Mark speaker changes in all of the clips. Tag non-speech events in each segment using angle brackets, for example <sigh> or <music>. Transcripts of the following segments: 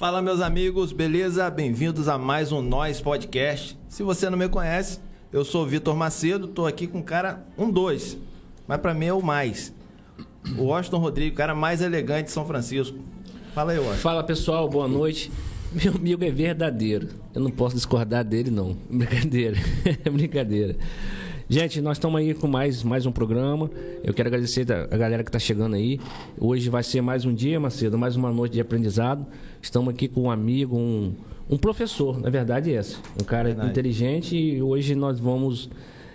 Speaker 1: Fala, meus amigos, beleza? Bem-vindos a mais um Nós Podcast. Se você não me conhece, eu sou Vitor Macedo, tô aqui com o cara um dois, mas para mim é o mais. O Washington Rodrigues, o cara mais elegante de São Francisco. Fala aí, Washington.
Speaker 2: Fala pessoal, boa noite. Meu amigo é verdadeiro. Eu não posso discordar dele, não. Brincadeira. <laughs> Brincadeira. Gente, nós estamos aí com mais, mais um programa. Eu quero agradecer a galera que está chegando aí. Hoje vai ser mais um dia, Macedo, mais uma noite de aprendizado. Estamos aqui com um amigo, um, um professor, na verdade é esse. Um cara verdade. inteligente e hoje nós vamos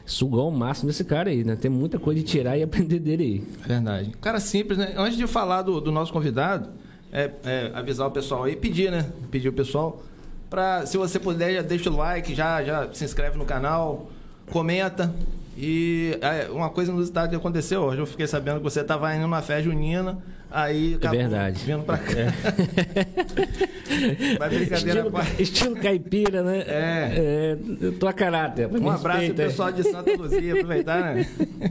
Speaker 2: sugar o máximo desse cara aí, né? Tem muita coisa de tirar e aprender dele
Speaker 1: aí. Verdade. Cara simples, né? Antes de falar do, do nosso convidado, é, é, avisar o pessoal aí, pedir, né? Pedir o pessoal para, se você puder, já deixa o like, já, já se inscreve no canal, comenta. E é, uma coisa inusitada que aconteceu hoje, eu fiquei sabendo que você estava indo numa festa junina, aí
Speaker 2: é verdade.
Speaker 1: vindo para cá. É.
Speaker 2: Mas brincadeira estilo, estilo caipira, né?
Speaker 1: É.
Speaker 2: é tua caráter.
Speaker 1: Um abraço pro pessoal de Santa Luzia, aproveitar, né?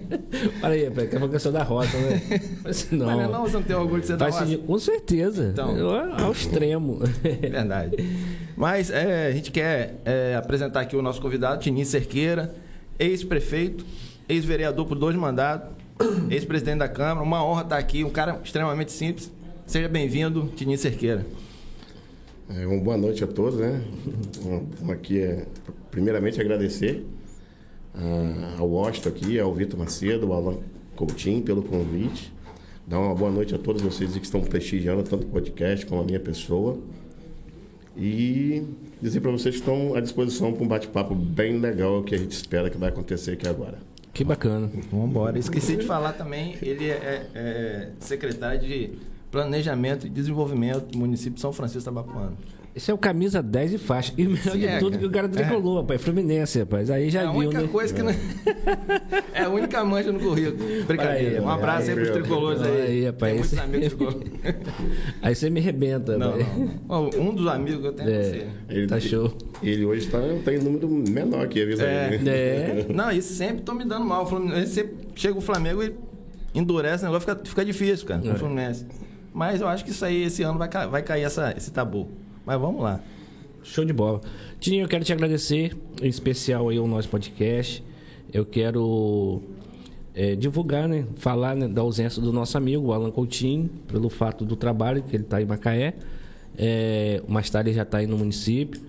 Speaker 1: <laughs>
Speaker 2: Para aí, pai, que é uma da roça, né?
Speaker 1: Mas <laughs> não, Mas não, você não tem orgulho de ser da roça?
Speaker 2: Com certeza. Então, ao extremo. <laughs>
Speaker 1: Verdade. Mas é, a gente quer é, apresentar aqui o nosso convidado, Tini Cerqueira ex-prefeito, ex-vereador por dois mandatos, <coughs> ex-presidente da Câmara. Uma honra estar aqui, um cara extremamente simples. Seja bem-vindo, Tininho Cerqueira.
Speaker 3: É, uma boa noite a todos, né? Aqui é, primeiramente, agradecer ao Washington aqui, ao Vitor Macedo, ao Alan Coutinho pelo convite. Dar uma boa noite a todos vocês que estão prestigiando tanto o podcast como a minha pessoa. E dizer para vocês que estão à disposição para um bate-papo bem legal que a gente espera que vai acontecer aqui agora.
Speaker 2: Que bacana.
Speaker 1: Vamos embora. Esqueci de falar também, ele é, é secretário de Planejamento e Desenvolvimento do município de São Francisco da
Speaker 2: Esse é o camisa 10 e faixa. E o melhor Sim, de é, tudo que o cara tricolou, é. rapaz. Fluminense, rapaz. Aí já
Speaker 1: é
Speaker 2: viu,
Speaker 1: né? É a única coisa que não... é a única mancha no currículo. Brincadeira. Aí, um abraço aí, pros tricolores aí. Aí,
Speaker 2: rapaz. Tem muitos amigos tricolores. <laughs> aí você me arrebenta,
Speaker 1: não, não, não, Um dos amigos que eu tenho é, você.
Speaker 2: Ele, tá show.
Speaker 3: Ele hoje tá, tá em número menor que avisa
Speaker 1: é, aí. Né? É. Não, e sempre tô me dando mal. Sempre chega o Flamengo e endurece o negócio, fica, fica difícil, cara, é. Fluminense. Mas eu acho que isso aí, esse ano, vai, vai cair essa, esse tabu. Mas vamos lá.
Speaker 2: Show de bola. Tininho, eu quero te agradecer, em especial aí o nosso podcast. Eu quero é, divulgar, né? Falar né, da ausência do nosso amigo, Alan Coutinho, pelo fato do trabalho que ele está em Macaé. É, mais tarde já está aí no município.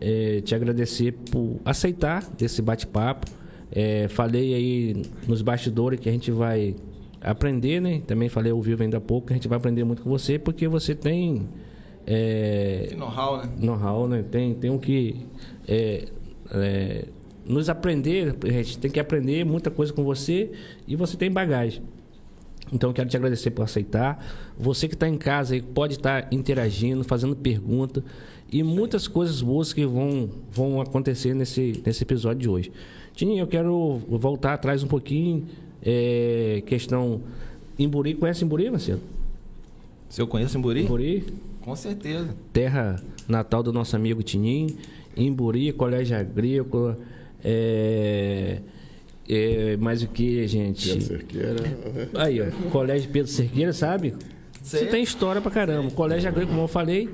Speaker 2: É, te agradecer por aceitar esse bate-papo. É, falei aí nos bastidores que a gente vai aprender, né? Também falei ao vivo ainda há pouco que a gente vai aprender muito com você, porque você tem
Speaker 1: é, know-how, né?
Speaker 2: Know-how, né? Tem, tem um que é, é, nos aprender, a gente tem que aprender muita coisa com você e você tem bagagem. Então, quero te agradecer por aceitar. Você que está em casa aí pode estar tá interagindo, fazendo pergunta e muitas coisas boas que vão, vão acontecer nesse, nesse episódio de hoje. Tininho, eu quero voltar atrás um pouquinho. É, questão. Imburi, conhece Imburi, Marcelo?
Speaker 1: Se eu conheço Imburi?
Speaker 2: Imburi.
Speaker 1: Com certeza.
Speaker 2: Terra natal do nosso amigo Tinim, Imburi, Colégio Agrícola, é, é, mais o que, gente?
Speaker 3: Pedro Cerqueira.
Speaker 2: Aí, ó, Colégio Pedro Cerqueira, sabe? Você tem história pra caramba. Colégio Agrícola, como eu falei.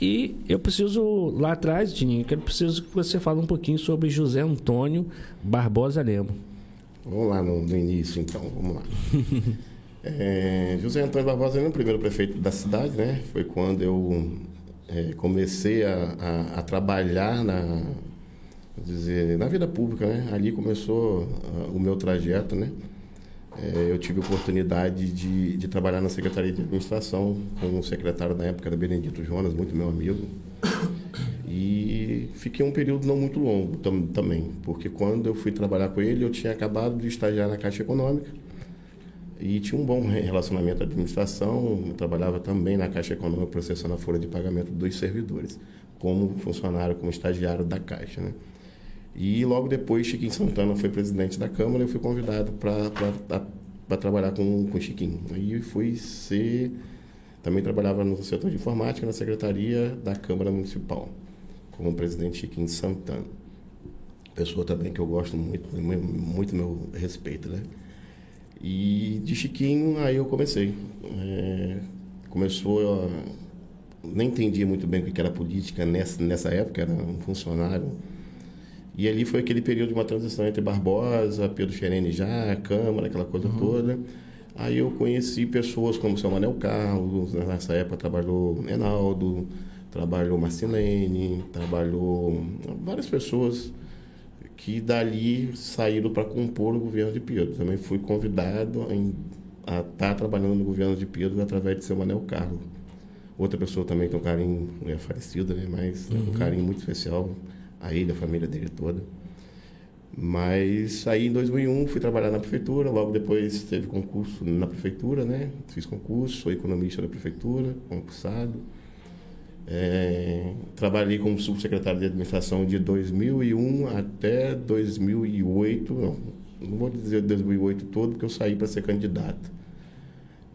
Speaker 2: E eu preciso, lá atrás, Tininho, que eu preciso que você fale um pouquinho sobre José Antônio Barbosa Lemo.
Speaker 3: Vamos lá no, no início, então, vamos lá. <laughs> É, José Antônio Barbosa era o primeiro prefeito da cidade, né? Foi quando eu é, comecei a, a, a, trabalhar na, dizer, na vida pública, né? Ali começou a, o meu trajeto, né? É, eu tive a oportunidade de, de, trabalhar na Secretaria de Administração com o secretário da época, era Benedito Jonas, muito meu amigo. E fiquei um período não muito longo tam, também, porque quando eu fui trabalhar com ele, eu tinha acabado de estagiar na Caixa Econômica e tinha um bom relacionamento a administração. Trabalhava também na Caixa Econômica processando a folha de pagamento dos servidores, como funcionário, como estagiário da Caixa. Né? E logo depois, Chiquinho Santana foi presidente da Câmara e eu fui convidado para trabalhar com, com Chiquinho. Aí fui ser. Também trabalhava no setor de informática na secretaria da Câmara Municipal, como presidente Chiquinho Santana. Pessoa também que eu gosto muito, muito meu respeito, né? E de Chiquinho, aí eu comecei. É, começou a, nem entendia muito bem o que era política nessa, nessa época, era um funcionário. E ali foi aquele período de uma transição entre Barbosa, Pedro Xerene já, Câmara, aquela coisa uhum. toda. Aí eu conheci pessoas como o seu Manel Carlos, nessa época trabalhou Enaldo, trabalhou Marcelene, trabalhou várias pessoas que dali saíram para compor o governo de Pedro. Também fui convidado a estar tá trabalhando no governo de Pedro através de seu Manel Carlos. Outra pessoa também tem um carinho, é falecida, né? mas uhum. um carinho muito especial a ele, a família dele toda. Mas aí em 2001 fui trabalhar na prefeitura, logo depois teve concurso na prefeitura, né? Fiz concurso, sou economista da prefeitura, concursado. É, trabalhei como subsecretário de administração de 2001 até 2008, não, não vou dizer 2008 todo, porque eu saí para ser candidato.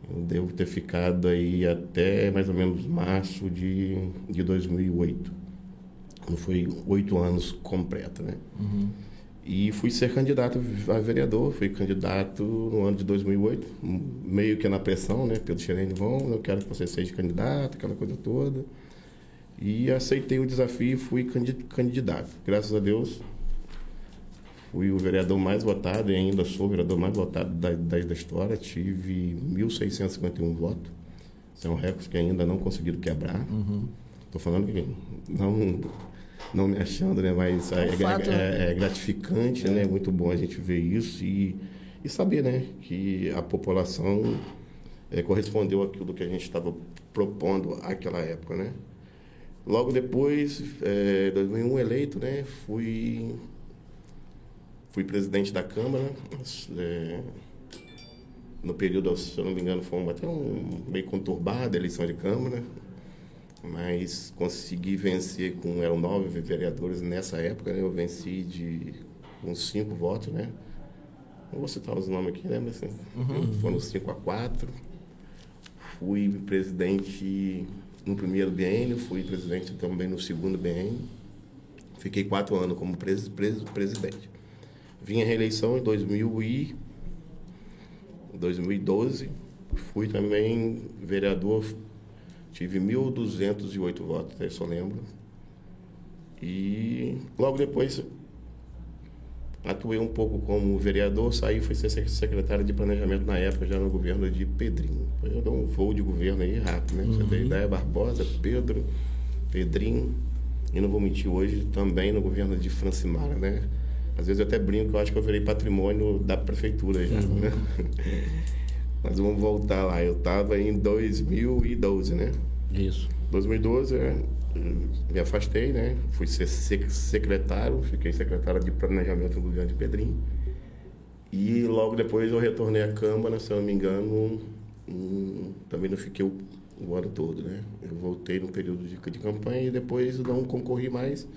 Speaker 3: Eu devo ter ficado aí até mais ou menos março de, de 2008. Não foi oito anos completo, né? Uhum. E fui ser candidato a vereador, fui candidato no ano de 2008, meio que na pressão, né? Pedro Xerene, vão, eu quero que você seja candidato, aquela coisa toda. E aceitei o desafio e fui candidato. Graças a Deus, fui o vereador mais votado e ainda sou o vereador mais votado da, da, da história. Tive 1.651 votos. Isso é um recorde que ainda não conseguiram quebrar. Estou uhum. falando que não não me achando, né? Mas é, é, fato, é, é, é gratificante, né? É muito bom a gente ver isso e, e saber, né? Que a população é, correspondeu àquilo que a gente estava propondo naquela época, né? Logo depois, é, 2001 eleito, né? Fui fui presidente da Câmara. É, no período, se eu não me engano, foi até um meio conturbada a eleição de Câmara mas consegui vencer com eram nove vereadores nessa época, né? Eu venci de uns cinco votos, né? Não vou citar os nomes aqui, né? Mas assim, uhum. foram cinco a quatro. Fui presidente no primeiro BN, fui presidente também no segundo BN. Fiquei quatro anos como pres, pres, presidente. Vim à reeleição em 2000 e 2012. Fui também vereador Tive 1.208 votos, eu só lembro. E logo depois atuei um pouco como vereador, saí e fui ser secretário de planejamento na época, já no governo de Pedrinho. Eu dou um voo de governo aí rápido, né? Uhum. Você tem ideia, Barbosa, Pedro, Pedrinho. E não vou mentir hoje, também no governo de Francimara, né? Às vezes eu até brinco que eu acho que eu virei patrimônio da prefeitura já, uhum. né? <laughs> Mas vamos voltar lá. Eu estava em 2012, né?
Speaker 2: Isso.
Speaker 3: 2012, é, me afastei, né? Fui ser secretário, fiquei secretário de planejamento do governo de Pedrinho. E logo depois eu retornei à Câmara, se eu não me engano, um, também não fiquei o, o, ano todo, né? Eu voltei no período de, de campanha e depois não concorri mais.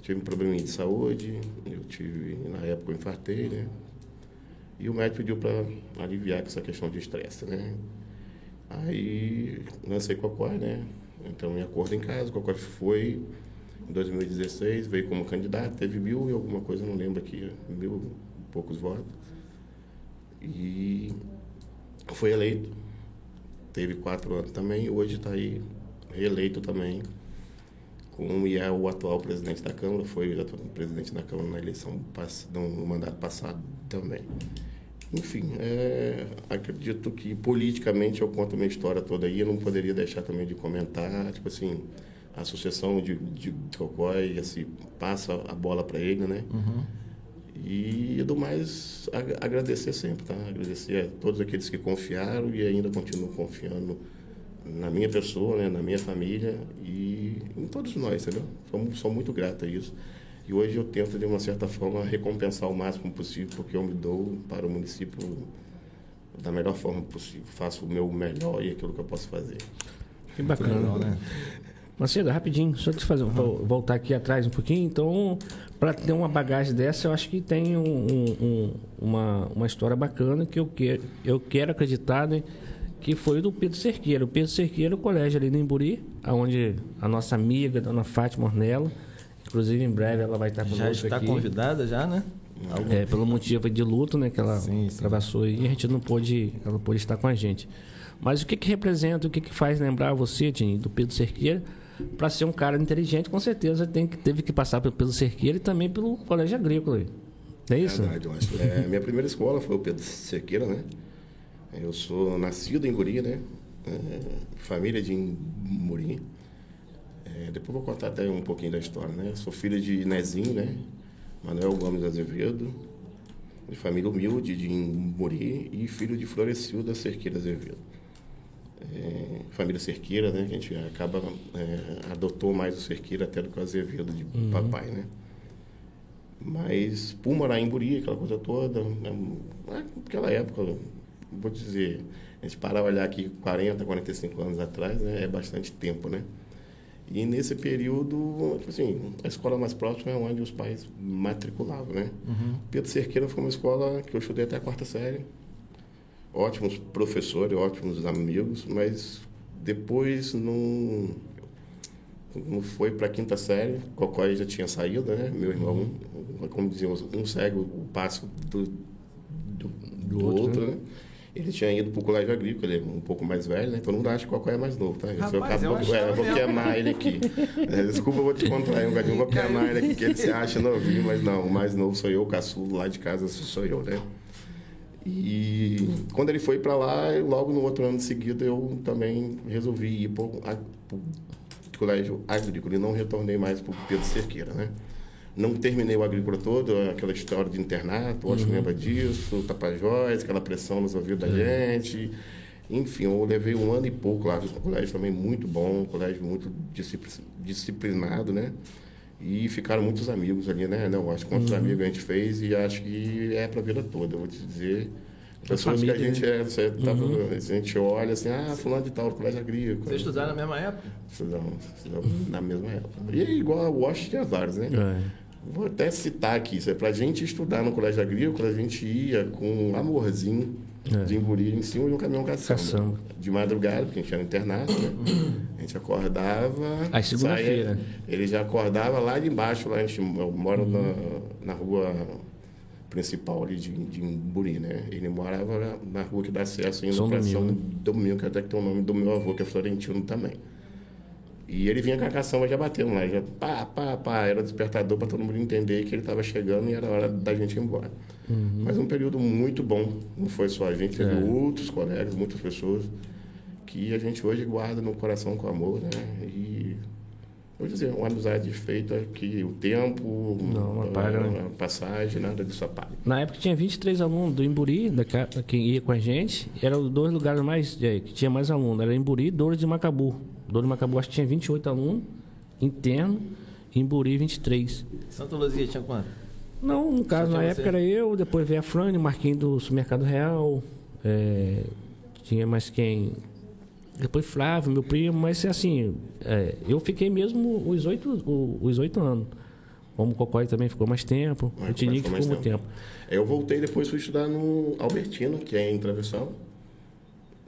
Speaker 3: Tive um probleminha de saúde, eu tive, na época eu infartei, né? E o médico pediu para aliviar essa questão de estresse, né? Aí lancei Cocói, né? Então, em acordo em casa, Cocói foi em 2016, veio como candidato, teve mil e alguma coisa, não lembro aqui, mil e poucos votos. E foi eleito. Teve quatro anos também, hoje está aí reeleito também. Como é o atual presidente da Câmara, foi o presidente da Câmara na eleição, no mandato passado também. Enfim, é, acredito que politicamente eu conto a minha história toda aí, eu não poderia deixar também de comentar, tipo assim, a sucessão de, de, de Cocói, assim, passa a bola para ele, né? Uhum. E do mais, agradecer sempre, tá? Agradecer a todos aqueles que confiaram e ainda continuam confiando na minha pessoa, né? na minha família e em todos nós, entendeu? Sou, sou muito grato a isso. E hoje eu tento, de uma certa forma, recompensar o máximo possível, porque eu me dou para o município da melhor forma possível. Faço o meu melhor e aquilo que eu posso fazer.
Speaker 2: Que bacana, legal, né? Macedo, rapidinho, só te fazer, uhum. voltar aqui atrás um pouquinho. Então, para ter uma bagagem dessa, eu acho que tem um, um, uma, uma história bacana que eu quero, eu quero acreditar, né? Que foi do Pedro Cerqueira. O Pedro Cerqueira, o colégio ali no Emburi, onde a nossa amiga, dona Fátima Ornella, Inclusive, em breve ela vai estar conosco
Speaker 1: Já está
Speaker 2: aqui.
Speaker 1: convidada já, né?
Speaker 2: Algum... É, pelo motivo de luto, né? Que ela sim, sim. travassou e a gente não pôde, ela pôde estar com a gente. Mas o que, que representa, o que, que faz lembrar você, Tininho, do Pedro Cerqueira? Para ser um cara inteligente, com certeza tem que, teve que passar pelo Pedro Cerqueira e também pelo Colégio Agrícola. É isso?
Speaker 3: Verdade, eu acho. É, minha primeira escola foi o Pedro Cerqueira, né? Eu sou nascido em Guri, né? É, família de Muri. É, depois vou contar até um pouquinho da história, né? Sou filho de Nezinho, né? Manuel Gomes Azevedo, de família humilde de Muri e filho de Florecilda Cerqueira Azevedo. É, família Cerqueira, né? Que a gente acaba é, adotou mais o Cerqueira até do que o Azevedo de
Speaker 2: Uhum.
Speaker 3: papai, né? Mas por morar em Buri, aquela coisa toda, né, naquela época, vou dizer, a gente parar olhar aqui 40, 45 anos atrás, né, é bastante tempo, né? E nesse período, tipo assim, a escola mais próxima é onde os pais matriculavam, né? Pedro Cerqueira foi uma escola que eu estudei até a quarta série. Ótimos professores, ótimos amigos, mas depois não, não foi para a quinta série. Cocói já tinha saído, né? Meu irmão, como diziam, um segue o passo do, do, do
Speaker 2: outro,
Speaker 3: outro, né? Ele tinha ido para o colégio agrícola, ele é um pouco mais velho, né? Então não acha que o Cocói é mais novo, tá?
Speaker 1: Rapaz,
Speaker 3: eu acabo-
Speaker 1: eu achava
Speaker 3: é, eu vou queimar ele aqui. <laughs> É, desculpa, eu vou te contrair um gadinho, vou queimar ele aqui, que ele se acha novinho, mas não, o mais novo sou eu, o caçulo lá de casa sou eu, né? E quando ele foi para lá, logo no outro ano de seguida, eu também resolvi ir para o colégio agrícola e não retornei mais para o Pedro Cerqueira, né? Não terminei o agrícola todo, aquela história de internato, o Ótimo lembra disso, Tapajós, aquela pressão nos ouvidos da gente. Enfim, eu levei um ano e pouco lá, um colégio também muito bom, um colégio muito discipli- disciplinado, né? E ficaram muitos amigos ali, né? Não, acho que quantos amigos a gente fez e acho que é para a vida toda, eu vou te dizer. Pessoas que a
Speaker 2: família,
Speaker 3: gente é, você tava- a gente olha assim, ah, fulano de tal, colégio agrícola.
Speaker 1: Vocês estudaram na mesma época?
Speaker 3: Estudamos, estudamos na mesma época. E é igual a Washington tinha vários, né?
Speaker 2: É.
Speaker 3: Vou até citar aqui, isso é pra gente estudar no colégio agrícola, a gente ia com um amorzinho
Speaker 2: É.
Speaker 3: de emburi em cima de um caminhão caçamba.
Speaker 2: Caçamba.
Speaker 3: De madrugada, porque a gente era internato, né? A gente acordava.
Speaker 2: Aí, segunda-feira.
Speaker 3: Ele já acordava lá de embaixo, lá a gente eu moro na, na rua principal ali de, de Imburi, né? Ele morava na, rua que dá acesso
Speaker 2: São
Speaker 3: para São
Speaker 2: né?
Speaker 3: Domingo, que até que tem o nome do meu avô, que é Florentino também. E ele vinha com a caçamba já batendo lá, já pá, pá, pá, era despertador para todo mundo entender que ele estava chegando e era hora da gente ir embora. Mas um período muito bom, não foi só a gente, teve
Speaker 2: É.
Speaker 3: outros colegas, muitas pessoas que a gente hoje guarda no coração com amor, né? E vou dizer, uma amizade feita que o tempo,
Speaker 2: Não, apaga, né?
Speaker 3: a passagem, nada disso apaga.
Speaker 2: Na época tinha 23 alunos do Imburi, da, quem ia com a gente. Eram os dois lugares mais é, que tinha mais alunos. Era Imburi e Dores de Macabu. De Macabu acho que tinha 28 alunos, interno, e Imburi 23.
Speaker 1: Santa Luzia tinha quanto?
Speaker 2: Não, no caso, na época
Speaker 1: você?
Speaker 2: era eu, depois veio a Frane, Marquinhos do Supermercado Real, é, tinha mais quem? Depois Flávio, meu primo, mas assim, é, eu fiquei mesmo os oito, os oito anos. Como o Cocói também ficou mais tempo,
Speaker 3: Mas
Speaker 2: o Tinique
Speaker 3: ficou
Speaker 2: ficou muito tempo.
Speaker 3: Eu voltei depois fui estudar no Albertino, que é em Travessão,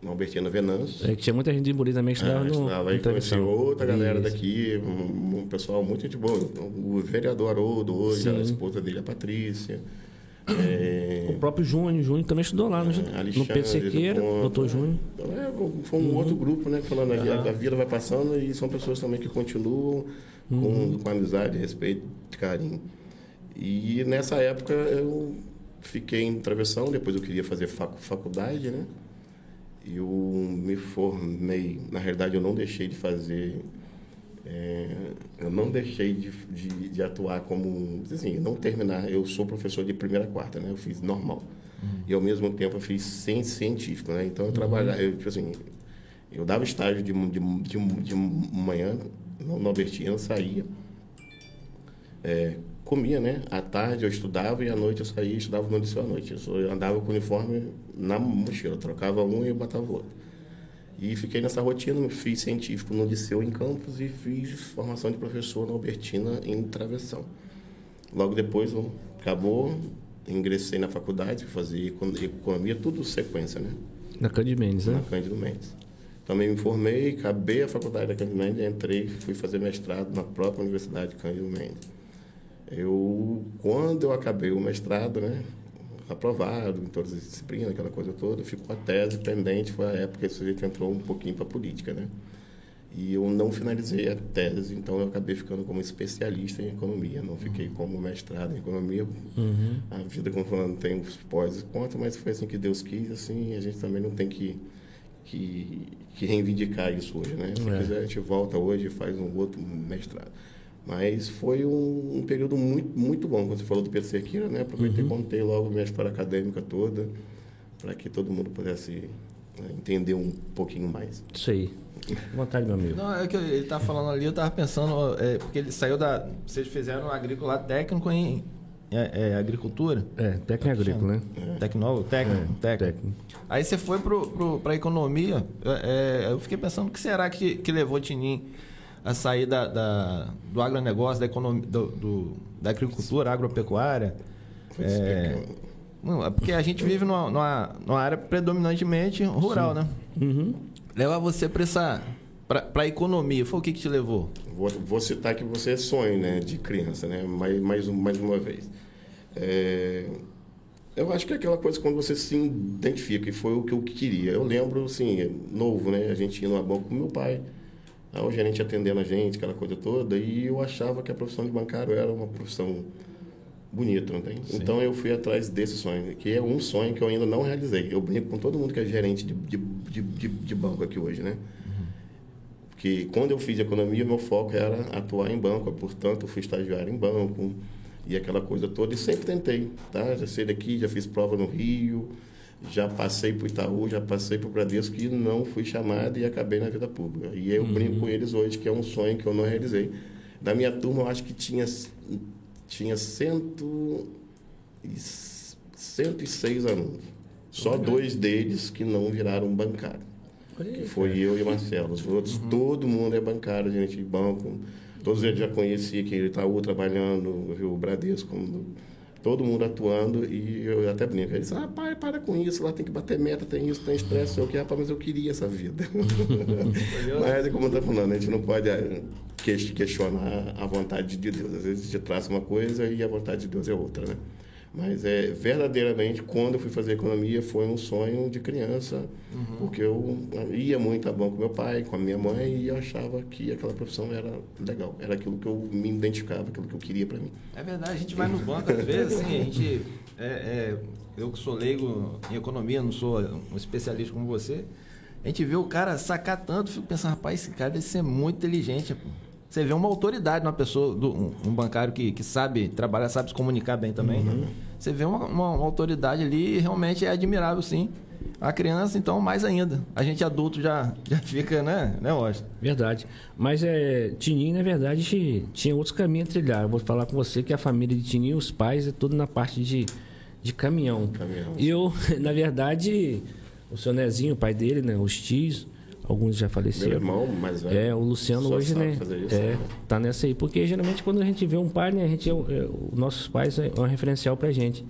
Speaker 3: no Albertino Venâncio.
Speaker 2: É, que tinha muita gente de Imburi também que estudava
Speaker 3: Ah,
Speaker 2: no,
Speaker 3: estudava aí,
Speaker 2: no
Speaker 3: conheci outra galera
Speaker 2: Isso.
Speaker 3: daqui, um, um pessoal muito gente boa. O vereador Haroldo hoje, a
Speaker 2: Sim.
Speaker 3: esposa dele, a Patrícia. <coughs> É,
Speaker 2: O próprio Júnior, Júnior também estudou lá no, no
Speaker 3: Alexandre
Speaker 2: Pedro Sequeira, doutor Júnior.
Speaker 3: Então, é, foi um outro grupo, né? Falando aqui, a, a vida vai passando e são pessoas também que continuam com, com amizade, respeito, carinho. E nessa época eu fiquei em travessão, depois eu queria fazer facu- faculdade, né? Eu me formei, na realidade eu não deixei de fazer, é, eu não deixei de, de, de atuar como, assim, não terminar, eu sou professor de primeira a quarta, né? Eu fiz normal. E ao mesmo tempo eu fiz ciência científica, né? Então eu trabalhava, eu, tipo assim, eu dava estágio de, de, de, de manhã no Norbertino, saía, é, comia, né? À tarde eu estudava e à noite eu saía e estudava no liceu à noite. Eu, andava com o uniforme na mochila, trocava um e botava o outro. E fiquei nessa rotina, fiz científico no liceu em Campos e fiz formação de professor na Albertina em Travessão. Logo depois acabou, ingressei na faculdade, econ- economia, tudo sequência, né?
Speaker 2: Na Cândido Mendes,
Speaker 3: na
Speaker 2: né?
Speaker 3: Cândido Mendes. Também me formei, acabei a faculdade da Cândido Mendes, entrei, fui fazer mestrado na própria Universidade de Cândido Mendes. Eu, quando eu acabei o mestrado, né, aprovado em todas as disciplinas, aquela coisa toda. Ficou a tese pendente, foi a época que a gente entrou um pouquinho para a política, né? E eu não finalizei a tese, então eu acabei ficando como especialista em economia, não fiquei uhum. como mestrado em economia. Uhum. A vida, como falando, tem os pós e contras, mas foi assim que Deus quis, assim, a gente também não tem que, que, que reivindicar isso hoje, né? Se é. quiser, a gente volta hoje e faz um outro mestrado. Mas foi um, um, período muito, muito bom. Quando você falou do Pedro Cerqueira, né? Aproveitei e uhum. contei logo a minha história acadêmica toda, para que todo mundo pudesse né, entender um pouquinho mais.
Speaker 2: Isso aí. Vontade, meu amigo.
Speaker 1: Não, é que ele tá falando ali, eu tava pensando, é, porque ele saiu da. Vocês fizeram um agrícola técnico em é, é, agricultura?
Speaker 2: É, técnico agrícola, né?
Speaker 1: É. Tecnólogo, técnico, é, técnico. técnico. Aí você foi pro, pra economia, é, é, eu fiquei pensando, o que será que, que levou Tinim a sair da, da, do agronegócio, da economia, do, do da agricultura, agropecuária? É, é, porque a gente vive numa, numa, numa área predominantemente rural, Sim. né? Uhum levar você para essa para a economia, foi o que, que te levou?
Speaker 3: Vou, vou, citar que você é sonho, né, de criança, né, mais, mais, mais uma vez. É, eu acho que é aquela coisa quando você se identifica, e foi o que eu queria. Eu lembro, assim, novo, né, a gente ia numa banca com meu pai, o gerente atendendo a gente, aquela coisa toda, e eu achava que a profissão de bancário era uma profissão bonito, não tem? Sim. Então eu fui atrás desse sonho, que é um sonho que eu ainda não realizei. Eu brinco com todo mundo que é gerente de, de, de, de, banco aqui hoje, né? Uhum. Porque quando eu fiz economia, meu foco era atuar em banco, portanto, eu fui estagiário em banco e aquela coisa toda. E sempre tentei, tá? Já saí daqui, já fiz prova no Rio, já passei para o Itaú, já passei para o Bradesco e não fui chamado e acabei na vida pública. E eu uhum. brinco com eles hoje, que é um sonho que eu não realizei. Da minha turma, eu acho que tinha tinha cento e, 106 alunos. Só dois deles que não viraram bancário. Que foi eu e o Marcelo. Os outros, uhum. todo mundo é bancário, gente de banco. Todos eles já conheci que ele Itaú trabalhando, viu, o Bradesco, todo mundo atuando. E eu até brinco. Ele disse, ah, pai, para com isso, lá tem que bater meta, tem isso, tem estresse, eu quero, mas eu queria essa vida. <laughs> mas, como eu estou falando, a gente não pode eh, questionar a vontade de Deus. Às vezes a gente traz uma coisa e a vontade de Deus é outra, né? Mas é verdadeiramente quando eu fui fazer economia foi um sonho de criança, uhum. porque eu ia muito a banco com meu pai, com a minha mãe e eu achava que aquela profissão era legal, era aquilo que eu me identificava, aquilo que eu queria para mim.
Speaker 1: É verdade, a gente vai no banco às vezes, assim, a gente é, é, eu que sou leigo em economia, não sou um especialista como você, a gente vê o cara sacar tanto, fico pensando, rapaz, esse cara deve ser muito inteligente, pô. Você vê uma autoridade numa pessoa, do, um, um, bancário que, que sabe trabalhar, sabe se comunicar bem também. Uhum. Você vê uma, uma, uma, autoridade ali e realmente é admirável, sim. A criança, então, mais ainda. A gente adulto já, já fica, né, né, Washington?
Speaker 2: Verdade. Mas é, Tininho, na verdade, tinha outros caminhos a trilhar. Eu vou falar com você que a família de Tininho, os pais, é tudo na parte de, de caminhão. caminhão. E eu, <laughs> na verdade, o seu Nezinho, o pai dele, né, os tios, alguns já faleceram. Meu
Speaker 3: irmão, mas.
Speaker 2: É, o Luciano hoje, né? Isso, é, né? tá nessa aí. Porque geralmente quando a gente vê um pai, né? A gente, é, é, nossos pais é um referencial pra gente.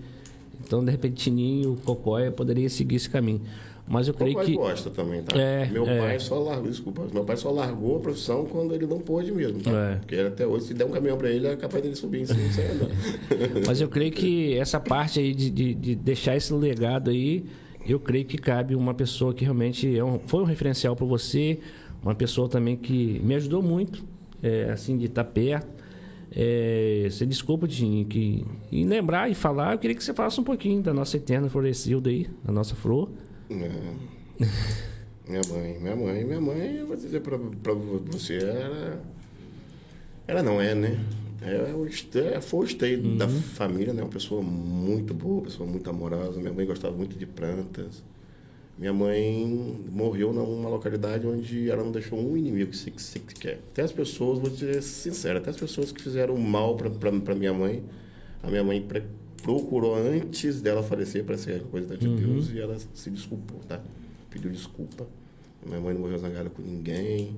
Speaker 2: Então, de repente, Tininho, Cocóia poderia seguir esse caminho. Mas eu creio que.
Speaker 3: gosta também, tá? É, meu é. pai só largou, desculpa, meu pai só largou a profissão quando ele não pôde mesmo, tá? É. Porque até hoje, se der um caminhão para ele, é capaz dele subir em cima e sair <laughs>
Speaker 2: Mas eu creio que essa parte aí de, de, de deixar esse legado aí eu creio que cabe uma pessoa que realmente é um, foi um referencial para você, uma pessoa também que me ajudou muito, é, assim, de estar perto. É, você desculpa, de que e lembrar e falar, eu queria que você falasse um pouquinho da nossa eterna florescilda aí, da nossa flor.
Speaker 3: É. minha mãe, minha mãe, minha mãe, eu vou dizer para você, era. Ela não é, né? É, o é, foi o uhum. da família, né? Uma pessoa muito boa, uma pessoa muito amorosa. Minha mãe gostava muito de plantas. Minha mãe morreu numa localidade onde ela não deixou um inimigo se, se, quer. Até as pessoas, vou dizer sincero, até as pessoas que fizeram mal para minha mãe, a minha mãe procurou antes dela falecer para ser coisa de uhum. Deus e ela se desculpou, tá? Pediu desculpa. Minha mãe não morreu zangada com ninguém.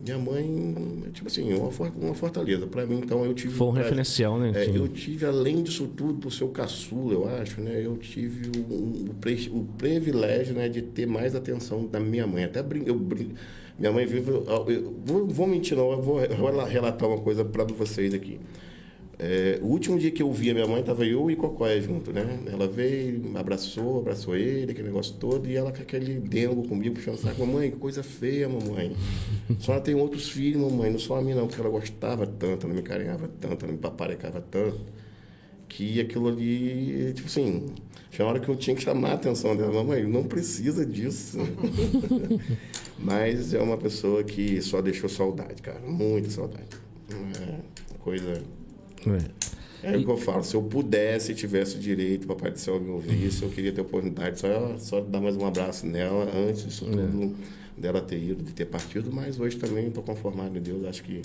Speaker 3: Minha mãe, tipo assim, uma, uma fortaleza. Para mim, então, eu tive.
Speaker 2: Foi um referencial, né?
Speaker 3: É, eu tive, além disso tudo, por ser o caçula, eu acho, né? Eu tive o, o, o privilégio né, de ter mais atenção da minha mãe. Até brin eu brin Minha mãe vive. Eu, vou, vou mentir, não, eu vou relatar uma coisa para vocês aqui. É, o último dia que eu vi a minha mãe, tava eu e Cocóia junto, né? Ela veio, abraçou, abraçou ele, aquele negócio todo, e ela com aquele dengo comigo, puxando o saco. Mamãe, que coisa feia, mamãe. <laughs> Só ela tem outros filhos, mamãe, não só a mim não, porque ela gostava tanto, ela me carinhava tanto, ela me paparecava tanto, que aquilo ali, tipo assim, tinha uma hora que eu tinha que chamar a atenção dela. Mamãe, não precisa disso. <laughs> Mas é uma pessoa que só deixou saudade, cara, muita saudade. É coisa
Speaker 2: É.
Speaker 3: é o que eu falo, se eu pudesse, tivesse direito, papai do céu me ouvisse, eu queria ter oportunidade só, só dar mais um abraço nela antes disso tudo, dela ter ido, de ter partido, mas hoje também estou conformado em Deus, acho que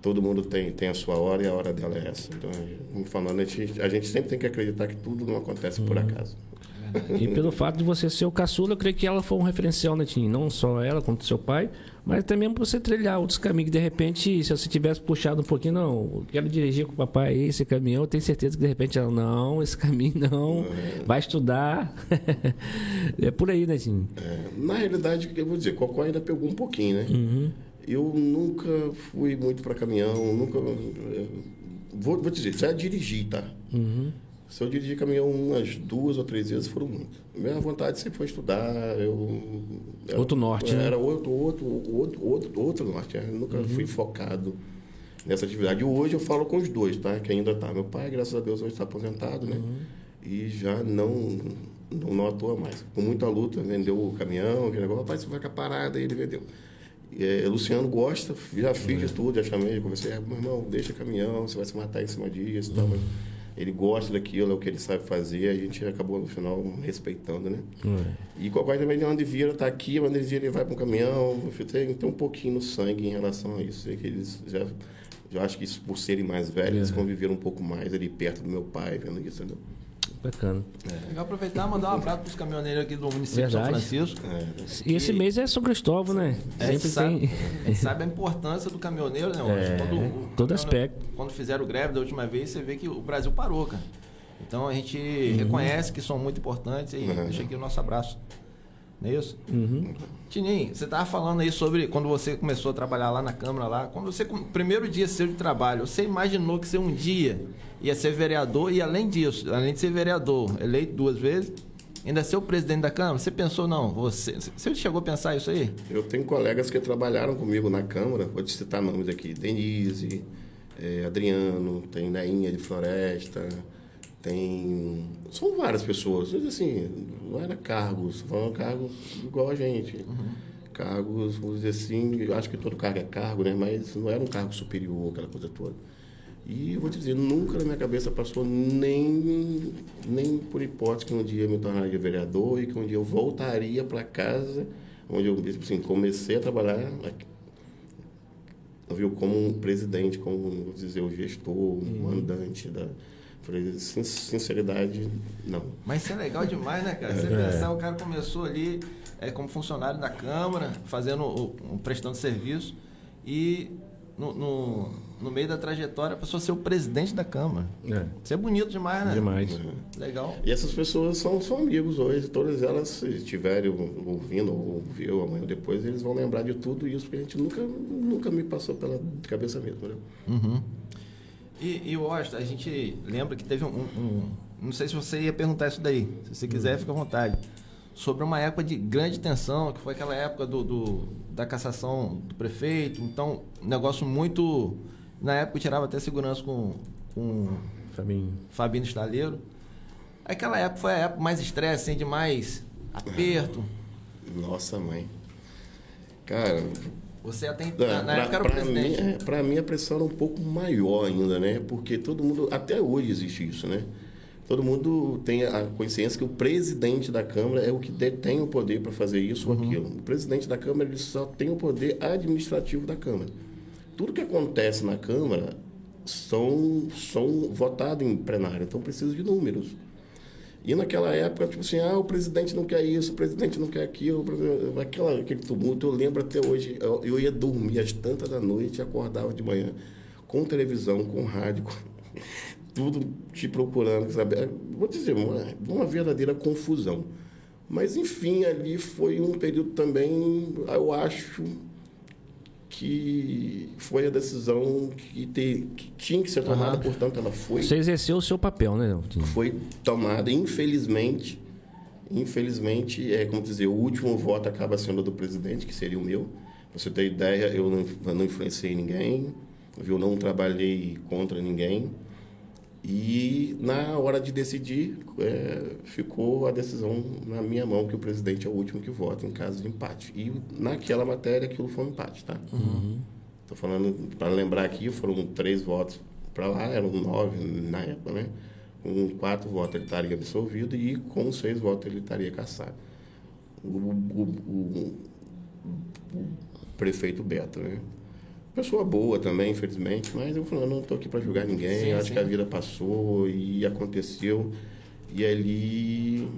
Speaker 3: todo mundo tem, tem a sua hora e a hora dela é essa. Então, como falando, a gente, a gente sempre tem que acreditar que tudo não acontece por acaso.
Speaker 2: E pelo fato de você ser o caçula, eu creio que ela foi um referencial, né, Tim? Não só ela, quanto seu pai, mas também para você trilhar outros caminhos. Que de repente, se você tivesse puxado um pouquinho, não, eu quero dirigir com o papai esse caminhão, eu tenho certeza que de repente ela, não, esse caminho não, vai estudar. <laughs> é por aí, né, Tim?
Speaker 3: É, na realidade, eu vou dizer, Cocó ainda pegou um pouquinho, né? Eu nunca fui muito para caminhão, nunca. eh, Vou, vou dizer, já dirigi, tá? Se eu dirigi caminhão umas duas ou três vezes, foram muito. Minha vontade sempre foi estudar. Eu, era-
Speaker 2: Outro norte, né?
Speaker 3: Era outro, outro, outro, outro, outro norte. Eu nunca fui focado nessa atividade. E hoje eu falo com os dois, tá? Que ainda tá. Meu pai, graças a Deus, hoje está aposentado, né? E já não, não, não atua mais. Com muita luta, vendeu o caminhão, aquele negócio. Rapaz, você vai com a parada, e ele vendeu. Eh, Luciano gosta, já fiz de tudo, já chamei, conversei, "Ah, meu irmão, deixa caminhão, você vai se matar em cima disso e tal. Mas Ele gosta daquilo, é o que ele sabe fazer, a gente acabou no final respeitando, né? E qualquer também de onde vira, tá aqui, onde ele vira, ele vai para um caminhão. Tem, tem um pouquinho no sangue em relação a isso. É que eles já, já acho que isso, por serem mais velhos, eles conviveram um pouco mais ali perto do meu pai, vendo isso, entendeu?
Speaker 2: Bacana.
Speaker 1: Legal aproveitar e mandar um abraço pros caminhoneiros aqui do município de São. Francisco.
Speaker 2: E esse mês é São Cristóvão, né?
Speaker 1: É,
Speaker 2: Sempre
Speaker 1: sabe,
Speaker 2: tem.
Speaker 1: a gente sabe a importância do caminhoneiro, né?
Speaker 2: É,
Speaker 1: quando, o
Speaker 2: todo aspecto.
Speaker 1: Quando fizeram greve da última vez, você vê que o Brasil parou, cara. Então a gente
Speaker 2: Uhum.
Speaker 1: reconhece que são muito importantes e deixa aqui o nosso abraço. Não é isso?
Speaker 2: Uhum.
Speaker 1: Tininho, você estava falando aí sobre quando você começou a trabalhar lá na Câmara, lá, quando você, primeiro dia seu de trabalho, você imaginou que você um dia ia ser vereador e além disso, além de ser vereador, eleito duas vezes, ainda ser o presidente da Câmara? Você pensou, não, você, você chegou a pensar isso aí?
Speaker 3: Eu tenho colegas que trabalharam comigo na Câmara, vou te citar nomes aqui, Denise, eh, Adriano, tem Neinha de Floresta, tem... São várias pessoas, mas assim, não era cargos, foram cargos igual a gente. Cargos, vamos dizer assim, eu acho que todo cargo é cargo, né? Mas não era um cargo superior, aquela coisa toda. E eu vou te dizer, nunca na minha cabeça passou nem, nem por hipótese que um dia eu me tornaria vereador e que um dia eu voltaria para casa, onde eu tipo assim, comecei a trabalhar, viu, como um presidente, como, vou dizer, o gestor, um mandante da... Falei, sin- sinceridade, não.
Speaker 1: Mas isso é legal demais, né, cara? Você pensar, o cara começou ali é, como funcionário da Câmara, fazendo, o- prestando serviço, e no, no, no meio da trajetória passou a ser o presidente da Câmara.
Speaker 2: É.
Speaker 1: Isso é bonito demais, né?
Speaker 2: Demais.
Speaker 1: Legal.
Speaker 3: E essas pessoas são, são amigos hoje, todas elas, se estiverem ouvindo ou ouviu amanhã ou depois, eles vão lembrar de tudo isso, porque a gente nunca, nunca me passou pela cabeça mesmo, né?
Speaker 1: Uhum. E, e Washington, a gente lembra que teve um, um- Não sei se você ia perguntar isso daí. Se você quiser, fica à vontade. Sobre uma época de grande tensão, que foi aquela época do, do- da cassação do prefeito. Então, um negócio muito. Na época eu tirava até segurança com, com
Speaker 2: Fabinho.
Speaker 1: Fabino Estaleiro. Aquela época foi a época mais estresse, assim, de mais aperto.
Speaker 3: Nossa mãe. Cara,
Speaker 1: Você até. Na, na época era o
Speaker 3: pra, mim,
Speaker 1: presidente.
Speaker 3: é, pra mim a pressão era um pouco maior ainda, né? Porque todo mundo, até hoje existe isso, né? Todo mundo tem a consciência que o presidente da Câmara é o que detém o poder para fazer isso ou aquilo. O presidente da Câmara ele só tem o poder administrativo da Câmara. Tudo que acontece na Câmara são, são votados em plenário, então precisa de números. E naquela época, tipo assim, ah, o presidente não quer isso, o presidente não quer aquilo, aquela, aquele tumulto, eu lembro até hoje, eu, eu ia dormir às tantas da noite e acordava de manhã com televisão, com rádio, <laughs> com tudo te procurando, sabe? É, Vou dizer, uma, uma verdadeira confusão. Mas, enfim, ali foi um período também, eu acho, que foi a decisão que, te, que tinha que ser tomada,
Speaker 1: Aham.
Speaker 3: portanto, ela foi
Speaker 2: Você exerceu o seu papel, né,
Speaker 3: foi tomada, infelizmente, infelizmente, é como dizer, o último voto acaba sendo do presidente, que seria o meu. Pra você ter ideia, eu não, eu não influenciei ninguém, eu não trabalhei contra ninguém. E na hora de decidir, é, ficou a decisão na minha mão, que o presidente é o último que vota em caso de empate. E naquela matéria aquilo foi um empate, tá? Estou falando, para lembrar aqui, foram três votos para lá, eram nove na época, né? Com quatro votos ele estaria absolvido e com seis votos ele estaria cassado. O, o- o- o prefeito Beto, né? Pessoa boa também, infelizmente, mas eu eu não estou aqui para julgar ninguém,
Speaker 1: Sim,
Speaker 3: acho
Speaker 1: sim.
Speaker 3: que a vida passou e aconteceu. E ali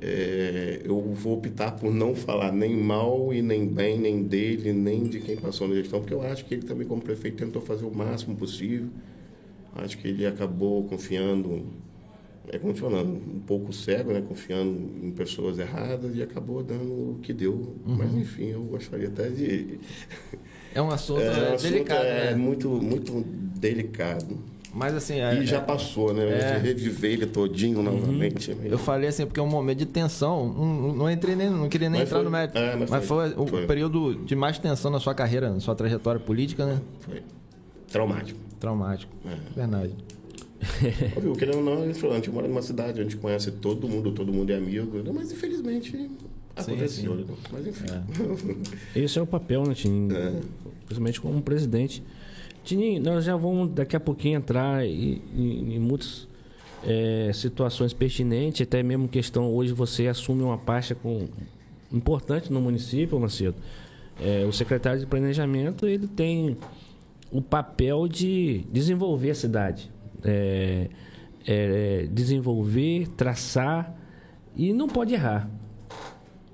Speaker 3: é, eu vou optar por não falar nem mal e nem bem, nem dele, nem de quem passou na gestão, porque eu acho que ele também, como prefeito, tentou fazer o máximo possível. Acho que ele acabou confiando, é como falando, um pouco cego, né? Confiando em pessoas erradas e acabou dando o que deu. Mas enfim, eu gostaria até de.
Speaker 1: É um assunto,
Speaker 3: É,
Speaker 1: é,
Speaker 3: o assunto
Speaker 1: delicado,
Speaker 3: é
Speaker 1: né?
Speaker 3: muito, muito delicado.
Speaker 1: Mas assim, é-
Speaker 3: E já
Speaker 1: é-
Speaker 3: passou, né?
Speaker 1: É.
Speaker 3: Reviver ele todinho novamente. é meio-
Speaker 1: eu falei assim porque é um momento de tensão. Não, não entrei nem, não queria nem
Speaker 3: Mas
Speaker 1: entrar
Speaker 3: foi-
Speaker 1: no mérito.
Speaker 3: é,
Speaker 1: mas,
Speaker 3: mas
Speaker 1: foi,
Speaker 3: foi-
Speaker 1: o
Speaker 3: foi.
Speaker 1: período de mais tensão na sua carreira, na sua trajetória política, né?
Speaker 3: Foi traumático.
Speaker 1: Traumático.
Speaker 3: É.
Speaker 1: Verdade. <laughs>
Speaker 3: Óbvio, querendo ou não, falou, a gente mora numa cidade, a gente conhece todo mundo, todo mundo é amigo, né? mas infelizmente aconteceu.
Speaker 1: sim.
Speaker 3: né? Mas enfim. <laughs>
Speaker 2: Esse é o papel, né, Tininho?
Speaker 3: É.
Speaker 2: Principalmente como presidente. Tininho, nós já vamos daqui a pouquinho entrar em, em- muitas é, situações pertinentes, até mesmo questão, hoje você assume uma pasta com, importante no município, Macedo. É, o secretário de Planejamento, ele tem o papel de desenvolver a cidade. É, é, desenvolver, traçar e não pode errar.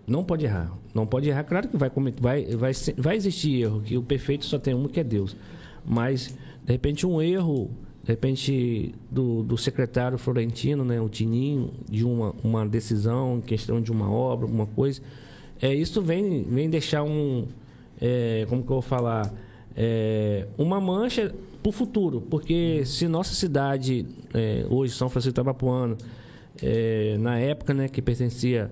Speaker 2: Não pode errar. Não pode errar. Claro que vai, vai, vai, vai existir erro, que o perfeito só tem um, que é Deus. Mas, de repente, um erro, de repente, do, do secretário Florentino, né, o Tininho, de uma, uma decisão, questão de uma obra, alguma coisa, é, isso vem, vem deixar um. é, como que eu vou falar? É, uma mancha para o futuro. Porque se nossa cidade, é, hoje, São Francisco de Itabapuana, é, na época né, que pertencia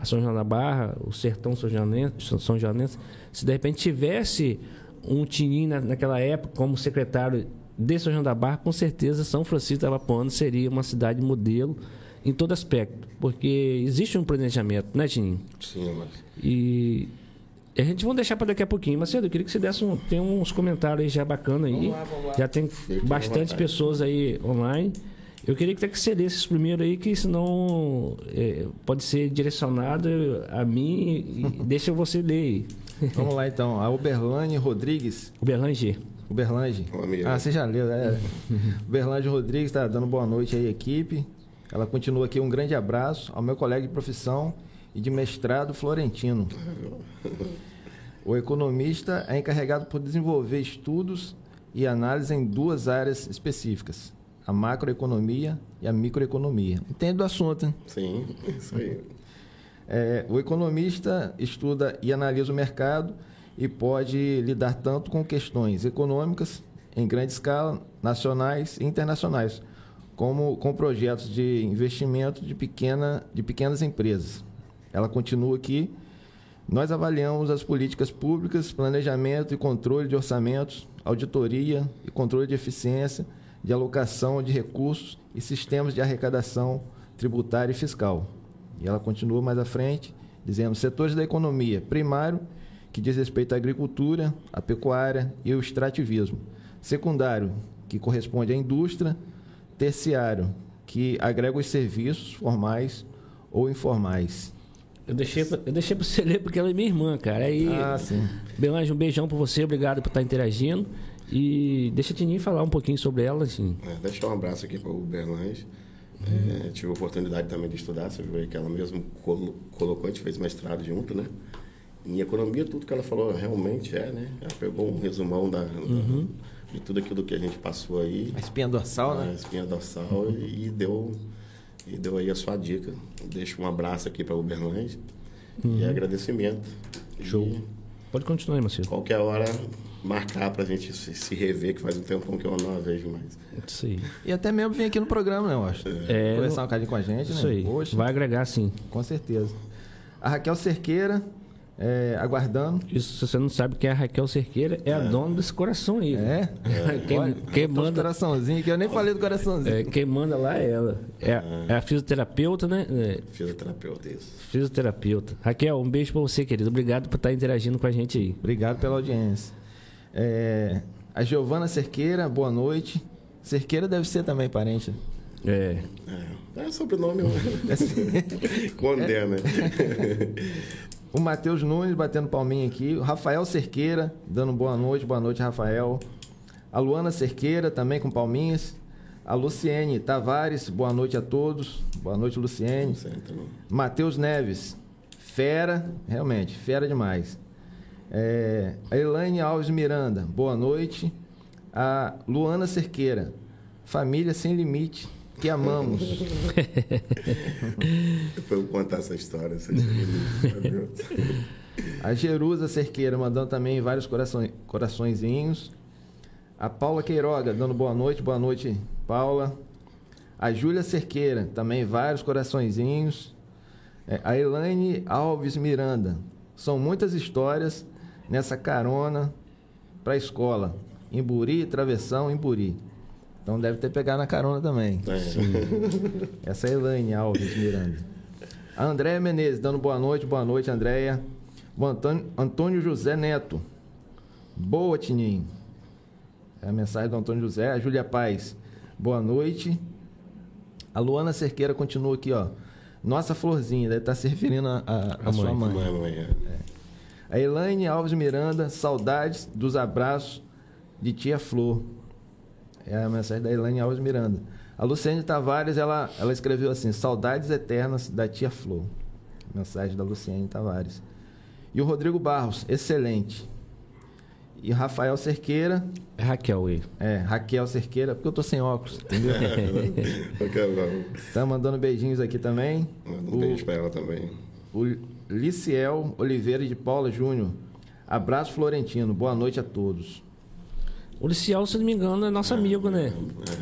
Speaker 2: a São João da Barra, o sertão São Joanense, São Joanense, se de repente tivesse um Tinim na, naquela época como secretário de São João da Barra, com certeza São Francisco de Itabapuana seria uma cidade modelo em todo aspecto, porque existe um planejamento, né, Tininho?
Speaker 3: Sim, mas
Speaker 2: E a gente vai deixar para daqui a pouquinho. Macedo, eu queria que você desse um, tem uns comentários aí já bacana aí.
Speaker 1: Vamos lá, vamos lá.
Speaker 2: Já tem bastante pessoas aí online. Eu queria que você lesse esses primeiros aí, que senão é, pode ser direcionado a mim e <laughs> deixa você ler aí.
Speaker 1: Vamos lá então. A Uberlane Rodrigues. Uberlange.
Speaker 3: Amigo.
Speaker 1: Ah, você já leu, é. <laughs> Uberlange Rodrigues está dando boa noite aí, equipe. Ela continua aqui. Um grande abraço ao meu colega de profissão e de mestrado Florentino. O economista é encarregado por desenvolver estudos e análise em duas áreas específicas: a macroeconomia e a microeconomia. Entende do assunto, hein?
Speaker 3: sim, <laughs> isso aí.
Speaker 1: É, o economista estuda e analisa o mercado e pode lidar tanto com questões econômicas em grande escala, nacionais e internacionais, como com projetos de investimento de, pequena, de pequenas empresas. Ela continua aqui. Nós avaliamos as políticas públicas, planejamento e controle de orçamentos, auditoria e controle de eficiência, de alocação de recursos e sistemas de arrecadação tributária e fiscal. E ela continua mais à frente, dizendo setores da economia, primário, que diz respeito à agricultura, à pecuária e ao extrativismo. Secundário, que corresponde à indústria. Terciário, que agrega os serviços formais ou informais.
Speaker 2: Eu deixei, pra- eu deixei pra você ler porque ela é minha irmã, cara. Aí,
Speaker 1: Ah, sim.
Speaker 2: Belange, um beijão pra você, obrigado por estar interagindo. E deixa a Tininho falar um pouquinho sobre ela, assim.
Speaker 3: É, deixa um abraço aqui para o Berlange. É, tive a oportunidade também de estudar, você viu que ela mesmo colo- colocou, a gente fez mestrado junto, né? Em economia, tudo que ela falou realmente é, né? Ela pegou um resumão da, da- de tudo aquilo que a gente passou aí,
Speaker 1: A espinha dorsal,
Speaker 3: a
Speaker 1: né?
Speaker 3: espinha dorsal, e deu, e deu aí a sua dica. Deixo um abraço aqui para o Berlange e agradecimento.
Speaker 2: Show.
Speaker 3: E
Speaker 2: Pode continuar aí, Marcelo.
Speaker 3: Qualquer hora marcar pra gente se, se rever, que faz um tempo que eu não a vejo mais.
Speaker 2: Isso aí.
Speaker 1: E até mesmo vir aqui no programa, né, eu acho.
Speaker 2: É,
Speaker 1: Conversar um bocadinho com a gente,
Speaker 2: Isso
Speaker 1: né?
Speaker 2: aí.
Speaker 1: Poxa,
Speaker 2: Vai agregar sim.
Speaker 1: com certeza. A Raquel Cerqueira, é, aguardando.
Speaker 2: Isso, se você não sabe quem é a Raquel Cerqueira, é, a dona desse coração aí.
Speaker 1: É?
Speaker 2: Quem,
Speaker 1: Olha,
Speaker 2: quem
Speaker 1: os
Speaker 2: manda,
Speaker 1: coraçãozinho que eu nem falei do coraçãozinho.
Speaker 2: é, quem manda lá é ela. É, a- é a fisioterapeuta, né? É,
Speaker 3: Fisioterapeuta, isso.
Speaker 2: fisioterapeuta. Raquel, um beijo pra você, querido. Obrigado por estar interagindo com a gente aí.
Speaker 1: Obrigado pela audiência. É, a Giovana Cerqueira, boa noite. Cerqueira deve ser também parente.
Speaker 2: É.
Speaker 3: É, é sobrenome <laughs> <laughs> condena. <laughs>
Speaker 1: O Matheus Nunes batendo palminha aqui. O Rafael Cerqueira dando boa noite. Boa noite, Rafael. A Luana Cerqueira também com palminhas. A Luciene Tavares, boa noite a todos. Boa noite, Luciene. Matheus Neves, fera, realmente, fera demais. É, a Elaine Alves Miranda, boa noite. A Luana Cerqueira, família sem limite, que amamos. <laughs>
Speaker 3: Depois eu vou contar essa história. Essa história.
Speaker 1: A Jerusa Cerqueira mandando também vários corações, coraçõezinhos. A Paula Queiroga dando boa noite, boa noite, Paula. A Júlia Cerqueira também vários coraçõezinhos. É, a Elaine Alves Miranda. São muitas histórias nessa carona para a escola. Imburi, travessão, Imburi. Então deve ter pegado na carona também.
Speaker 3: É.
Speaker 1: Essa é a Elaine Alves Miranda. A Andréia Menezes, dando boa noite, boa noite, Andréia. Antônio, Antônio José Neto. Boa, Tininho. É a mensagem do Antônio José. A Júlia Paz, boa noite. A Luana Cerqueira continua aqui, ó. Nossa florzinha, deve estar se referindo a, a- a sua mãe.
Speaker 3: Mãe, mãe, é.
Speaker 1: A Elaine Alves Miranda, saudades dos abraços de tia Flor. É a mensagem da Elaine Alves Miranda. A Luciane Tavares, ela, ela escreveu assim: Saudades eternas da tia Flor. Mensagem da Luciane Tavares. E o Rodrigo Barros, excelente. E o Rafael Cerqueira,
Speaker 2: É Raquel aí.
Speaker 1: é, Raquel Cerqueira, porque eu tô sem óculos, entendeu? <laughs> Tá mandando beijinhos aqui também.
Speaker 3: Manda um
Speaker 1: O-
Speaker 3: beijo pra ela também.
Speaker 1: O Liciel Oliveira de Paula Júnior. Abraço Florentino. Boa noite a todos.
Speaker 2: O Licial, se não me engano, é nosso amigo, né?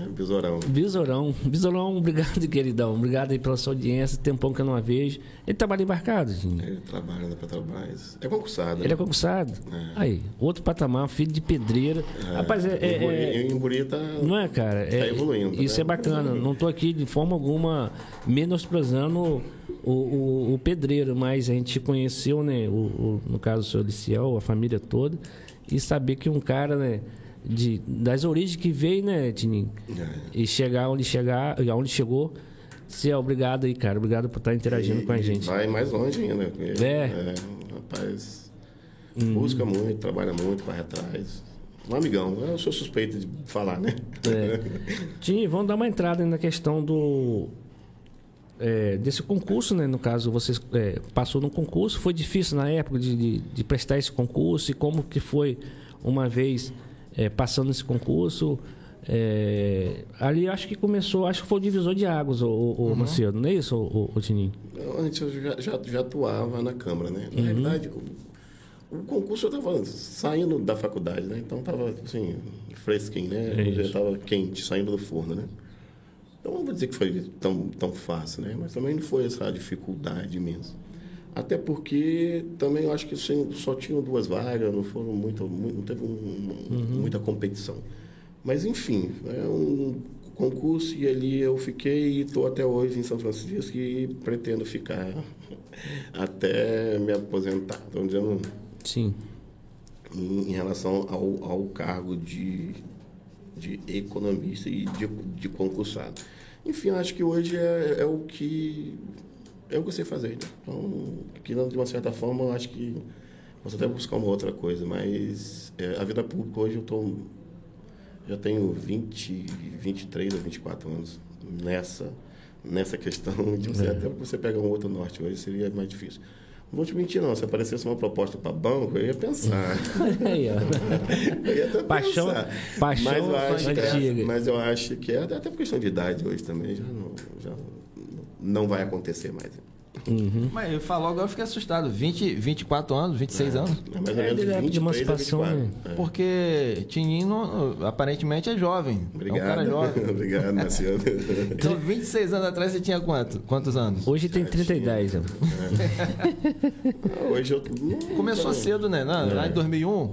Speaker 3: É, besourão.
Speaker 2: Besourão. Besourão, obrigado, <laughs> queridão. Obrigado aí pela sua audiência. Tempão que eu não a vejo. Ele trabalha embarcado, gente.
Speaker 3: Ele trabalha na Petrobras. É concursado.
Speaker 2: Ele é concursado. Aí, outro patamar, filho de pedreira. Rapaz, é, é- é-
Speaker 3: Em tá...
Speaker 2: Não é, cara? É,
Speaker 3: Tá evoluindo,
Speaker 2: Isso
Speaker 3: né?
Speaker 2: é bacana. Não estou aqui de forma alguma menosprezando o, o- o pedreiro, mas a gente conheceu, né? O, o- no caso, o senhor Liciel, a família toda, e saber que um cara, né? De, das origens que veio, né, Tininho?
Speaker 3: É.
Speaker 2: E chegar onde chegar, onde chegou. Você é obrigado aí, cara. Obrigado por estar interagindo
Speaker 3: E-
Speaker 2: com a gente.
Speaker 3: Vai mais longe ainda. Ele,
Speaker 2: É.
Speaker 3: rapaz,
Speaker 2: Hum.
Speaker 3: busca muito, trabalha muito, vai atrás. Um amigão. Eu sou suspeito de falar, né?
Speaker 2: É. Tim, vamos dar uma entrada na questão do é, desse concurso, né? No caso, você é, passou no concurso, foi difícil na época de, de, de prestar esse concurso e como que foi uma vez é, passando esse concurso? É, ali acho que começou, acho que foi o divisor de águas, o, o, Macedo, não é isso, o, o, Tininho?
Speaker 3: Antes eu já, já, já atuava na Câmara, né? Na realidade, o, o concurso eu estava saindo da faculdade, né? Então estava assim, fresquinho, né?
Speaker 2: É
Speaker 3: já estava quente, saindo do forno, né? Então não vou dizer que foi tão, tão fácil, né? Mas também não foi essa dificuldade imensa. Até porque também eu acho que só tinham duas vagas, não foram muito, muito não teve um- muita competição. Mas enfim, é um concurso e ali eu fiquei e estou até hoje em São Francisco e pretendo ficar <laughs> até me aposentar. Então, dizendo
Speaker 2: Sim.
Speaker 3: em, em relação ao, ao cargo de, de economista e de, de concursado. Enfim, acho que hoje é, é o que é eu sei fazer. né? Então, que de uma certa forma, eu acho que posso até buscar uma outra coisa, mas é, a vida pública hoje eu tô já tenho 20, 23 ou 24 anos nessa nessa questão <laughs> de você, até que você pega um outro norte hoje seria mais difícil. Não vou te mentir não, se aparecesse uma proposta para banco, eu ia pensar. <laughs>
Speaker 2: Aí, ó.
Speaker 3: Eu ia até
Speaker 2: Paixão-
Speaker 3: pensar.
Speaker 2: paixão
Speaker 3: mas eu acho é, mas eu acho que é até por questão de idade hoje também já não, já não vai acontecer mais.
Speaker 2: Uhum.
Speaker 1: Mas eu falo agora eu fiquei assustado. 20, 24 anos, 26 anos.
Speaker 3: É mais ou
Speaker 2: É,
Speaker 3: menos
Speaker 2: ele é de
Speaker 3: 23 a
Speaker 2: emancipação,
Speaker 3: 24.
Speaker 2: né?
Speaker 3: É.
Speaker 1: Porque Tininho não- aparentemente é jovem.
Speaker 3: Obrigado.
Speaker 1: É um cara jovem. <laughs>
Speaker 3: Obrigado, Marciano.
Speaker 1: Então, 26 anos atrás você tinha quanto? Quantos anos?
Speaker 2: Hoje tem 30 e 10. ó. <laughs>
Speaker 3: Hoje eu.
Speaker 1: Começou cedo, né? Lá, lá em 2001.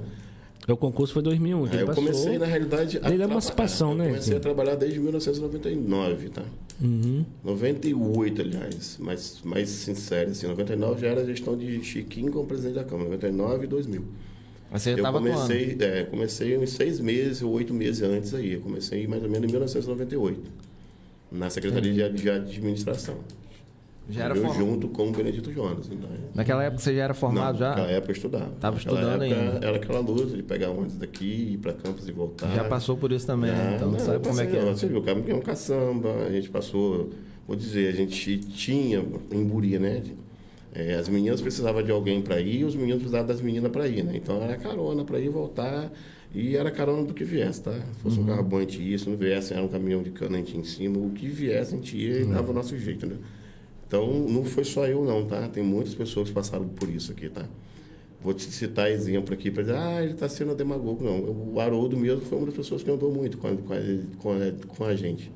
Speaker 2: O concurso foi 2001. que
Speaker 3: É,
Speaker 2: ele
Speaker 3: eu
Speaker 2: passou.
Speaker 3: comecei, na realidade. a
Speaker 2: Desde a
Speaker 3: traba-
Speaker 2: emancipação,
Speaker 3: eu
Speaker 2: né?
Speaker 3: Comecei a trabalhar desde 1999, tá?
Speaker 2: Uhum.
Speaker 3: 98, aliás, mais, mais sincero, assim. 99 já era a gestão de Chiquinho como presidente da Câmara, 99 e 2000.
Speaker 1: Mas você já
Speaker 3: eu
Speaker 1: estava
Speaker 3: comecei, é, comecei uns seis meses ou oito meses antes aí. Eu comecei mais ou menos em 1998, na Secretaria de, de Administração.
Speaker 1: Já era
Speaker 3: eu
Speaker 1: formado.
Speaker 3: junto com o Benedito Jonas. Então,
Speaker 1: Naquela época você já era formado
Speaker 3: não,
Speaker 1: já?
Speaker 3: Naquela época eu estudava.
Speaker 1: Tava
Speaker 3: Naquela
Speaker 1: estudando
Speaker 3: época
Speaker 1: ainda.
Speaker 3: Era aquela luta de pegar ônibus daqui, ir para campus e voltar.
Speaker 1: Já passou por isso também, né?
Speaker 3: Já,
Speaker 1: então
Speaker 3: não,
Speaker 1: sabe como é que é.
Speaker 3: Você viu, o caminhão caçamba, a gente passou, vou dizer, a gente tinha em Buria, né? É, as meninas precisavam de alguém para ir, os meninos precisavam das meninas para ir, né? Então era carona para ir e voltar, e era carona do que viesse, tá? Se fosse
Speaker 1: Uhum.
Speaker 3: um carro bom, a gente ia, se não viesse, era um caminhão de cana, a gente ia em cima, o que viesse, a gente ia e
Speaker 1: Uhum.
Speaker 3: dava o nosso jeito, né? Então não foi só eu, não, tá? Tem muitas pessoas que passaram por isso aqui, tá? Vou te citar exemplo aqui para dizer, ah, ele está sendo demagogo. Não, o Haroldo mesmo foi uma das pessoas que andou muito com a, com a, com a, gente,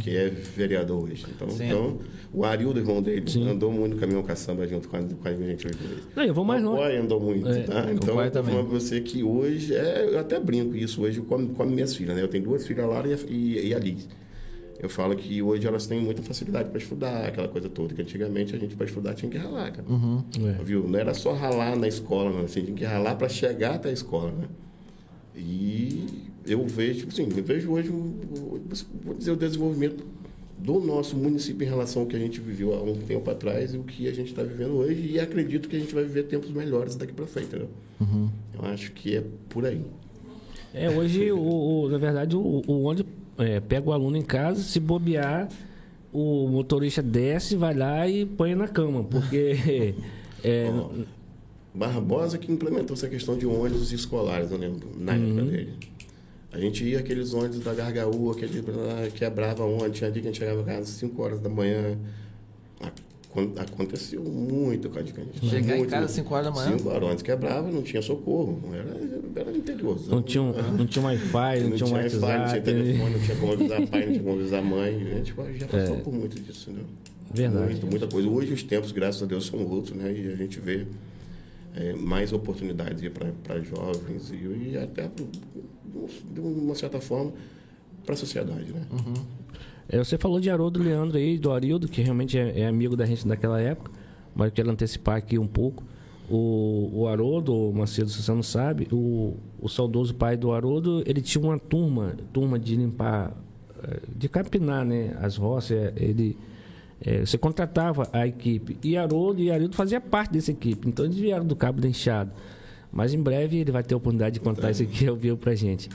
Speaker 3: que é vereador hoje. Então,
Speaker 1: Sim.
Speaker 3: então o Arildo, irmão dele,
Speaker 2: Sim.
Speaker 3: andou muito no caminhão caçamba junto com a, com a gente hoje.
Speaker 2: Não, eu vou mais
Speaker 3: o
Speaker 2: longe.
Speaker 3: pai andou muito,
Speaker 2: É,
Speaker 3: tá?
Speaker 1: o
Speaker 3: Então, eu falando pra você que hoje, é, eu até brinco isso hoje com, com as minhas filhas, né? Eu tenho duas filhas, a Lara e a, e, e a Liz. Eu falo que hoje elas têm muita facilidade para estudar, aquela coisa toda, que antigamente a gente para estudar tinha que ralar, cara.
Speaker 2: É.
Speaker 3: Viu? Não era só ralar na escola, não. Você tinha que ralar para chegar até a escola, né? E eu vejo, tipo assim, eu vejo hoje, vou dizer, o desenvolvimento do nosso município em relação ao que a gente viveu há um tempo atrás e o que a gente está vivendo hoje. E acredito que a gente vai viver tempos melhores daqui para frente, né? Eu acho que é por aí.
Speaker 2: É, hoje, o, o- na verdade, o, o ônibus é, pega o aluno em casa, se bobear, o motorista desce, vai lá e põe na cama, porque. <laughs> é,
Speaker 3: Barbosa que implementou essa questão de ônibus escolares, eu lembro, na época dele. A gente ia aqueles ônibus da Gargaúa, que a gente ah, quebrava ônibus, tinha dia que a gente chegava em casa às 5 horas da manhã. Acon- Aconteceu muito com a gente.
Speaker 1: Chegar em casa às 5 horas da manhã?
Speaker 3: 5 horas, ônibus quebrava, não tinha socorro. Era, era interior.
Speaker 2: não tinha, um- não tinha Wi-Fi, não, tinha um <laughs>
Speaker 3: Wi-Fi, não tinha
Speaker 2: WhatsApp.
Speaker 3: telefone, não tinha como avisar <laughs> pai, não tinha como avisar mãe. A gente já passou por muito disso, né?
Speaker 2: Verdade.
Speaker 3: Muito, muita coisa. Hoje os tempos, graças a Deus, são outros, né? E a gente vê é, mais oportunidades para jovens e, e até, de uma certa forma, para a sociedade, né?
Speaker 2: É, você falou de Haroldo Leandro aí, do Arildo, que realmente é, é amigo da gente daquela época, mas eu quero antecipar aqui um pouco. O, o Haroldo, o Macedo, se você não sabe, o, o saudoso pai do Haroldo, ele tinha uma turma, turma de limpar, eh, de capinar, né, as roças, eh, ele... eh, você contratava a equipe e Haroldo e Arildo fazia parte dessa equipe, então eles vieram do Cabo da Enxada. Mas em breve ele vai ter a oportunidade de contar isso aqui ao vivo pra gente.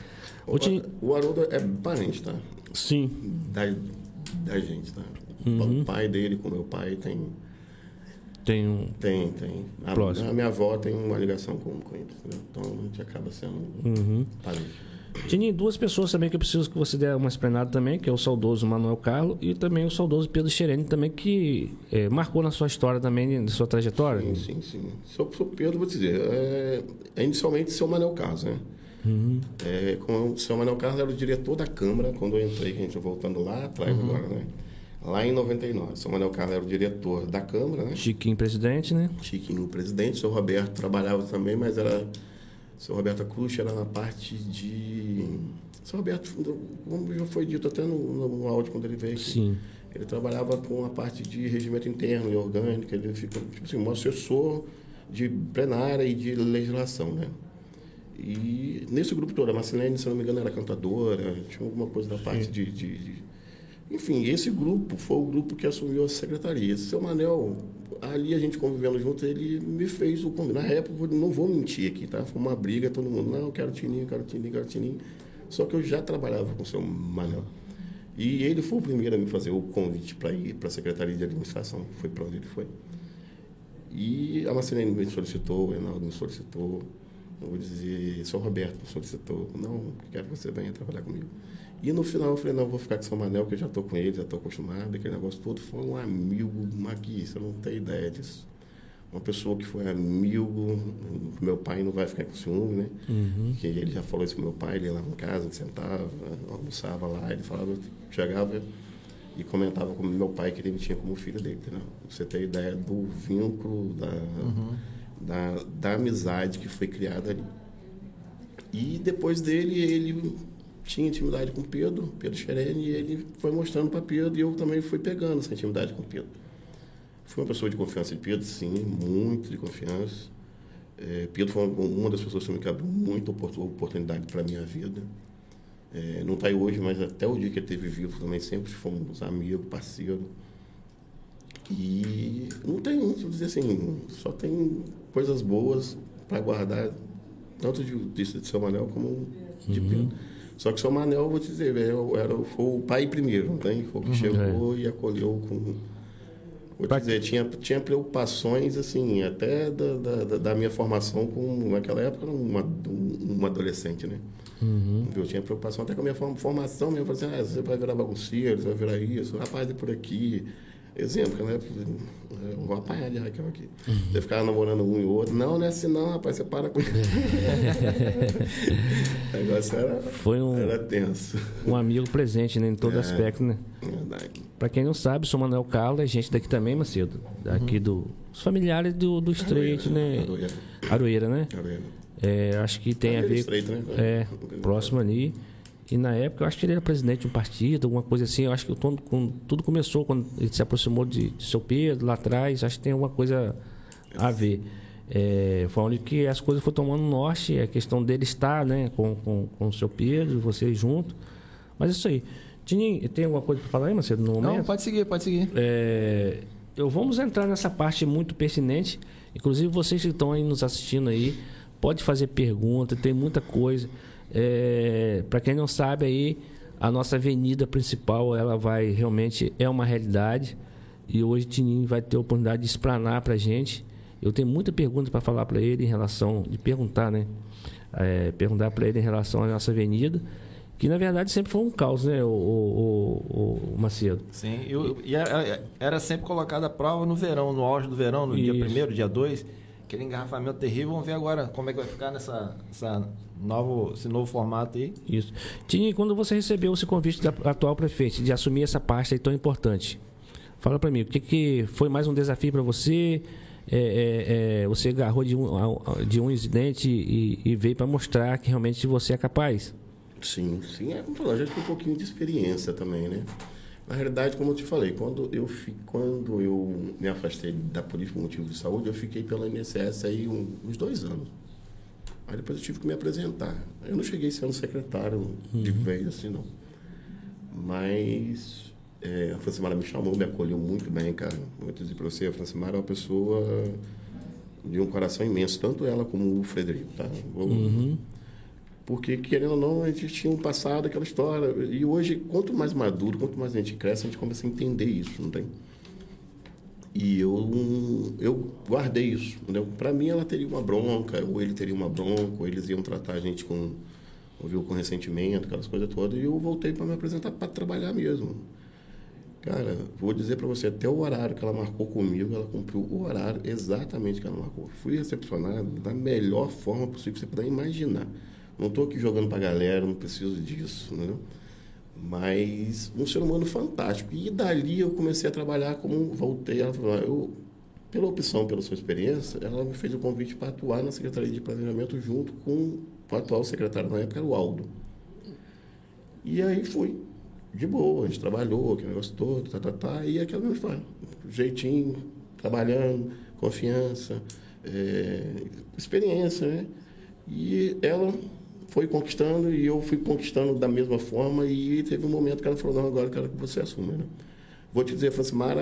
Speaker 2: O Tim-
Speaker 3: O, Haroldo é parente, tá?
Speaker 2: Sim,
Speaker 3: Da, da gente, tá?
Speaker 2: Uhum.
Speaker 3: O pai dele com meu pai tem.
Speaker 2: tem um...
Speaker 3: Tem, tem. A,
Speaker 2: Próximo.
Speaker 3: a minha avó tem uma ligação com, com ele, entendeu? Então a gente acaba sendo
Speaker 2: Uhum.
Speaker 3: parente.
Speaker 2: Tinha duas pessoas também que eu preciso que você dê uma explanada também, que é o saudoso Manuel Carlos e também o saudoso Pedro Xerene também, que eh, marcou na sua história também, na sua trajetória.
Speaker 3: Sim, sim, sim. Sou, sou Pedro, vou te dizer. É, é inicialmente seu Manel Carlos, né? É, com o seu Manel Carlos era o diretor da Câmara quando eu entrei, a gente voltando lá atrás agora, né? Lá em 99. Seu Manel Carlos era o diretor da Câmara, né?
Speaker 2: Chiquinho presidente, né?
Speaker 3: Chiquinho o presidente, o seu Roberto trabalhava também, mas era. O seu Roberto Cruz era na parte de. O seu Roberto, como já foi dito até no, no áudio quando ele veio aqui.
Speaker 2: Sim.
Speaker 3: Ele trabalhava com a parte de regimento interno e orgânico, ele fica, tipo assim, um assessor de plenária e de legislação, né? E nesse grupo todo, a Marcelene, se não me engano, era cantadora, tinha alguma coisa da parte de, de- de- Enfim, esse grupo foi o grupo que assumiu a secretaria. Seu Manel, ali a gente convivendo junto, ele me fez o convite. Na época, não vou mentir aqui, tá? Foi uma briga, todo mundo, não, eu quero Tininho, quero Tininho, quero Tininho. Só que eu já trabalhava com o seu Manel. E ele foi o primeiro a me fazer o convite para ir para a Secretaria de Administração, foi para onde ele foi. E a Marcelene me solicitou, o Reinaldo me solicitou, Eu vou dizer, sou Roberto, solicitou, não, quero que você venha trabalhar comigo. E no final eu falei, não, eu vou ficar com o São Manel, que eu já estou com ele, já estou acostumado, aquele negócio todo. Foi um amigo, Maqui, você não tem ideia disso. Uma pessoa que foi amigo, meu pai não vai ficar com ciúme, né?
Speaker 2: Uhum.
Speaker 3: Que ele já falou isso com meu pai, ele ia lá em casa, sentava, almoçava lá, ele falava, chegava e comentava com meu pai que ele me tinha como filho dele, entendeu? Você tem ideia do vínculo, da, uhum. Da, da amizade que foi criada ali. E depois dele, ele tinha intimidade com Pedro, Pedro Xerene, e ele foi mostrando para Pedro, e eu também fui pegando essa intimidade com Pedro. Fui uma pessoa de confiança de Pedro, sim, muito de confiança. É, Pedro foi uma das pessoas que me abriu muita oportunidade para a minha vida. É, não está aí hoje, mas até o dia que ele esteve vivo também sempre fomos amigos, parceiros. E não tem, vamos dizer assim, só tem coisas boas para guardar, tanto de, de, de São Manuel como de uhum. Pedro. Só que São Manuel, vou te dizer, era, era, foi o pai primeiro, não tem? Foi o que uhum, chegou é. e acolheu com Vou pra... dizer, tinha, tinha preocupações, assim, até da, da, da minha formação com, naquela época, uma, um, um adolescente, né? Uhum. Eu tinha preocupação até com a minha formação mesmo. Eu falei assim, ah, você vai virar bagunceiro, você vai virar isso, rapaz, é por aqui. Exemplo, né? Eu vou apanhar de Raquel aqui. Uhum. Você ficava namorando um e outro. Não, não é assim não, rapaz, você para com isso. <laughs> o negócio era,
Speaker 2: Foi um,
Speaker 3: era tenso.
Speaker 2: Um amigo presente, né? Em todo é, aspecto, né? Verdade. Pra quem não sabe, sou Manuel Carlos, é gente daqui também, Macedo. Daqui uhum. dos familiares do, do Estreito, né? Aroeira. Aroeira, né? Aroeira. É, acho que tem Aroeira a ver. Estreito, né? É, próximo ali. E na época eu acho que ele era presidente de um partido, alguma coisa assim. Eu acho que o todo, tudo começou quando ele se aproximou de, de seu Pedro lá atrás. Acho que tem alguma coisa a ver. É, foi onde que as coisas foram tomando norte. A questão dele estar né, com, com, com o seu Pedro, vocês junto. Mas isso aí. Tininho, tem alguma coisa para falar aí, Marcelo, no momento?
Speaker 1: Não, pode seguir, pode seguir.
Speaker 2: É, eu vamos entrar nessa parte muito pertinente. Inclusive, vocês que estão aí nos assistindo aí, pode fazer pergunta, tem muita coisa. É, para quem não sabe aí, a nossa avenida principal, ela vai realmente é uma realidade. E hoje o Tininho vai ter a oportunidade de explanar para a gente. Eu tenho muita pergunta para falar para ele em relação, de perguntar, né? É, perguntar para ele em relação à nossa avenida, que na verdade sempre foi um caos, né, o, o, o Macedo?
Speaker 1: Sim, eu, e era, era, sempre colocada a prova no verão, no auge do verão, no Isso. dia primeiro, dia 2 aquele engarrafamento terrível. Vamos ver agora como é que vai ficar nessa, nessa novo, esse novo formato aí.
Speaker 2: Isso. Tini, quando você recebeu esse convite da atual prefeito de assumir essa pasta aí tão importante, fala para mim, o que, que foi mais um desafio para você? É, é, é, você agarrou de um, de um incidente e, e veio para mostrar que realmente você é capaz?
Speaker 3: Sim, sim. É, como falou, já tive um pouquinho de experiência também, né? Na realidade, como eu te falei, quando eu, quando eu me afastei da política por motivo de saúde, eu fiquei pela INSS aí um, uns dois anos. Aí depois eu tive que me apresentar. Eu não cheguei sendo secretário uhum. de vez assim, não. Mas é, a Francimara me chamou, me acolheu muito bem, cara. Vou dizer para você, a Francimara é uma pessoa de um coração imenso, tanto ela como o Frederico, tá? Uhum. Porque, querendo ou não, a gente tinha um passado, aquela história. E hoje, quanto mais maduro, quanto mais a gente cresce, a gente começa a entender isso, não tem? E eu, eu guardei isso. Para mim, ela teria uma bronca, ou ele teria uma bronca, ou eles iam tratar a gente com, ouviu, com ressentimento, aquelas coisas todas. E eu voltei para me apresentar para trabalhar mesmo. Cara, vou dizer para você, até o horário que ela marcou comigo, ela cumpriu o horário exatamente que ela marcou. Fui recepcionado da melhor forma possível que você puder imaginar. Não estou aqui jogando para galera, não preciso disso, né? Mas um ser humano fantástico. E dali eu comecei a trabalhar como voltei. Falou, eu, pela opção, pela sua experiência, ela me fez o convite para atuar na Secretaria de Planejamento junto com o atual secretário na época, o Aldo. E aí fui. De boa, a gente trabalhou, aquele negócio todo, tá, tá, tá, e aquela mesma história. Jeitinho, trabalhando, confiança, é, experiência, né? E ela foi conquistando e eu fui conquistando da mesma forma e teve um momento que ela falou, não, agora eu quero que você assuma, né? Vou te dizer, Francimara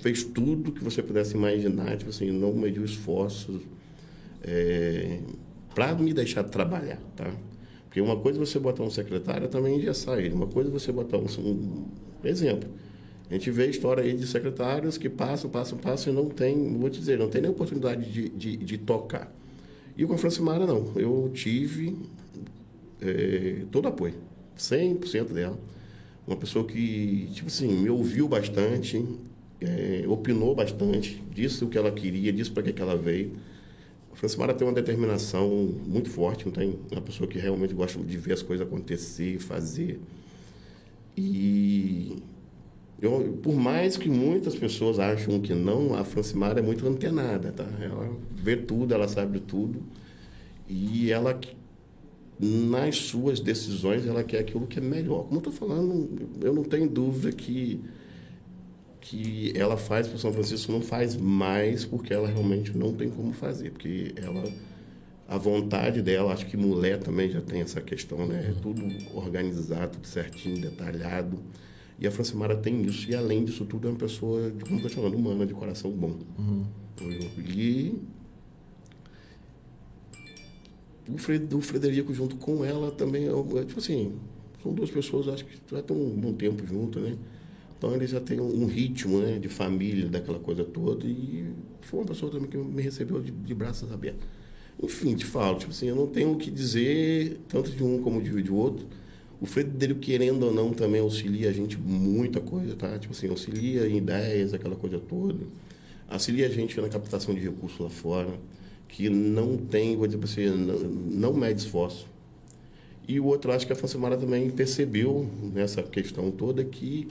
Speaker 3: fez tudo que você pudesse imaginar, tipo assim, não mediu esforços é, para me deixar trabalhar, tá? Porque uma coisa é você botar um secretário também já sai, uma coisa é você botar um, um exemplo. A gente vê história aí de secretários que passam, passam, passam e não tem, vou te dizer, não tem nem oportunidade de, de, de tocar. E com a Francimara, não. Eu tive é, todo apoio, 100% dela. Uma pessoa que, tipo assim, me ouviu bastante, é, opinou bastante, disse o que ela queria, disse para que, que ela veio. A Francimara tem uma determinação muito forte, não tem uma pessoa que realmente gosta de ver as coisas acontecer, fazer. E eu, por mais que muitas pessoas acham que não, a Francimara é muito antenada, tá? Ela vê tudo, ela sabe tudo. E ela, nas suas decisões, ela quer aquilo que é melhor. Como eu estou falando, eu não tenho dúvida que que ela faz para São Francisco não faz mais porque ela realmente não tem como fazer, porque ela a vontade dela, acho que mulher também já tem essa questão, né? É tudo organizado, tudo certinho, detalhado. E a Francimara tem isso. E além disso tudo, é uma pessoa, como eu estou falando, humana, de coração bom. Uhum. E o, Fred, o Frederico junto com ela também, é, é, tipo assim, são duas pessoas, acho que já estão um bom tempo junto, né? Então eles já têm um, ritmo, né, de família, daquela coisa toda. E foi uma pessoa também que me recebeu de, de braços abertos. Enfim, te falo, tipo assim, eu não tenho o que dizer, tanto de um como de, de outro. O Frederico, querendo ou não, também auxilia a gente muita coisa, tá? Tipo assim, auxilia em ideias, aquela coisa toda. Auxilia a gente na captação de recursos lá fora que não tem, vou dizer para você, não, não mede esforço. E o outro, acho que a Francimara também percebeu nessa questão toda que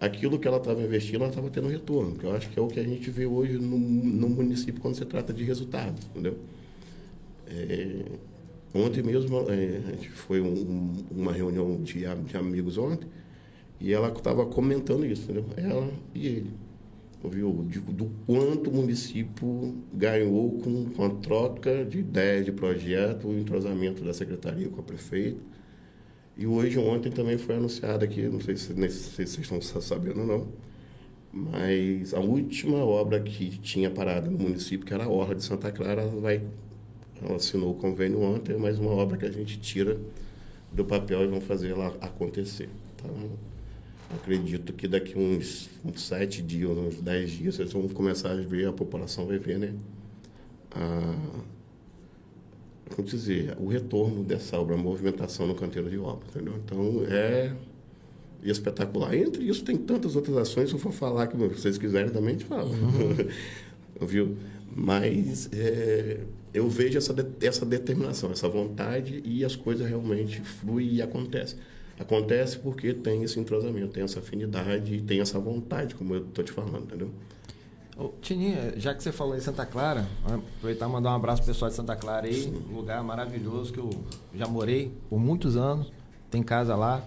Speaker 3: aquilo que ela estava investindo, ela estava tendo retorno. Que eu acho que é o que a gente vê hoje no, no município quando se trata de resultados, entendeu? É, ontem mesmo, é, a gente foi um, uma reunião de, de amigos ontem, e ela estava comentando isso, entendeu? Ela e ele viu, do quanto o município ganhou com, com a troca de ideias de projeto, o entrosamento da secretaria com a prefeita. E hoje, ontem, também foi anunciado aqui, não sei se, se vocês estão sabendo ou não, mas a última obra que tinha parada no município, que era a Orla de Santa Clara, ela vai, ela assinou o convênio ontem, é mais uma obra que a gente tira do papel e vamos fazer ela acontecer. Então, acredito que daqui uns, uns sete dias, uns dez dias, vocês vão começar a ver, a população vai ver, né? A, como dizer, o retorno dessa obra, a movimentação no canteiro de obra, entendeu? Então, é espetacular. Entre isso, tem tantas outras ações, se eu for falar que vocês quiserem também, a gente fala. Uhum. <laughs> Viu? Mas é, eu vejo essa, essa determinação, essa vontade e as coisas realmente fluem e acontecem. Acontece porque tem esse entrosamento, tem essa afinidade e tem essa vontade, como eu estou te falando, entendeu?
Speaker 1: Ô, Tininha, já que você falou em Santa Clara, aproveitar e mandar um abraço pro pessoal de Santa Clara aí, Sim. um lugar maravilhoso que eu já morei por muitos anos, tem casa lá.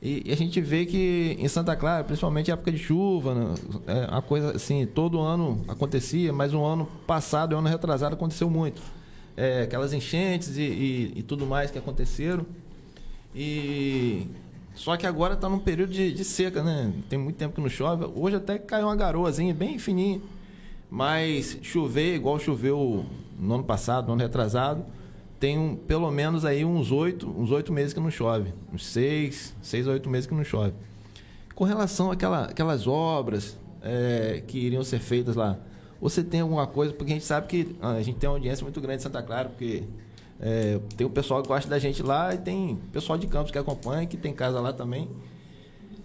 Speaker 1: E, e a gente vê que em Santa Clara, principalmente época de chuva, né, é uma coisa assim, todo ano acontecia, mas um ano passado, um ano retrasado, aconteceu muito. É, aquelas enchentes e, e, e tudo mais que aconteceram. E só que agora está num período de, de, seca, né? Tem muito tempo que não chove. Hoje até caiu uma garoazinha bem fininha. Mas chover igual choveu no ano passado, no ano retrasado, tem um, pelo menos aí uns oito, uns meses que não chove. Uns seis, seis a oito meses que não chove. Com relação àquela, àquelas obras é, que iriam ser feitas lá, você tem alguma coisa? Porque a gente sabe que a gente tem uma audiência muito grande em Santa Clara, porque é, tem o pessoal que gosta da gente lá e tem pessoal de campos que acompanha, que tem casa lá também.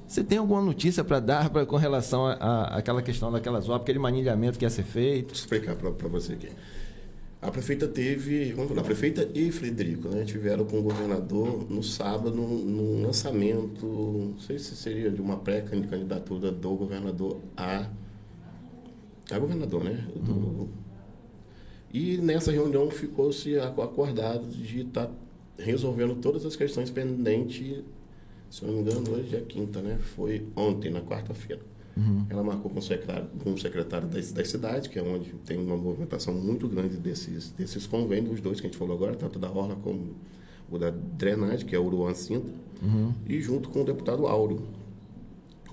Speaker 1: Você tem alguma notícia para dar pra, com relação àquela questão daquelas obras, aquele manilhamento que ia ser feito?
Speaker 3: Vou explicar para você aqui. A prefeita teve, vamos falar, a prefeita e Frederico, né, tiveram com o governador no sábado num lançamento, não sei se seria de uma pré-candidatura do governador a, a governador, né, do, uhum e nessa reunião ficou-se acordado de estar tá resolvendo todas as questões pendentes. Se não me engano, hoje é quinta, né? Foi ontem, na quarta-feira. Uhum. Ela marcou com o secretário, com o secretário da, da cidade, que é onde tem uma movimentação muito grande desses, desses convênios, os dois que a gente falou agora, tanto da Orla como o da drenagem, que é o Uruan Cinta, uhum. e junto com o deputado Áureo,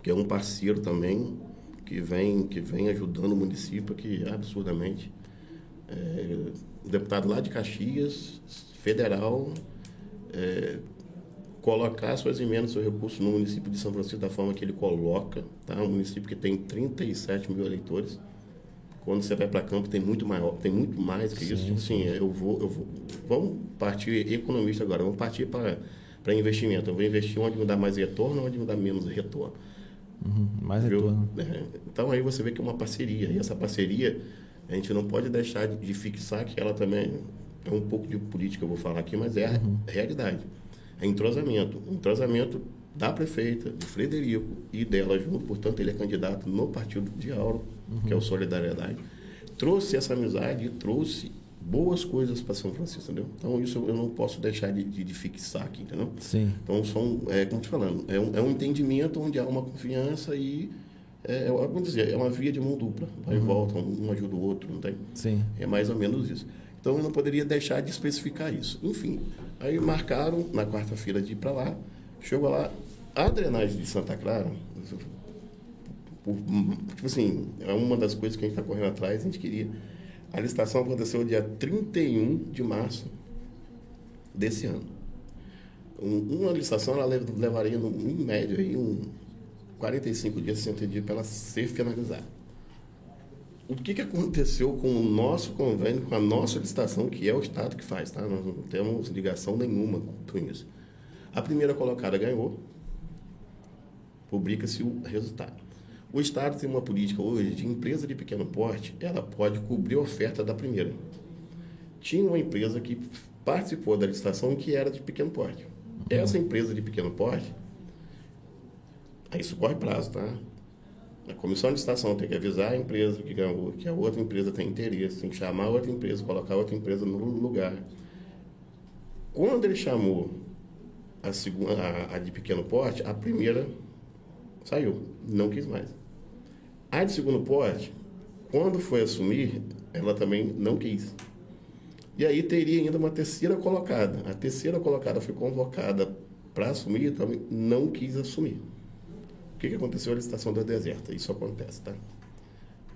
Speaker 3: que é um parceiro também, que vem, que vem ajudando o município aqui absurdamente é, deputado lá de Caxias, federal, é, colocar suas emendas, seu recurso no município de São Francisco da forma que ele coloca, tá? Um município que tem 37 mil eleitores, Quando você vai para campo tem muito maior, tem muito mais que isso. Tipo assim, eu vou, eu vou, vamos partir economista agora, vamos partir para para investimento. Eu vou investir onde me dá mais retorno, onde me dá menos retorno.
Speaker 1: Uhum, mais
Speaker 3: Viu?
Speaker 1: retorno.
Speaker 3: É, Então aí você vê que é uma parceria. E essa parceria, a gente não pode deixar de, de fixar que ela também é um pouco de política, eu vou falar aqui, mas é a realidade. É entrosamento. O entrosamento da prefeita, de Frederico e dela junto, portanto, ele é candidato no partido de Auro, que é o Solidariedade. Trouxe essa amizade e trouxe boas coisas para São Francisco, entendeu? Então isso eu não posso deixar de, de, de fixar aqui, entendeu?
Speaker 1: Sim.
Speaker 3: Então, são, é, como te falando, é um, é um entendimento onde há uma confiança e, é, é, dizer, é uma via de mão dupla. Vai e volta, um, ajuda o outro, não tem?
Speaker 1: Sim.
Speaker 3: É mais ou menos isso. Então, eu não poderia deixar de especificar isso. Enfim, aí marcaram na quarta-feira de ir para lá. Chegou lá, a drenagem de Santa Clara, por- tipo assim, é uma das coisas que a gente está correndo atrás, a gente queria. A licitação aconteceu dia 31 de março desse ano. Um- uma licitação ela lev- levaria, no- em média, aí, um 45 dias, 60 dias para ela ser finalizada. O que, que aconteceu com o nosso convênio, com a nossa licitação, que é o Estado que faz, tá? Nós não temos ligação nenhuma com isso. A primeira colocada ganhou, publica-se o resultado. O Estado tem uma política hoje de empresa de pequeno porte, ela pode cobrir a oferta da primeira. Tinha uma empresa que participou da licitação que era de pequeno porte. Essa empresa de pequeno porte, isso corre prazo, tá? A comissão de licitação tem que avisar a empresa que a outra empresa tem interesse, tem que chamar a outra empresa, colocar a outra empresa no lugar. Quando ele chamou a, segunda, a, a de pequeno porte, a primeira saiu, não quis mais. A de segundo porte, quando foi assumir, ela também não quis. E aí teria ainda uma terceira colocada. A terceira colocada foi convocada para assumir, também não quis assumir. O que, que aconteceu? A licitação da deserta. Isso acontece, tá?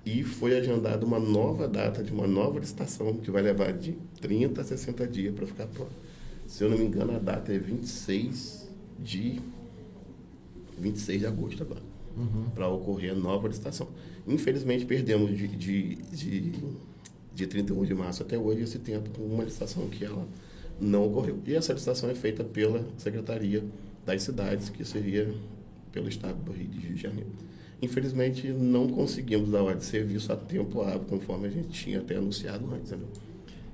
Speaker 3: E foi agendada uma nova data de uma nova licitação que vai levar de 30 a 60 dias para ficar pronta. Se eu não me engano, a data é 26 de 26 de agosto agora, para ocorrer a nova licitação. Infelizmente, perdemos de, de, de, de 31 de março até hoje esse tempo com uma licitação que ela não ocorreu. E essa licitação é feita pela Secretaria das Cidades, que seria pelo Estado do Rio de Janeiro. Infelizmente, não conseguimos dar ordem de serviço a tempo hábil, conforme a gente tinha até anunciado antes. Entendeu?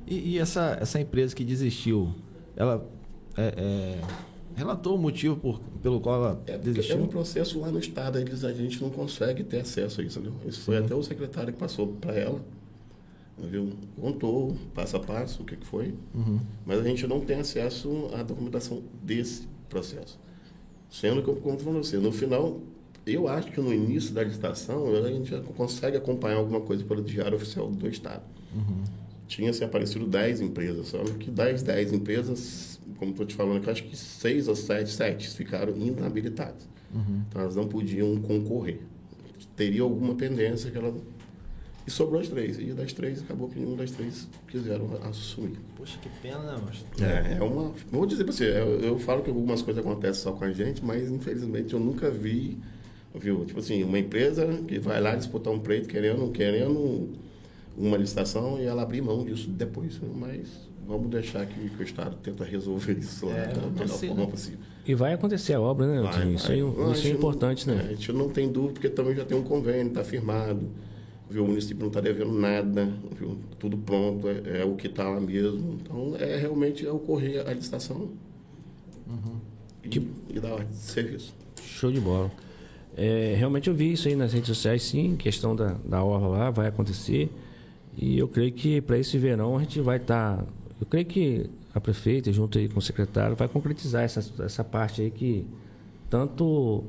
Speaker 1: E, e essa, essa empresa que desistiu, ela é, é, relatou o motivo por, pelo qual ela
Speaker 3: É, porque é
Speaker 1: desistiu?
Speaker 3: um processo lá no Estado, eles, a gente não consegue ter acesso a isso. Entendeu? Isso foi até o secretário que passou para ela, viu? contou passo a passo o que, que foi,
Speaker 1: Uhum.
Speaker 3: mas a gente não tem acesso à documentação desse processo. Sendo que, como falei você, no final, eu acho que no início da licitação a gente já consegue acompanhar alguma coisa pelo Diário Oficial do Estado. Tinha se aparecido 10 empresas, só que das 10 empresas, como estou te falando, eu acho que 6 ou 7, 7 ficaram inabilitadas. Então elas não podiam concorrer. Teria alguma pendência que ela. E sobrou as três. E das três, acabou que nenhuma das três quiseram assumir.
Speaker 1: Poxa, que pena, né, mas
Speaker 3: É, é uma. Vou dizer para você, eu, eu falo que algumas coisas acontecem só com a gente, mas infelizmente eu nunca vi, viu? Tipo assim, uma empresa que vai lá disputar um pleito querendo, querendo uma licitação e ela abrir mão disso depois. né? Mas vamos deixar que, que o Estado tenta resolver isso lá
Speaker 1: É,
Speaker 3: da melhor
Speaker 1: sei,
Speaker 3: forma
Speaker 1: né?
Speaker 3: possível.
Speaker 2: E vai acontecer a obra, né,
Speaker 3: Vai?
Speaker 2: Isso,
Speaker 3: vai.
Speaker 2: é, isso é importante,
Speaker 3: não,
Speaker 2: né?
Speaker 3: A gente não tem dúvida, porque também já tem um convênio, está firmado. Viu? O município não está devendo nada, viu? tudo pronto, é, é o que está lá mesmo. Então, é realmente é ocorrer a licitação e, e dar ordem de serviço.
Speaker 2: Show de bola. É, realmente eu vi isso aí nas redes sociais, sim, questão da, da orla lá, vai acontecer. E eu creio que para esse verão a gente vai estar. eu creio que a prefeita, junto aí com o secretário, vai concretizar essa, essa parte aí que tanto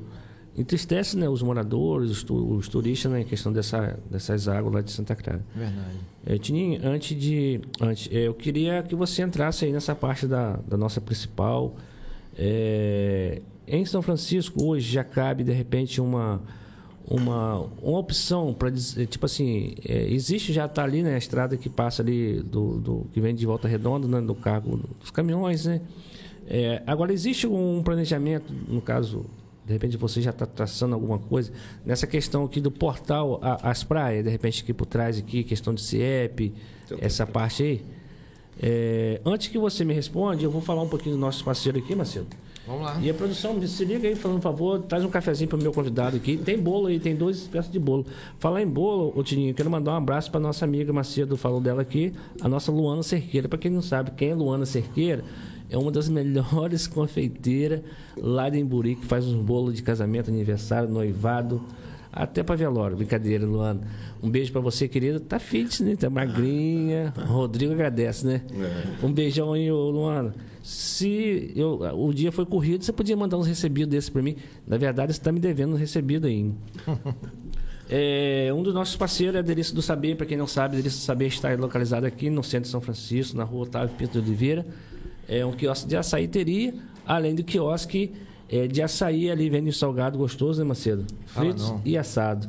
Speaker 2: entristece né, os moradores, os, tu- os turistas, né, em questão dessa, dessas águas lá de Santa Clara.
Speaker 1: verdade.
Speaker 2: É, Tininho, antes de. Antes, é, eu queria que você entrasse aí nessa parte da, da nossa principal. É, em São Francisco, hoje já cabe, de repente, uma, uma, uma opção para dizer. Tipo assim, é, existe já está ali né, a estrada que passa ali, do, do, que vem de volta redonda, né, do cargo dos caminhões, né? É, agora, existe um planejamento, no caso, De repente você já está traçando alguma coisa. Nessa questão aqui do portal, a- as praias, de repente aqui por trás, aqui, questão de CIEP, essa parte aí. É, antes que você me responda, eu vou falar um pouquinho do nosso parceiro aqui, Marcelo.
Speaker 1: Vamos lá.
Speaker 2: E a produção, se liga aí, falando, por favor, traz um cafezinho para o meu convidado aqui. Tem bolo aí, tem dois espécies de bolo. Falar em bolo, ô Tininho, quero mandar um abraço para nossa amiga Macedo, falou dela aqui, a nossa Luana Cerqueira. Para quem não sabe quem é Luana Cerqueira, é uma das melhores <laughs> confeiteiras lá de Emburi, que faz uns bolos de casamento, aniversário, noivado, até para velório. Brincadeira, Luana. Um beijo para você, querida. Tá fit, né? Tá magrinha. Rodrigo agradece, né? Um beijão aí, Luana. Se eu, o dia foi corrido, você podia mandar uns recebidos desses para mim. Na verdade, você está me devendo um recebido aí. <laughs> É, um dos nossos parceiros é a Delícia do Saber. Para quem não sabe, a Delícia do Saber está localizada aqui no centro de São Francisco, na rua Otávio Pinto de Oliveira. É um quiosque de açaíteria, além do quiosque é, de açaí ali, vende salgado gostoso, né, Macedo? Fritos
Speaker 1: não.
Speaker 2: e assado.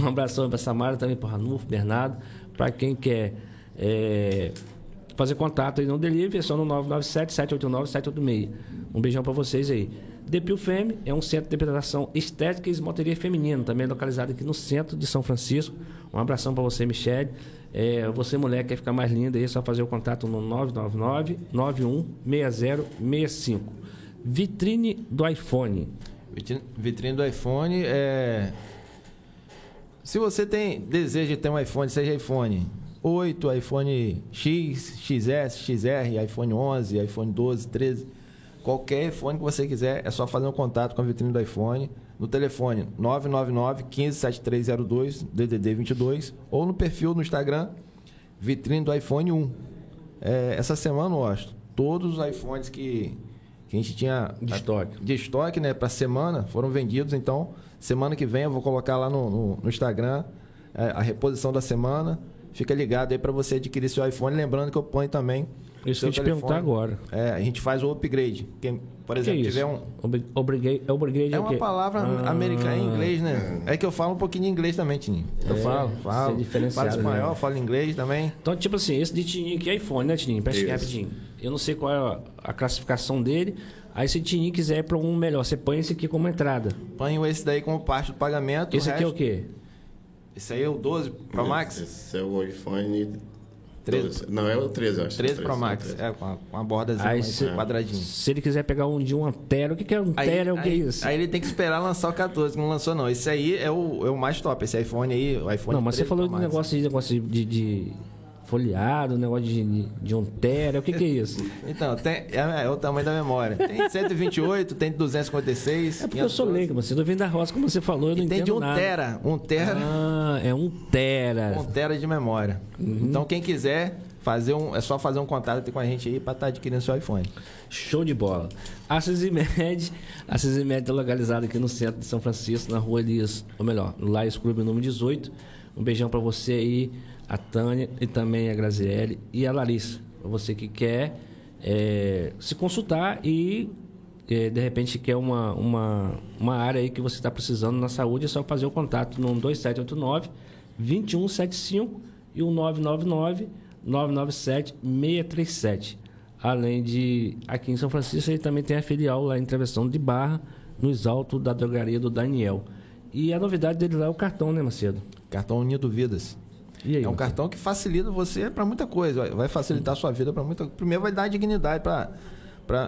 Speaker 2: Um abração para Samara, também para Ranulfo, Bernardo. Para quem quer é, fazer contato aí no delivery, é só no 997-789-786. Um beijão para vocês aí. Depil Femme é um centro de depilação estética e esmalteria feminina, também localizado aqui no centro de São Francisco. Um abração para você, Michele. É, você, mulher, quer ficar mais linda é só fazer o contato no 999-916065. Vitrine do iPhone.
Speaker 1: Vitrine- Vitrine do iPhone é. Se você tem desejo de ter um iPhone, seja iPhone 8, iPhone X, XS, XR, iPhone 11, iPhone 12, 13, qualquer iPhone que você quiser, é só fazer um contato com a vitrine do iPhone no telefone 999 157302 DDD 22 ou no perfil no Instagram Vitrine do iPhone 1. É, essa semana, Washington, todos os iPhones que, que a gente tinha
Speaker 2: De estoque.
Speaker 1: de estoque, né, para semana, foram vendidos. Então, semana que vem eu vou colocar lá no, no- no Instagram é, a reposição da semana. Fica ligado aí para você adquirir seu iPhone. Lembrando que eu ponho também.
Speaker 2: Isso que eu te
Speaker 1: telefone.
Speaker 2: perguntar agora.
Speaker 1: É, a gente faz o upgrade. Quem, por exemplo, tiver um.
Speaker 2: Obri- Obrigate, obrigate
Speaker 1: É
Speaker 2: o
Speaker 1: uma palavra
Speaker 2: Ah,
Speaker 1: americana em inglês, né? É que eu falo um pouquinho de inglês também, Tininho. Eu
Speaker 2: É,
Speaker 1: falo,
Speaker 2: você
Speaker 1: falo.
Speaker 2: é diferenciado,
Speaker 1: falo espanhol,
Speaker 2: né?
Speaker 1: falo inglês também.
Speaker 2: Então, tipo assim, esse de Tininho aqui é iPhone, né, Tininho? Presta aqui rapidinho. Eu não sei qual é a, classificação dele. Aí, se o Tininho quiser ir para um melhor, você põe esse aqui como entrada.
Speaker 1: Ponho esse daí como parte do pagamento.
Speaker 2: Esse
Speaker 1: o
Speaker 2: aqui é o
Speaker 1: resto-
Speaker 2: quê?
Speaker 1: Esse aí é o 12 Pro Max?
Speaker 3: Esse é o iPhone
Speaker 1: 13.
Speaker 3: 12. Não, é o 13, eu acho.
Speaker 1: 13 Pro
Speaker 3: é o
Speaker 1: Max.
Speaker 3: 13.
Speaker 1: É, com a, com a bordazinha
Speaker 2: Aí
Speaker 1: mais
Speaker 2: se-
Speaker 1: quadradinha.
Speaker 2: Se ele quiser pegar um de um tera, o que, que é um
Speaker 1: Aí,
Speaker 2: tera? O que é
Speaker 1: aí-
Speaker 2: isso?
Speaker 1: aí ele tem que esperar lançar o 14, que não lançou não. Esse aí é o, é o mais top. Esse iPhone aí, o iPhone
Speaker 2: não, mas você
Speaker 1: 13
Speaker 2: falou
Speaker 1: Pro
Speaker 2: de
Speaker 1: Max.
Speaker 2: negócio de, negócio de, de folheado, negócio de, de, um tera. O que, que é isso? <laughs>
Speaker 1: Então, tem, é, é o tamanho da memória. Tem 128, tem 256.
Speaker 2: É porque eu sou
Speaker 1: 512.
Speaker 2: leigo, mas você não vem da roça, como você falou, eu não
Speaker 1: E tem
Speaker 2: entendo
Speaker 1: de um tera. Um tera,
Speaker 2: Ah, é um tera.
Speaker 1: um tera de memória.
Speaker 2: Uhum.
Speaker 1: Então, quem quiser fazer um, é só fazer um contato com a gente aí para estar adquirindo seu iPhone.
Speaker 2: Show de bola. A Cizimed, a Cizimed está localizada aqui no centro de São Francisco, na rua Elias, ou melhor, no Lais Clube número 18. Um beijão para você aí, a Tânia e também a Graziele e a Larissa. Você que quer é, se consultar e é, de repente quer uma, uma, uma área aí que você está precisando na saúde, é só fazer o contato no 2789 2175 e o 999 997 637. Além de aqui em São Francisco, ele também tem a filial lá em Travessão de Barra, no Exalto da drogaria do Daniel. E a novidade dele lá é o cartão, né, Macedo?
Speaker 1: Cartão Unido Vidas.
Speaker 2: Aí,
Speaker 1: É um
Speaker 2: Macedo?
Speaker 1: cartão que facilita você para muita coisa. Vai- facilitar a sua vida para muita Primeiro, vai dar dignidade para.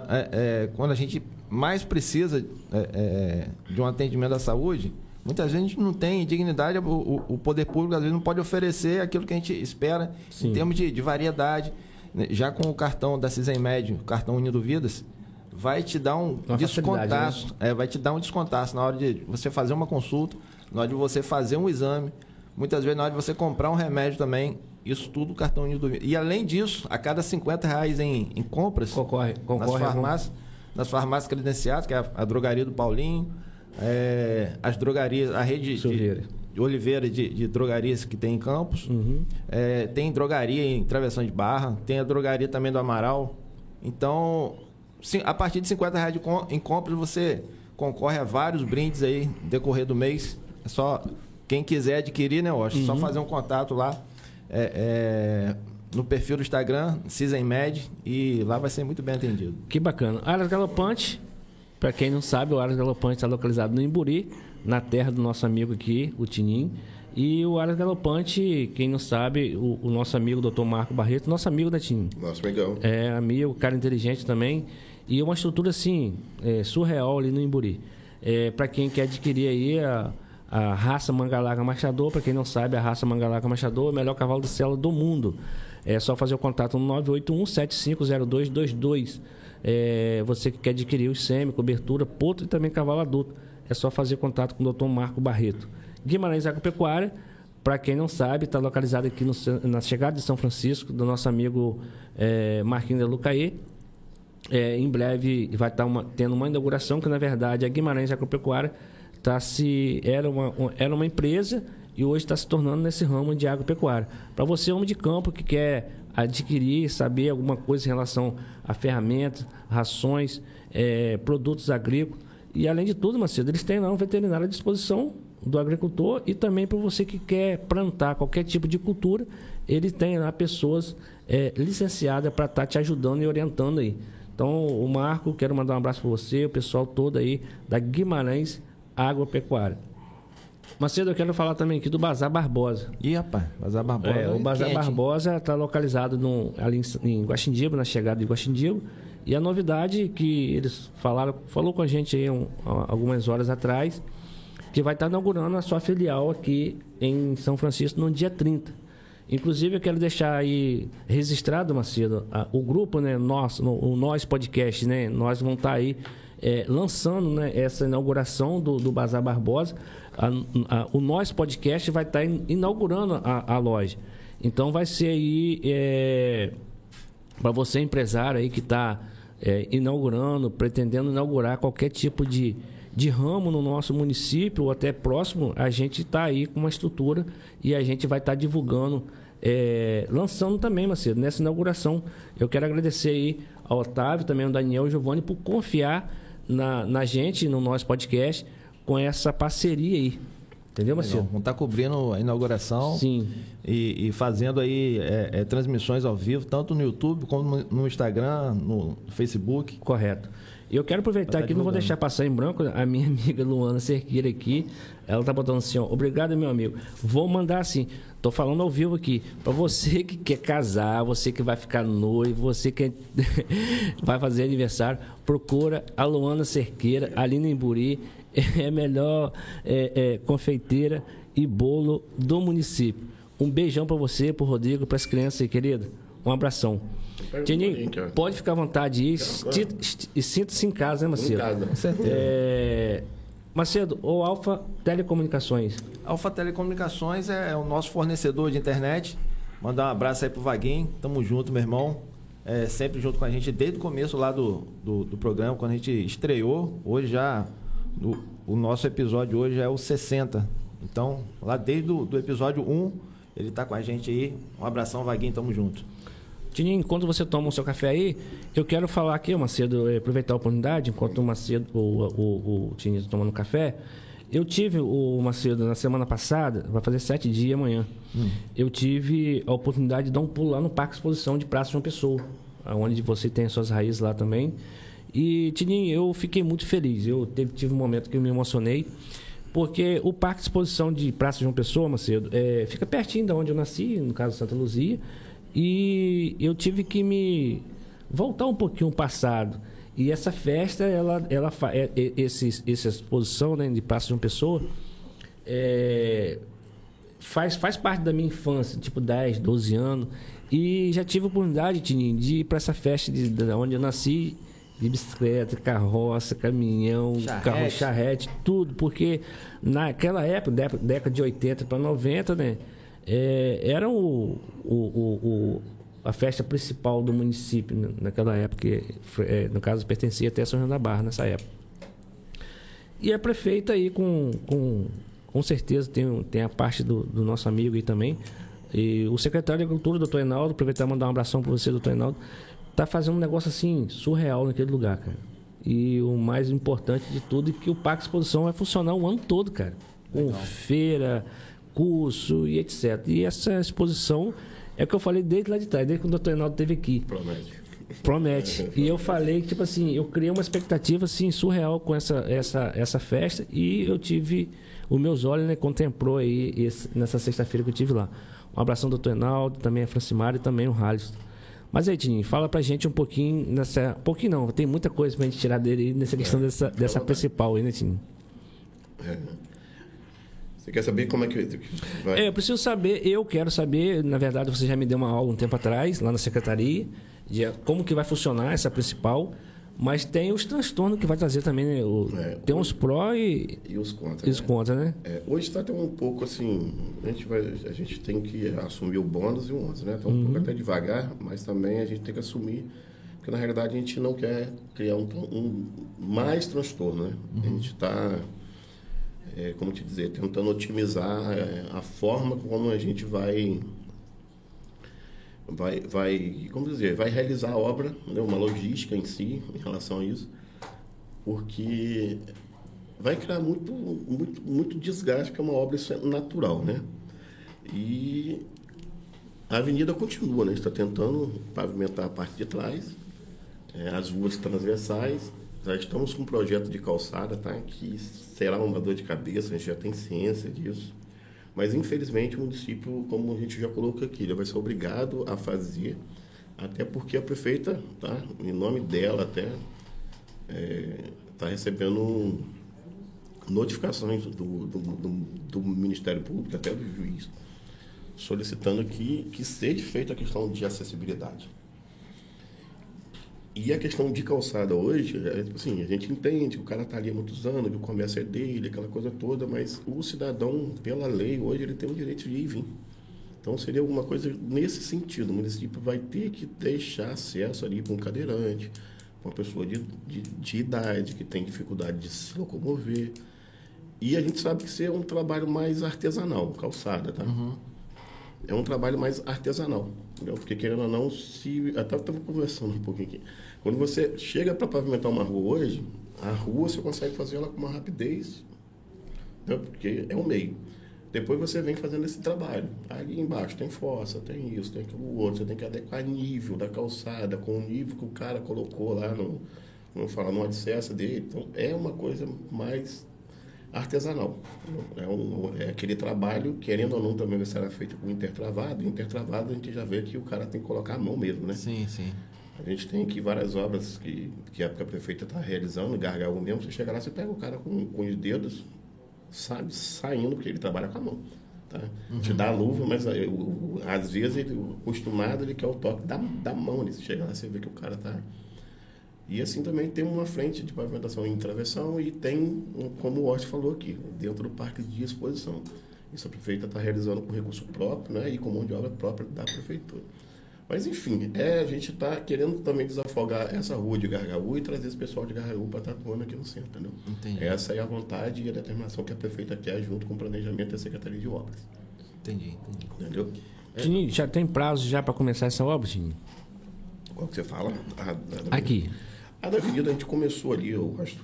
Speaker 1: É, é, quando a gente mais precisa é, é, de um atendimento da saúde, muitas vezes a gente não tem dignidade. O, o- poder público, às vezes, não pode oferecer aquilo que a gente espera
Speaker 2: Sim.
Speaker 1: em termos de, de variedade. né? Já com o cartão da Cisem Médio, o cartão Unido Vidas, vai te dar um
Speaker 2: Uma né?
Speaker 1: descontaço. É, vai te dar um descontaço na hora de você fazer uma consulta, na hora de você fazer um exame. Muitas vezes na hora de você comprar um remédio também. Isso tudo cartão Unido Vidas. E além disso, a cada 50 reais em, em compras
Speaker 2: Concorre,
Speaker 1: nas
Speaker 2: concorre algum-
Speaker 1: farmácias, nas farmácias credenciadas, que é a, a drogaria do Paulinho, é, as drogarias, a rede de, de Oliveira de, de drogarias que tem em Campos.
Speaker 2: Uhum.
Speaker 1: É, tem drogaria em Travessão de Barra, tem a drogaria também do Amaral. Então, sim, a partir de 50 reais de com- em compras, você concorre a vários brindes aí decorrer do mês. É só quem quiser adquirir, né, Washington?
Speaker 2: Uhum.
Speaker 1: Só fazer um contato lá é, é, no perfil do Instagram, CisenMed, e lá vai ser muito bem atendido.
Speaker 2: Que bacana. Áreas Galopante, Para quem não sabe, o Aras Galopante está localizado no Imburi, na terra do nosso amigo aqui, o Tinim. E o Aras Galopante, quem não sabe, o, o nosso amigo Dr. Marco Barreto, nosso amigo da Tinim.
Speaker 3: Nosso amigão.
Speaker 2: É, amigo, cara inteligente também. E uma estrutura assim, é, surreal ali no Imburi. É, para quem quer adquirir aí a, a raça Mangalaga Machador, para quem não sabe, a raça Mangalaga Machador é o melhor cavalo de cela do mundo. É só fazer o contato no 981-750222. É, você que quer adquirir o semi, cobertura, potro e também cavalo adulto. É só fazer contato com o Dr. Marco Barreto. Guimarães Agropecuária, para quem não sabe, está localizado aqui no, na chegada de São Francisco, do nosso amigo é, Marquinhos de Lucaê. É, em breve vai estar tá tendo uma inauguração que, na verdade, a Guimarães Agropecuária tá se, era, uma, era uma empresa e hoje está se tornando nesse ramo de agropecuária. Para você, homem de campo, que quer adquirir, saber alguma coisa em relação a ferramentas, rações, é, produtos agrícolas, e além de tudo, Macedo, eles têm lá um veterinário à disposição do agricultor e também para você que quer plantar qualquer tipo de cultura, ele tem lá pessoas é, licenciadas para estar tá te ajudando e orientando aí. Então, o Marco, quero mandar um abraço para você, o pessoal todo aí da Guimarães Agropecuária. Macedo, eu quero falar também aqui do Bazar Barbosa.
Speaker 1: Ih, rapaz, Bazar Barbosa.
Speaker 2: É, o Bazar quente. Barbosa está localizado no, ali em, em Guaxindibo, na chegada de Guaxindibo. E a novidade que eles falaram, falou com a gente aí um, algumas horas atrás, que vai estar tá inaugurando a sua filial aqui em São Francisco no dia 30. Inclusive, eu quero deixar aí registrado, Macedo, a, o grupo, né, nosso, no, o Nós Podcast, né, nós vamos estar tá aí é, lançando né, essa inauguração do, do Bazar Barbosa. A, a, o Nós Podcast vai estar tá inaugurando a, a, loja. Então, vai ser aí, é, para você empresário aí que está é, inaugurando, pretendendo inaugurar qualquer tipo de, de ramo no nosso município ou até próximo, a gente está aí com uma estrutura e a gente vai estar tá divulgando, é, lançando também, Macedo, nessa inauguração. Eu quero agradecer aí ao Otávio, também ao Daniel e ao Giovanni por confiar na, na gente, no nosso podcast, com essa parceria aí. Entendeu, Marcelo?
Speaker 1: Vamos estar tá cobrindo a inauguração
Speaker 2: Sim.
Speaker 1: E, e fazendo aí é, é, transmissões ao vivo, tanto no YouTube como no, no Instagram, no Facebook.
Speaker 2: Correto. E eu quero aproveitar aqui, não vou deixar passar em branco, a minha <laughs> amiga Luana Cerqueira aqui, ela tá botando assim, ó, obrigado, meu amigo. Vou mandar assim, tô falando ao vivo aqui, para você que quer casar, você que vai ficar noivo, você que <laughs> vai fazer aniversário, procura a Luana Cerqueira, ali no Emburi, <laughs> é a melhor é, é, confeiteira e bolo do município. Um beijão para você, pro Rodrigo, para as crianças aí, querida. Um abração. Tininho, pode ficar à vontade aí e sinta-se em casa, né, Macedo? Em casa, com certeza. É... Macedo, o Alfa Telecomunicações.
Speaker 1: Alfa Telecomunicações é, é o nosso fornecedor de internet. Mandar um abraço aí pro Vaguinho. Tamo junto, meu irmão. É, sempre junto com a gente desde o começo lá do, do, do programa, quando a gente estreou. Hoje já. O nosso episódio hoje é o 60. Então, lá desde o do episódio 1, ele tá com a gente aí. Um abração, Vaguinho, tamo junto.
Speaker 2: Tininho, enquanto você toma o seu café aí, eu quero falar aqui, Macedo, eh, aproveitar a oportunidade, enquanto o Macedo, o, o, o Tininho está tomando café. Eu tive o Macedo na semana passada, vai fazer sete dias amanhã. Hum. Eu tive a oportunidade de dar um pulo lá no Parque Exposição de Praça de uma Pessoa, onde você tem as suas raízes lá também. E, Tininho, eu fiquei muito feliz. Eu teve, tive um momento que eu me emocionei, porque o Parque Exposição de Praça de uma Pessoa, Macedo, é, fica pertinho de onde eu nasci, no caso Santa Luzia. E eu tive que me voltar um pouquinho ao passado. E essa festa, ela, ela é, é, esse, essa exposição né, de Praça de uma Pessoa, é, faz, faz parte da minha infância, tipo 10, 12 anos. E já tive a oportunidade, Tininho, de ir para essa festa de, de onde eu nasci, de bicicleta, carroça, caminhão, charrete. carro charrete, tudo, porque naquela época, década de 80 para 90, né? É, era o, o, o, a festa principal do município naquela época, é, no caso pertencia até a São João da Barra nessa época. E a prefeita aí com, com, com certeza tem, tem a parte do, do nosso amigo aí também. E o secretário de Agricultura, doutor Enaldo, aproveitar e mandar um abração para você, doutor Enaldo, tá fazendo um negócio assim, surreal naquele lugar, cara. E o mais importante de tudo é que o Parque Exposição vai funcionar o ano todo, cara. Com Legal. feira, curso e etc. E essa exposição é o que eu falei desde lá de trás, desde quando o doutor Reinaldo esteve aqui. Promete. Promete. <laughs> E eu falei que, tipo assim, eu criei uma expectativa assim, surreal com essa, essa, essa festa e eu tive. Os meus olhos né, contemplou aí esse, nessa sexta-feira que eu tive lá. Um abração do Dr. Enaldo, também a Francimar e também o Halisson. Mas aí, Tininho, fala pra gente um pouquinho nessa. Um pouquinho não, tem muita coisa pra gente tirar dele nessa questão
Speaker 3: É,
Speaker 2: dessa, dessa principal aí, né, Tininho?
Speaker 3: Você quer saber como é que vai?
Speaker 2: É, eu preciso saber, eu quero saber, na verdade você já me deu uma aula um tempo atrás, lá na secretaria, de como que vai funcionar essa principal, mas tem os transtornos que vai trazer também, né? O-
Speaker 3: É,
Speaker 2: tem uns pró e
Speaker 3: E os contas.
Speaker 2: e os
Speaker 3: né?
Speaker 2: contra, né?
Speaker 3: É, hoje está até um pouco assim, a gente, vai, a gente tem que assumir o bônus e o ônus, né? Está um pouco até devagar, mas também a gente tem que assumir, porque na realidade a gente não quer criar um, um mais transtorno, né? A gente está, é, como te dizer, tentando otimizar é, a forma como a gente vai vai, vai, como dizer, vai realizar a obra, né? uma logística em si em relação a isso, porque vai criar muito, muito, muito desgaste, porque é uma obra isso é natural, né? E a avenida continua, né? Está tentando pavimentar a parte de trás, é, as ruas transversais. Já estamos com um projeto de calçada, tá? Que será uma dor de cabeça, a gente já tem ciência disso. Mas, infelizmente, o município, como a gente já colocou aqui, ele vai ser obrigado a fazer, até porque a prefeita, tá? Em nome dela até, está recebendo notificações do, do, do, do Ministério Público, até do juiz, solicitando que, que seja feita a questão de acessibilidade. E a questão de calçada hoje, é, tipo assim, a gente entende que o cara está ali há muitos anos, que o comércio é dele, aquela coisa toda, mas o cidadão, pela lei, hoje ele tem o direito de ir e vir. Então seria alguma coisa nesse sentido. O município vai ter que deixar acesso ali para um cadeirante, para uma pessoa de, de, de idade, que tem dificuldade de se locomover. E a gente sabe que isso é um trabalho mais artesanal, calçada, tá? É um trabalho mais artesanal. Entendeu? Porque querendo ou não, se. Até estava conversando um pouquinho aqui. Quando você chega para pavimentar uma rua hoje, a rua você consegue fazer ela com uma rapidez, entendeu? porque é um meio. Depois você vem fazendo esse trabalho. Ali embaixo tem fossa, tem isso, tem aquilo outro. Você tem que adequar nível da calçada com o nível que o cara colocou lá no, como fala, no alicerce dele. Então é uma coisa mais artesanal. É, um, é aquele trabalho, querendo ou não, também vai ser feito com intertravado. Intertravado a gente já vê que o cara tem que colocar a mão mesmo, né?
Speaker 1: Sim, sim.
Speaker 3: A gente tem aqui várias obras que, que a prefeita está realizando, gargalo mesmo. Você chega lá, você pega o cara com, com os dedos, sabe, saindo, porque ele trabalha com a mão. Tá? Te dá a luva, mas às vezes ele, o acostumado, ele quer o toque da, da mão. Ele chega lá, você vê que o cara tá. E assim também tem uma frente de pavimentação em travessão e tem, como o Horst falou aqui, dentro do parque de exposição. Isso a prefeita está realizando com recurso próprio né, e com mão de obra própria da prefeitura. Mas enfim, é, a gente está querendo também desafogar essa rua de Gargaú e trazer esse pessoal de Gargaú para estar atuando aqui no centro, entendeu?
Speaker 1: Entendi.
Speaker 3: Essa é a vontade e a determinação que a prefeita quer junto com o planejamento da Secretaria de Obras.
Speaker 1: Entendi, entendi.
Speaker 3: Entendeu?
Speaker 2: Tininho, já tem prazo já para começar essa obra, Tininho?
Speaker 3: Qual que você fala? A, a-
Speaker 2: Aqui.
Speaker 3: A da avenida a gente começou ali, eu acho,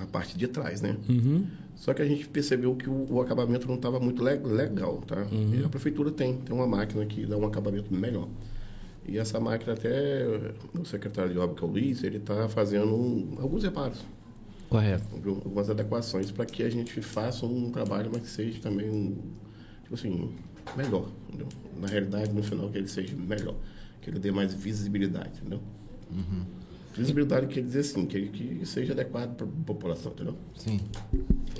Speaker 3: a parte de trás, né?
Speaker 2: Uhum.
Speaker 3: Só que a gente percebeu que o, o acabamento não estava muito le- legal, tá? E a prefeitura tem, tem uma máquina que dá um acabamento melhor. E essa máquina até o secretário de obra, que é o Luiz, ele está fazendo um- alguns reparos,
Speaker 2: Correto.
Speaker 3: algumas adequações para que a gente faça um trabalho, mas que seja também um, tipo assim, melhor, entendeu? Na realidade, no final, que ele seja melhor, que ele dê mais visibilidade, entendeu? Visibilidade quer dizer assim, que que seja adequado para a população, entendeu?
Speaker 1: Sim.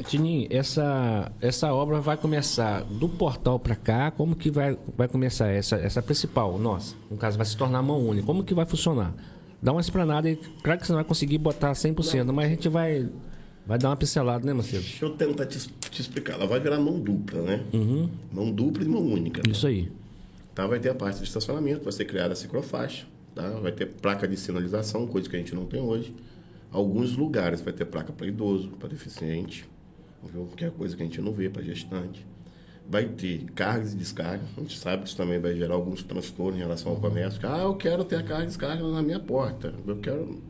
Speaker 2: Tininho, essa, essa obra vai começar do portal para cá, como que vai, vai começar essa, essa principal, nossa, no caso vai se tornar mão única, como que vai funcionar? Dá uma esplanada aí, claro que você não vai conseguir botar 100%, mas a gente vai, vai dar uma pincelada, né, Macedo?
Speaker 3: Deixa eu tentar te, te explicar. Ela vai virar mão dupla, né? Mão dupla e mão única.
Speaker 2: Isso aí.
Speaker 3: Tá? Vai ter a parte de estacionamento, vai ser criada a ciclofaixa, tá? vai ter placa de sinalização, coisa que a gente não tem hoje. Alguns lugares vai ter placa para idoso, para deficiente, viu? que é coisa que a gente não vê para gestante. Vai ter cargas e descarga. A gente sabe que isso também vai gerar alguns transtornos em relação ao comércio. Ah, eu quero ter a carga e descarga na minha porta. Eu quero.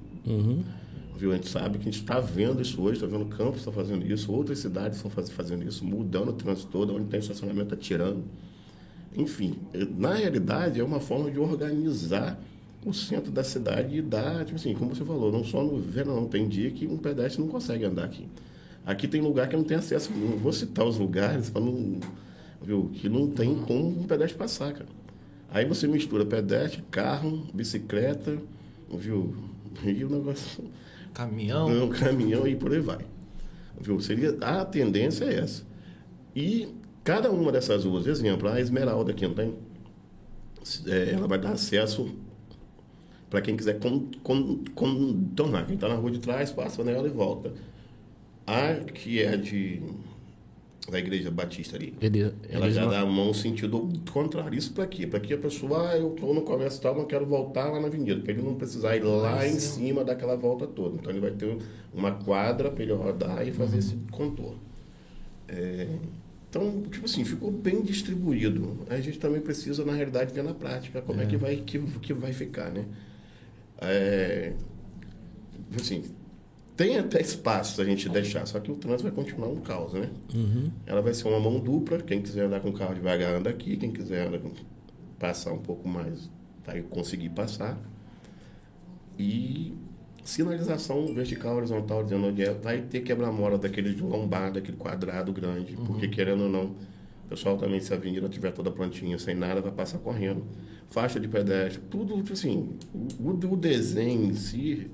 Speaker 3: Viu? A gente sabe que a gente está vendo isso hoje, está vendo Campos está fazendo isso, outras cidades estão faz- fazendo isso, mudando o trânsito todo, onde tem estacionamento está tirando. Enfim, na realidade é uma forma de organizar o centro da cidade dá, tipo assim, como você falou, não só no verão, tem dia que um pedestre não consegue andar aqui. Aqui tem lugar que não tem acesso, não vou citar os lugares para não, viu, que não tem como um pedestre passar, cara. Aí você mistura pedestre, carro, bicicleta, viu, <laughs> e o negócio...
Speaker 1: Caminhão.
Speaker 3: Não, caminhão e por aí vai. Viu? Seria, a tendência é essa. E cada uma dessas ruas, exemplo, a Esmeralda aqui, não tem? É, ela vai dar acesso para quem quiser contornar. Quem está na rua de trás, passa nela e volta. A que é de da igreja batista ali.
Speaker 2: Ele,
Speaker 3: ela já dá a mão no sentido contrário. Isso para quê? Para que a pessoa, ah, eu estou no comércio tal, mas quero voltar lá na avenida. Para ele não precisar ir lá em cima daquela volta toda. Então ele vai ter uma quadra para ele rodar e fazer uhum. esse contorno. É, então, tipo assim, ficou bem distribuído. A gente também precisa, na realidade, ver na prática como é, é que, vai, que, que vai ficar, né? É, assim, tem até espaço a gente deixar, só que o trânsito vai continuar um caos, né? Uhum. Ela vai ser uma mão dupla, quem quiser andar com o carro devagar anda aqui, quem quiser andar passar um pouco mais vai conseguir passar. E sinalização vertical, horizontal, dizendo onde é, vai ter quebra-mola daquele de lombar, daquele quadrado grande, uhum. porque querendo ou não, o pessoal também, se a avenida estiver toda prontinha, sem nada, vai passar correndo. Faixa de pedestre, tudo, assim, o, o desenho em si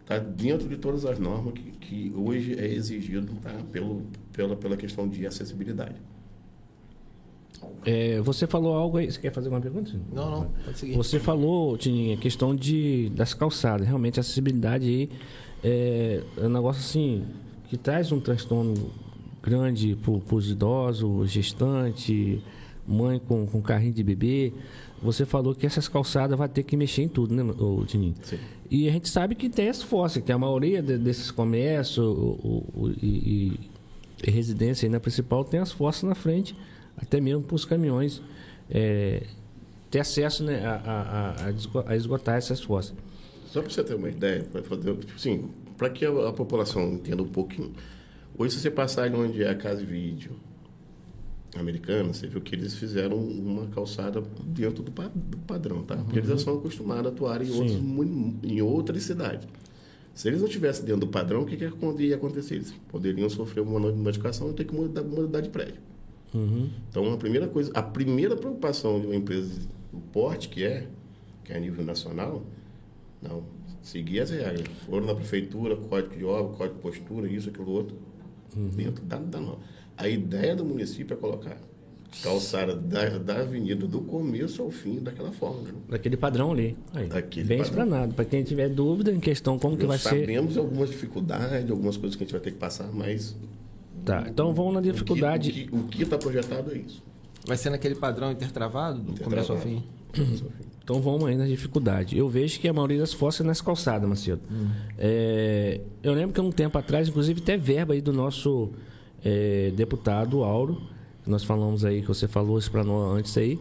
Speaker 3: está dentro de todas as normas que, que hoje é exigido tá? Pelo, pela, pela questão de acessibilidade.
Speaker 2: É, você falou algo aí. Você quer fazer uma pergunta?
Speaker 1: Não, não, pode seguir.
Speaker 2: Você falou, Tininha, questão de, das calçadas. Realmente, a acessibilidade aí é, é um negócio assim que traz um transtorno grande para os idosos, gestante, mãe com, com carrinho de bebê. Você falou que essas calçadas vai ter que mexer em tudo, né, Tininho? Sim. E a gente sabe que tem as fossas, que a maioria de, desses comércios o, o, e, e, residência aí na principal tem as fossas na frente, até mesmo para os caminhões é, ter acesso né, a, a, a, esgotar essas fossas.
Speaker 3: Só para você ter uma ideia, para fazer, tipo assim, para que a, a, população entenda um pouquinho. Hoje, se você passar ali onde é a casa de vídeo, americana, você viu que eles fizeram uma calçada dentro do, do padrão, tá? Porque uhum. eles já são acostumados a atuar em, outros, em outras cidades. Se eles não estivessem dentro do padrão, o que, que ia acontecer? Eles poderiam sofrer uma modificação e ter que mudar, mudar de prédio. Uhum. Então, a primeira coisa, a primeira preocupação de uma empresa do porte, que é, que é a nível nacional, não, seguir as regras. Foram na prefeitura, código de obra, código de postura, isso, aquilo, outro, uhum. dentro da, da norma. A ideia do município é colocar calçada da, da avenida do começo ao fim daquela forma. Né?
Speaker 2: Daquele padrão ali. Aí, Daquele bem padrão. explanado. Para quem tiver dúvida em questão como que vai
Speaker 3: sabemos
Speaker 2: ser.
Speaker 3: Sabemos algumas dificuldades, algumas coisas que a gente vai ter que passar, mas.
Speaker 2: Tá, então vamos na dificuldade.
Speaker 3: O que está projetado é isso.
Speaker 1: Vai ser naquele padrão intertravado, do intertravado. começo ao fim?
Speaker 2: Então vamos aí na dificuldade. Eu vejo que a maioria das fossas é nas calçadas, Macedo. Hum. É, eu lembro que um tempo atrás, inclusive, até verba aí do nosso é, deputado Auro, que nós falamos aí, que você falou isso para nós antes aí,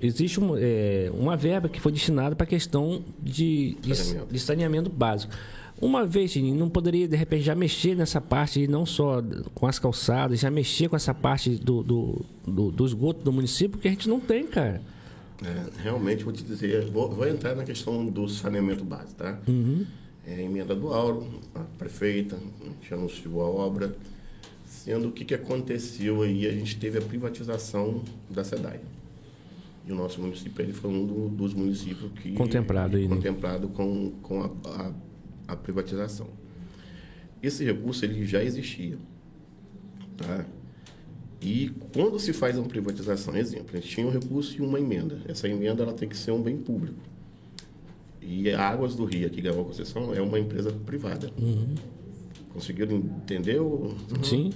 Speaker 2: existe um, é, uma verba que foi destinada para a questão de, de, de, saneamento básico. Uma vez, não poderia, de repente, já mexer nessa parte, não só com as calçadas, já mexer com essa parte do, do, do, do esgoto do município, porque a gente não tem, cara.
Speaker 3: É, realmente, vou te dizer, vou, vou, entrar na questão do saneamento básico, tá? Uhum. É, emenda do Auro, a prefeita, a gente anunciou a obra, Sendo o que, que aconteceu aí, a gente teve a privatização da SEDAI. E o nosso município ele foi um do, dos municípios que...
Speaker 2: Contemplado aí,
Speaker 3: né? Contemplado com, com a, a, a, privatização. Esse recurso ele já existia. Tá? E quando se faz uma privatização, exemplo, a gente tinha um recurso e uma emenda. Essa emenda ela tem que ser um bem público. E a Águas do Rio, que ganhou a concessão, é uma empresa privada. Uhum. Conseguiram entender? Uhum.
Speaker 2: Sim.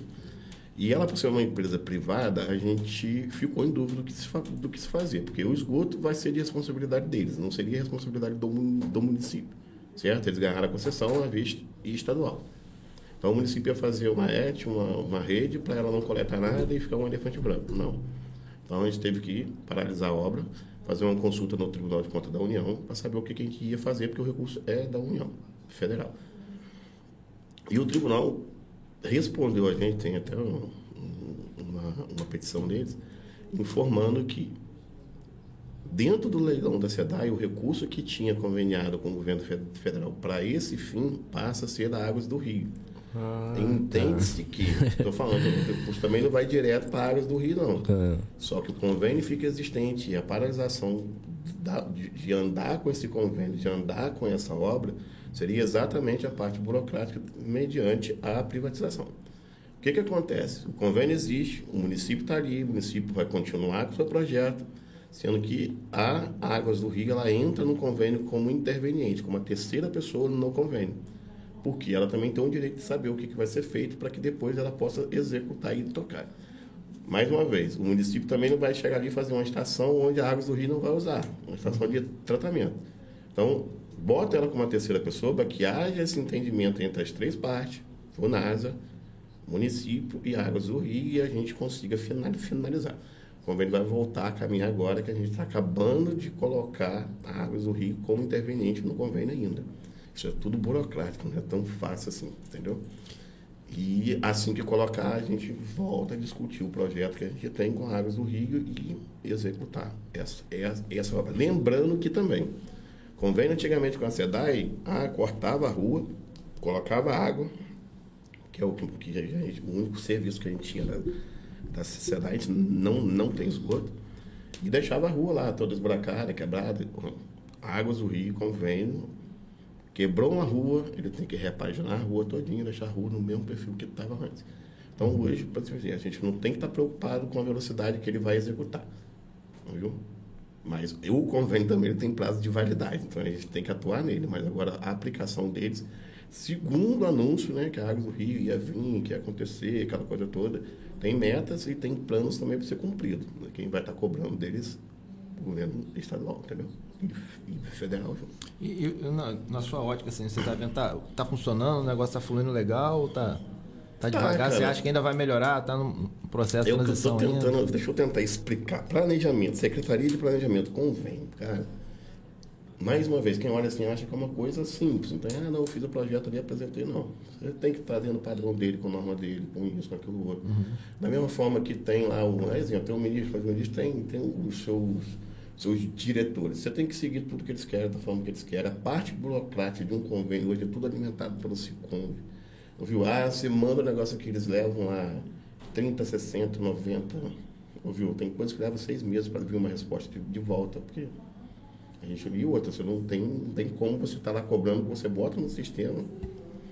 Speaker 3: E ela, por ser uma empresa privada, a gente ficou em dúvida do que se, do que se fazer, porque o esgoto vai ser de responsabilidade deles, não seria responsabilidade do, do município, certo? Eles ganharam a concessão a vista estadual. Então o município ia fazer uma ET, uma, uma rede, para ela não coletar nada e ficar um elefante branco. Não. Então a gente teve que paralisar a obra, fazer uma consulta no Tribunal de Contas da União para saber o que, que a gente ia fazer, porque o recurso é da União Federal. E o tribunal respondeu a gente, tem até uma, uma petição deles, informando que Dentro do leilão da SEDAI, o recurso que tinha conveniado com o governo federal para esse fim passa a ser da Águas do Rio. Ah, Entende-se tá. que, estou falando, o recurso também não vai direto para Águas do Rio, não. Tá. Só que o convênio fica existente e a paralisação de andar com esse convênio, de andar com essa obra, seria exatamente a parte burocrática mediante a privatização. O que, que acontece? O convênio existe, o município está ali, o município vai continuar com o seu projeto, sendo que a Águas do Rio ela entra no convênio como interveniente, como a terceira pessoa no convênio. Porque ela também tem o direito de saber o que, que vai ser feito para que depois ela possa executar e tocar. Mais uma vez, o município também não vai chegar ali e fazer uma estação onde a Águas do Rio não vai usar, uma estação de tratamento. Então, bota ela como a terceira pessoa para que haja esse entendimento entre as três partes, o NASA, município e Águas do Rio e a gente consiga finalizar. O convênio vai voltar a caminhar agora que a gente está acabando de colocar a Águas do Rio como interveniente no convênio ainda. Isso é tudo burocrático, não é tão fácil assim, entendeu? E assim que colocar, a gente volta a discutir o projeto que a gente tem com Águas do Rio e executar essa, essa, essa obra. Lembrando que também, convênio antigamente com a SEDAI, ah, cortava a rua, colocava água, que é o, que a gente, o único serviço que a gente tinha da, da sociedade, a gente não, não tem esgoto, e deixava a rua lá toda esburacada, quebrada, águas do rio, convênio, quebrou uma rua, ele tem que repaginar a rua todinha, deixar a rua no mesmo perfil que estava antes. Então hoje, a gente não tem que estar preocupado com a velocidade que ele vai executar. Viu? Mas o convênio também ele tem prazo de validade, então a gente tem que atuar nele, mas agora a aplicação deles Segundo anúncio, né, que a Água do Rio ia vir, que ia acontecer, aquela coisa toda, tem metas e tem planos também para ser cumprido. Quem vai estar tá cobrando deles, o governo estadual, entendeu? Federal.
Speaker 1: E, e na, na, sua ótica, assim, você está vendo, tá, tá funcionando, o negócio está fluindo legal, tá, tá devagar, você acha que ainda vai melhorar, tá no processo de transição
Speaker 3: eu tentando, ainda? Deixa eu tentar explicar. Planejamento, Secretaria de Planejamento, convém, cara mais uma vez, quem olha assim acha que é uma coisa simples. Então, ah, não, eu fiz o projeto ali e apresentei. Não. Você tem que estar dentro do padrão dele, com a norma dele, com isso, com aquilo outro. Uhum. Da mesma forma que tem lá, um exemplo, tem um ministro, mas o ministro tem, tem os seus, seus diretores. Você tem que seguir tudo que eles querem, da forma que eles querem. A parte burocrática de um convênio hoje é tudo alimentado pelo SICOM. Ouviu? Ah, você manda o negócio que eles levam lá 30, 60, 90. Ouviu? Tem coisas que levam seis meses para vir uma resposta de, de volta. Porque a gente e outra, você não tem, não tem como você estar tá lá cobrando, você bota no sistema,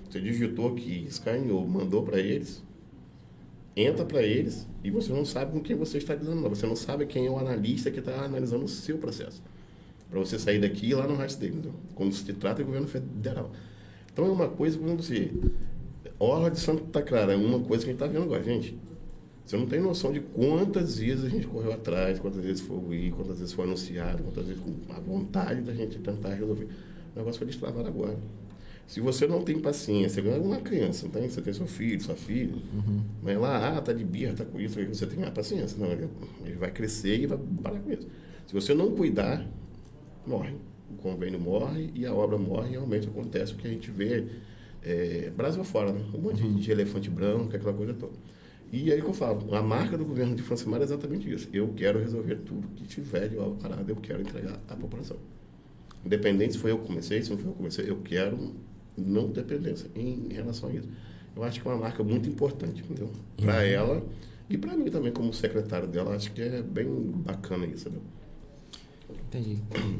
Speaker 3: você digitou aqui, escaneou, mandou para eles, entra para eles e você não sabe com quem você está lidando, você não sabe quem é o analista que está analisando o seu processo. Para você sair daqui e ir lá no resto dele, então, quando se trata de governo federal. Então é uma coisa, quando você. Orla de Santa Clara é uma coisa que a gente está vendo agora, gente. Você não tem noção de quantas vezes a gente correu atrás, quantas vezes foi ir, quantas vezes foi anunciado, quantas vezes com a vontade da gente tentar resolver. O negócio foi destravado agora. Se você não tem paciência, é uma criança, não tem? Você tem seu filho, sua filha, uhum. vai lá, ah, tá de birra, tá com isso, você tem a paciência. Não, ele, ele vai crescer e vai parar com isso. Se você não cuidar, morre. O convênio morre e a obra morre e realmente acontece o que a gente vê é, Brasil fora, né? Um monte uhum. de elefante branco, aquela coisa toda. E aí que eu falo, a marca do governo de Francimar é exatamente isso. Eu quero resolver tudo que tiver de parada, eu quero entregar à população. Independente se foi eu que comecei, se não foi eu que comecei, eu quero não dependência em relação a isso. Eu acho que é uma marca muito importante, entendeu? Para uhum. ela e para mim também, como secretário dela, acho que é bem bacana isso, entendeu?
Speaker 1: Entendi.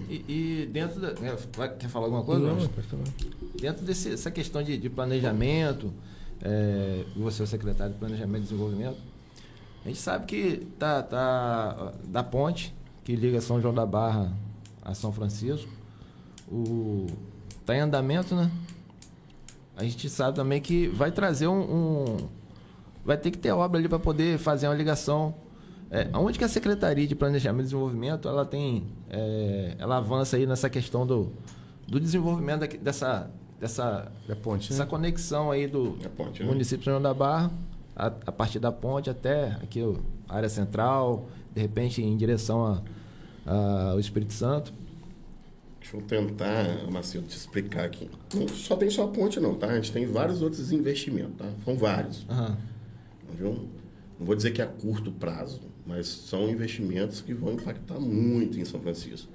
Speaker 1: E, e dentro da. Né, quer falar alguma coisa? Não, falar. Dentro dessa questão de, de planejamento é, você é o secretário de Planejamento e Desenvolvimento, a gente sabe que tá, tá da ponte que liga São João da Barra a São Francisco, o tá em andamento, né? A gente sabe também que vai trazer um, um vai ter que ter obra ali para poder fazer uma ligação. É, onde que a Secretaria de Planejamento e Desenvolvimento ela tem, é, ela avança aí nessa questão do, do desenvolvimento dessa dessa
Speaker 2: da ponte,
Speaker 1: essa
Speaker 2: né?
Speaker 1: conexão aí do ponte, né? município de João da Barra, a, a, partir da ponte até aqui a área central, de repente em direção ao Espírito Santo.
Speaker 3: Deixa eu tentar, Marcelo, te explicar aqui. Não só tem só a ponte não, tá? A gente tem vários outros investimentos, tá? São vários. Uhum. Viu? Não vou dizer que é a curto prazo, Mas são investimentos que vão impactar muito em São Francisco.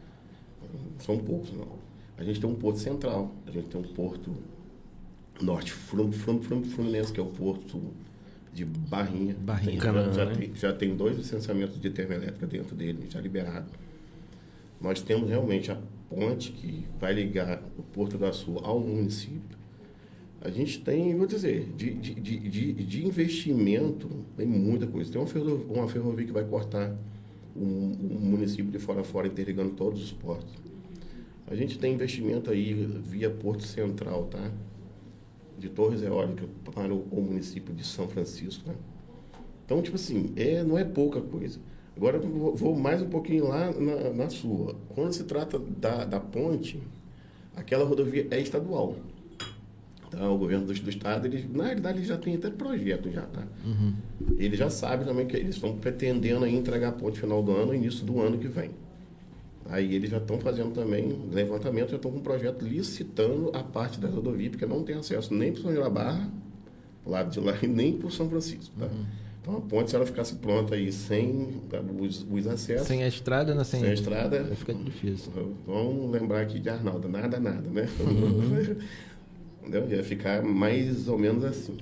Speaker 3: São poucos, não. A gente tem um porto central, a gente tem um porto norte Fluminense, que é o porto de Barrinha.
Speaker 1: Barrinha.
Speaker 3: Tem, já, já, tem, já tem dois licenciamentos de termoelétrica dentro dele, já liberado. Nós temos realmente a ponte que vai ligar o Porto da Sul ao município. A gente tem, vou dizer, de, de, de, de investimento, tem muita coisa. Tem uma ferrovia, uma ferrovia que vai cortar o, município de fora a fora, interligando todos os portos. A gente tem investimento aí via Porto Central, tá? De Torres Eólicas para o, o município de São Francisco, né? Então, tipo assim, é, não é pouca coisa. Agora vou, vou mais um pouquinho lá na, na, sua. Quando se trata da, da ponte, aquela rodovia é estadual. Então, o governo do, do estado, ele, na realidade, ele já tem até projeto já, tá? Uhum. Ele já sabe também que eles estão pretendendo aí entregar a ponte final do ano, início do ano que vem. Aí eles já estão fazendo também levantamento, já estão com um projeto licitando a parte da rodovia, porque não tem acesso nem para São João da Barra, lado de lá, e nem para São Francisco, tá? Uhum. Então a ponte, se ela ficasse pronta aí sem os, os acessos.
Speaker 1: Sem a estrada, né? Sem,
Speaker 3: sem a estrada.
Speaker 1: Vai ficar difícil.
Speaker 3: Vamos lembrar aqui de Arnaldo, nada, nada, né? Uhum. <laughs> Ia ficar mais ou menos assim.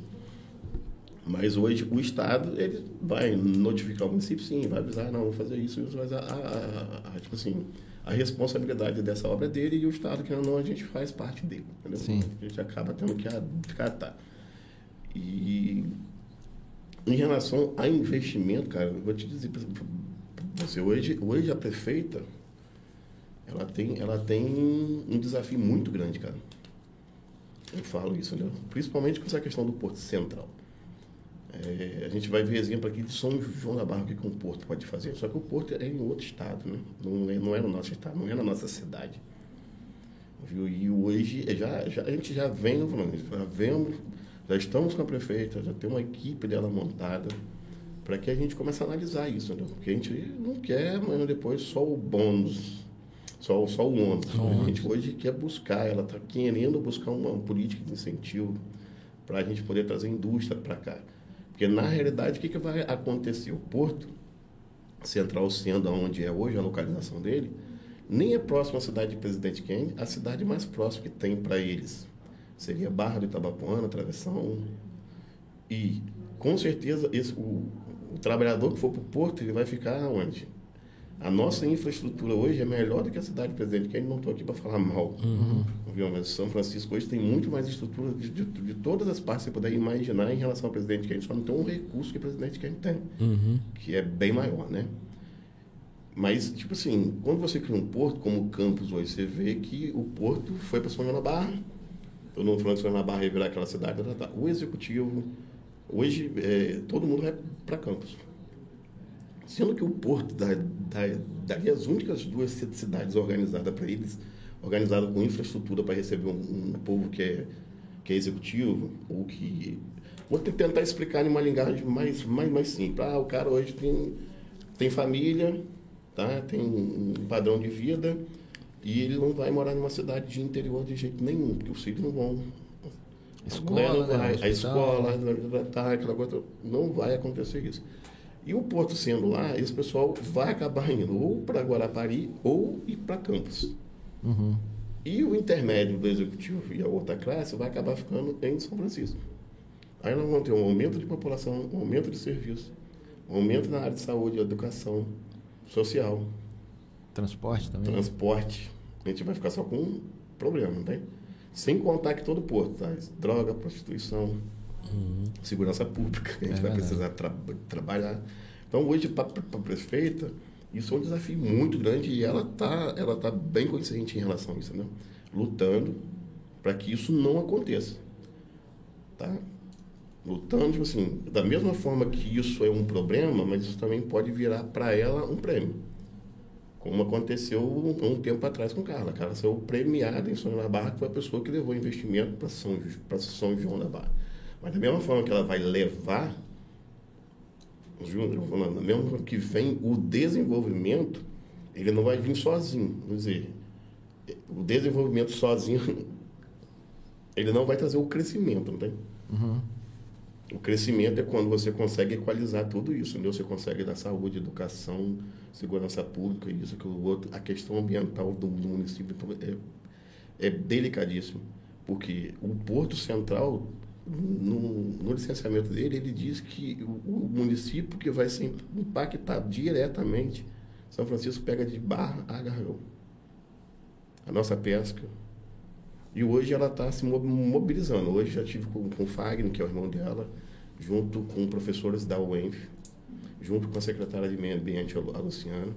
Speaker 3: Mas hoje o Estado ele vai notificar o município, sim, vai avisar, não, vou fazer isso, isso mas a, a, a, tipo assim, a responsabilidade dessa obra é dele e o Estado, que não, a gente faz parte dele. Entendeu?
Speaker 1: Sim.
Speaker 3: A gente acaba tendo que acatar. E em relação a investimento, cara, eu vou te dizer você, hoje, hoje a prefeita, ela tem, ela tem um desafio muito grande, cara. Eu falo isso, né? principalmente com essa questão do Porto Central. É, a gente vai ver exemplo aqui de São João da Barra, o que um porto pode fazer. Só que o porto é em outro estado, né? não, é, não é no nosso estado, não é na nossa cidade. Viu? E hoje, já, já, a gente já vem, já vemos já estamos com a prefeita, já tem uma equipe dela montada para que a gente comece a analisar isso, né? Porque a gente não quer amanhã depois só o bônus, só, só o ônus. A gente hoje quer buscar, ela está querendo buscar uma política de incentivo para a gente poder trazer indústria para cá. Porque na realidade, o que, que vai acontecer? O Porto Central sendo onde é hoje a localização dele, nem é próximo à cidade de Presidente Kennedy, a cidade mais próxima que tem para eles seria Barra do Itabapuana, Travessão. E com certeza esse, o, o trabalhador que for para o porto, ele vai ficar onde? A nossa infraestrutura hoje é melhor do que a cidade de Presidente Kennedy. Não estou aqui para falar mal. Uhum. Viu? Mas São Francisco hoje tem muito mais estrutura de, de, de, todas as partes que você puder imaginar em relação ao Presidente Kennedy. Só não tem um recurso que o Presidente Kennedy tem, uhum. que é bem maior, né? Mas, tipo assim, quando você cria um porto como o campus hoje, você vê que o porto foi para São João da Barra, Todo mundo falando que na Barra virar aquela cidade. Tá, tá. O executivo, hoje, é, todo mundo vai para Campos. Sendo que o Porto da, da, daria as únicas duas cidades organizadas para eles, organizada com infraestrutura para receber um, um, povo que é, que é executivo, ou que. Vou tentar explicar em uma linguagem mais, mais, mais simples. Ah, o cara hoje tem, tem família, tá? tem um padrão de vida e ele não vai morar numa cidade de interior de jeito nenhum, porque os filhos não vão.
Speaker 1: Escola,
Speaker 3: não vai, né? a escola, tá, aquela coisa, não vai acontecer isso. E o Porto sendo lá, esse pessoal vai acabar indo ou para Guarapari ou ir para Campos. Uhum. E o intermédio do executivo e a outra classe vai acabar ficando em São Francisco. Aí nós vamos ter um aumento de população, um aumento de serviço, um aumento na área de saúde, educação, social.
Speaker 1: Transporte também?
Speaker 3: Transporte. A gente vai ficar só com um problema, não tem? Sem contar que todo porto, tá? droga, prostituição, uhum. segurança pública, a gente é vai verdade. precisar tra trabalhar. Então, hoje, para a prefeita, isso é um desafio muito grande e ela está ela tá bem consciente em relação a isso, né? lutando para que isso não aconteça. Tá? Lutando, tipo assim, da mesma forma que isso é um problema, mas isso também pode virar para ela um prêmio como aconteceu um, um tempo atrás com Carla. Carla saiu premiada em São João da Barra, que foi a pessoa que levou investimento para São, São João da Barra. Mas da mesma forma que ela vai levar, Júnior, falando, da mesma forma que vem o desenvolvimento, ele não vai vir sozinho. Quer dizer, o desenvolvimento sozinho, <laughs> ele não vai trazer o crescimento, não tem? Uhum. O crescimento é quando você consegue equalizar tudo isso, entendeu? Você consegue dar saúde, educação, segurança pública, isso que o outro, a questão ambiental do, do município então, é, é delicadíssimo, porque o Porto Central no, no, licenciamento dele, ele diz que o, o, município que vai ser impactado diretamente, São Francisco pega de barra a garrão. A nossa pesca. E hoje ela está se mobilizando. Hoje já tive com, com o Fagner, que é o irmão dela, junto com professores da UENF, junto com a secretária de Meio Ambiente, a Luciana,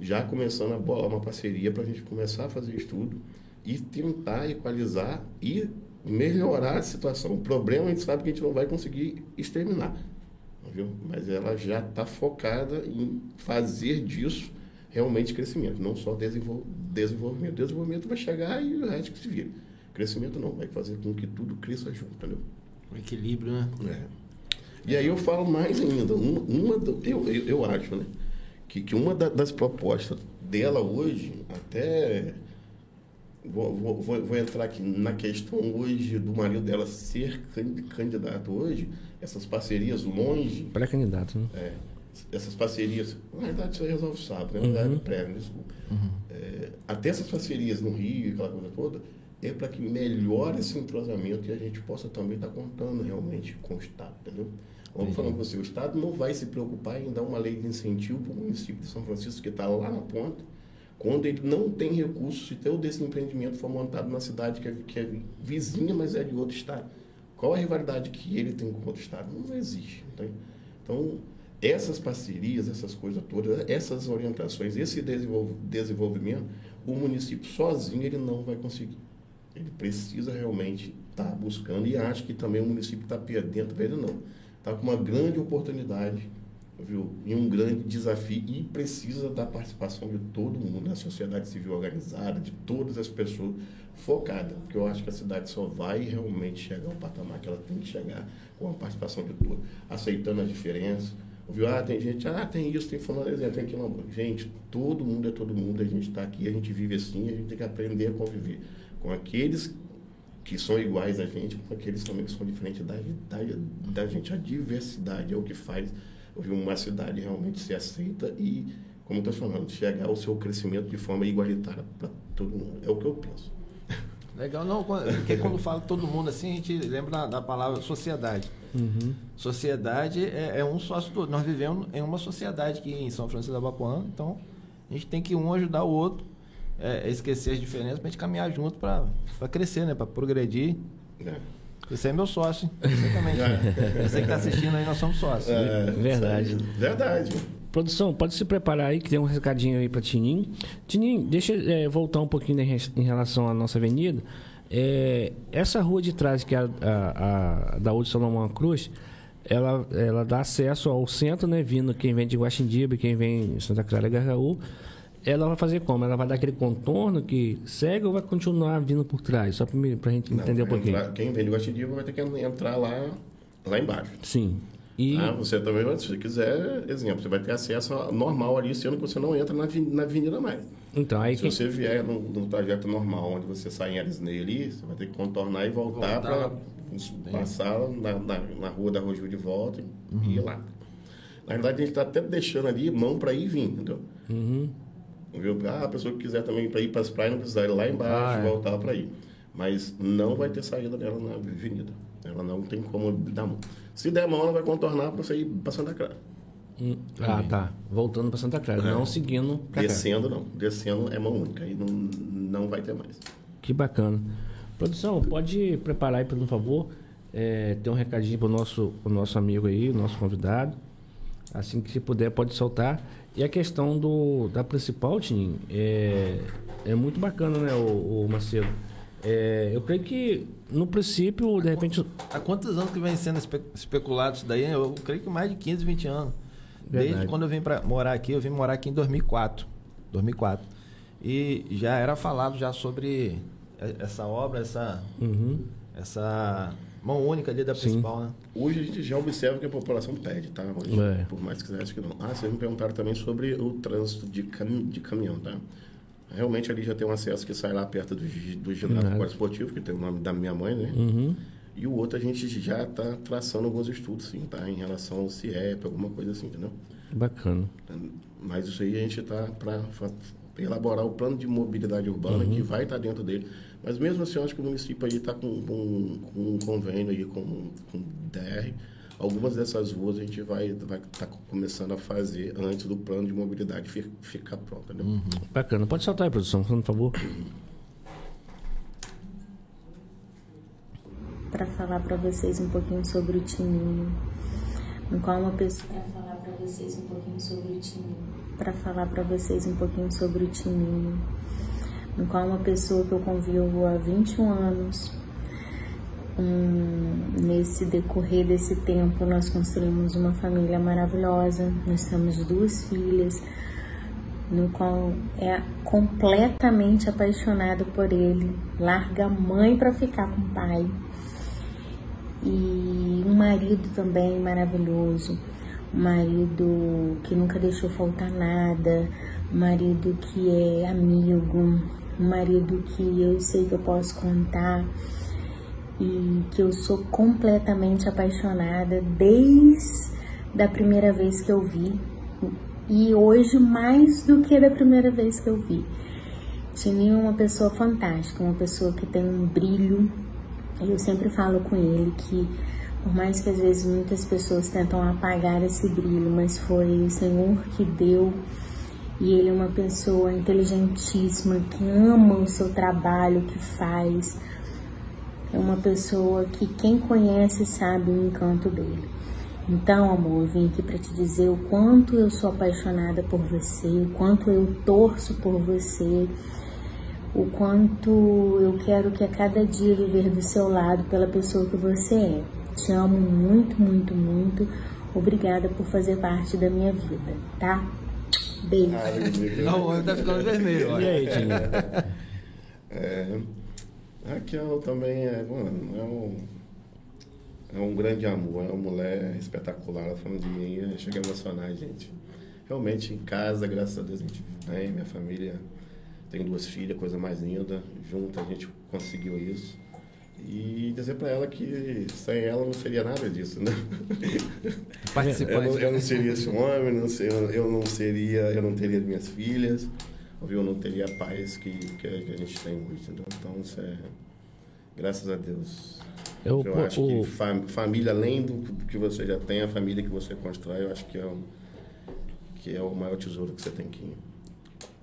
Speaker 3: já começando a bolar uma parceria para a gente começar a fazer estudo e tentar equalizar e melhorar a situação. O problema a gente sabe que a gente não vai conseguir exterminar, viu? mas ela já está focada em fazer disso realmente crescimento, não só desenvolvimento. Desenvolvimento vai chegar e o resto que se vira. Crescimento não, vai fazer com que tudo cresça junto, entendeu?
Speaker 1: O equilíbrio, né?
Speaker 3: É. E aí eu falo mais ainda, uma, uma do, eu, eu, eu, acho, né, que, que uma da, das propostas dela hoje, até Vou, vou, vou, entrar aqui na questão hoje do marido dela ser candidato hoje, essas parcerias longe.
Speaker 2: Pré-candidato, né?
Speaker 3: É, essas parcerias, na verdade isso resolve sábado, né? Na verdade, uhum. pré, desculpa. Uhum. É, até essas parcerias no Rio, aquela coisa toda, é para que melhore esse entrosamento e a gente possa também estar tá contando realmente com o Estado, entendeu? Vamos falando com você, o Estado não vai se preocupar em dar uma lei de incentivo para o município de São Francisco, que está lá na ponta, quando ele não tem recursos, se teu desempreendimento for montado na cidade que é, que é, vizinha, mas é de outro estado, qual a rivalidade que ele tem com outro estado? Não existe. Então, então essas parcerias, essas coisas todas, essas orientações, esse desenvolvimento, o município sozinho ele não vai conseguir. Ele precisa realmente estar tá buscando e acho que também o município está perdendo, perdendo não, está com uma grande oportunidade viu? E um grande desafio e precisa da participação de todo mundo, da sociedade civil organizada, de todas as pessoas focadas, porque eu acho que a cidade só vai realmente chegar ao patamar que ela tem que chegar com a participação de todos, aceitando as diferenças. Viu? Ah, tem gente, ah, tem isso, tem fulano, tem aquilo. Gente, todo mundo é todo mundo, a gente está aqui, a gente vive assim, a gente tem que aprender a conviver com aqueles que são iguais a gente, com aqueles também que são diferentes da, da, da gente. A diversidade é o que faz uma cidade realmente ser aceita e, como estou falando, chegar ao seu crescimento de forma igualitária para todo mundo. É o que eu penso.
Speaker 1: Legal, não, porque quando fala todo mundo assim, a gente lembra da, da palavra sociedade. Uhum. Sociedade é, é, um sócio todo. Nós vivemos em uma sociedade aqui em São Francisco da Bapuã, então a gente tem que um ajudar o outro, é, esquecer as diferenças para a gente caminhar junto para crescer, né? para progredir. É. Você é meu sócio, exatamente. <laughs> É. Você que está assistindo aí, nós somos sócios. É,
Speaker 2: verdade.
Speaker 3: Verdade.
Speaker 2: Produção, pode se preparar aí, que tem um recadinho aí para Tinim. Tinim, deixa eu é, voltar um pouquinho em relação à nossa avenida. É, essa rua de trás, que é a, a, a da Ude Salomão Cruz, ela, ela dá acesso ao centro, né? Vindo quem vem de Guaxindiba, quem vem de Santa Clara Garraú ela vai fazer como? Ela vai dar aquele contorno que segue ou vai continuar vindo por trás? Só para a gente Não, entender um pouquinho.
Speaker 3: Entrar, quem vem de Guaxidiba vai ter que entrar lá, lá embaixo.
Speaker 2: Sim.
Speaker 3: E... Ah, você também, se você quiser, exemplo, você vai ter acesso normal ali, sendo que você não entra na, na avenida mais.
Speaker 2: Então, aí
Speaker 3: se quem... você vier no, no, trajeto normal, onde você sai em Arisney ali, você vai ter que contornar e voltar, voltar para passar na, na, na, rua da Rojo de volta uhum. e ir lá. Na verdade, a gente está até deixando ali mão para ir e vir, entendeu?
Speaker 2: Uhum.
Speaker 3: Viu? Ah, a pessoa que quiser também para ir para as praias não precisar ir lá embaixo, ah, é. voltar para ir. Mas não vai ter saída dela na avenida. Ela não tem como dar mão. Se der mão, ela vai contornar para sair para Santa Clara.
Speaker 2: Hum. Ah, tá. Voltando para Santa Clara, é. não seguindo
Speaker 3: Descendo, cá. não. Descendo é mão única. Aí não, não vai ter mais.
Speaker 2: Que bacana. Produção, pode preparar aí, por favor. É, tem um recadinho para o nosso, nosso amigo aí, o nosso convidado. Assim que se puder, pode soltar. E a questão do, da principal, Tim, é, é muito bacana, né, o, o Macedo? É, eu creio que, no princípio, de repente...
Speaker 1: Há quantos anos que vem sendo espe especulado isso daí? Eu creio que mais de 15, 20 anos. Verdade. Desde quando eu vim para morar aqui, eu vim morar aqui em 2004. 2004. E já era falado já sobre essa obra, essa...
Speaker 2: Uhum.
Speaker 1: Essa mão única ali da Sim. principal, né?
Speaker 3: Hoje a gente já observa que a população pede, tá? Hoje, é. Por mais que você ache que não. Ah, vocês me perguntaram também sobre o trânsito de, cam... de caminhão, tá? Realmente ali já tem um acesso que sai lá perto do, do ginásio esportivo, que tem o nome da minha mãe, né?
Speaker 2: Uhum.
Speaker 3: E o outro a gente já está traçando alguns estudos, sim, tá? Em relação ao CIEP, alguma coisa assim, entendeu?
Speaker 2: Bacana.
Speaker 3: Mas isso aí a gente está para elaborar o plano de mobilidade urbana
Speaker 2: Uhum.
Speaker 3: que vai estar dentro dele. Mas mesmo assim, eu acho que o município aí está com, com, com um convênio aí com, com o DR. Algumas dessas ruas a gente vai estar vai tá começando a fazer antes do plano de mobilidade fi- ficar pronto, entendeu?
Speaker 2: Uhum. Bacana. Pode soltar aí, produção, por favor.
Speaker 4: para falar para vocês um pouquinho sobre o Tininho, no qual uma pessoa para falar para vocês um pouquinho sobre o Tininho, para falar para vocês um pouquinho sobre o Tininho, no qual uma pessoa que eu convivo há 21 anos. Hum, nesse decorrer desse tempo, nós construímos uma família maravilhosa. Nós temos duas filhas, no qual é completamente apaixonado por ele. Larga a mãe para ficar com o pai e um marido também maravilhoso, um marido que nunca deixou faltar nada, um marido que é amigo, um marido que eu sei que eu posso contar e que eu sou completamente apaixonada desde a primeira vez que eu vi e hoje mais do que da primeira vez que eu vi. Tininho é uma pessoa fantástica, uma pessoa que tem um brilho eu sempre falo com ele que, por mais que às vezes muitas pessoas tentam apagar esse brilho, mas foi o Senhor que deu. E ele é uma pessoa inteligentíssima, que ama o seu trabalho que faz. É uma pessoa que quem conhece sabe o encanto dele. Então, amor, eu vim aqui para te dizer o quanto eu sou apaixonada por você, o quanto eu torço por você o quanto eu quero que a cada dia viver do seu lado pela pessoa que você é. Te amo muito, muito, muito. Obrigada por fazer parte da minha vida, tá? Beijo.
Speaker 1: Não, o olho tá ficando vermelho,
Speaker 2: E
Speaker 1: olha.
Speaker 2: aí, <laughs> Tininho?
Speaker 3: É, Raquel também é, mano, é um, é um grande amor, é uma mulher espetacular. Ela falando de mim, chega a emocionar, gente. Realmente, em casa, graças a Deus, a gente bem, minha família tem duas filhas, coisa mais linda. Junto a gente conseguiu isso. E dizer pra ela que sem ela não seria nada disso, né? <laughs> Eu não, eu não seria esse homem, não sei, eu, não seria, eu não teria minhas filhas, ouviu? eu não teria a paz que, que a gente tem hoje, entendeu? Então isso é, graças a Deus.
Speaker 2: Eu,
Speaker 3: Eu
Speaker 2: pô,
Speaker 3: acho
Speaker 2: o-
Speaker 3: que fa- família, além do que você já tem, a família que você constrói, eu acho que é, um, que é o maior tesouro que você tem que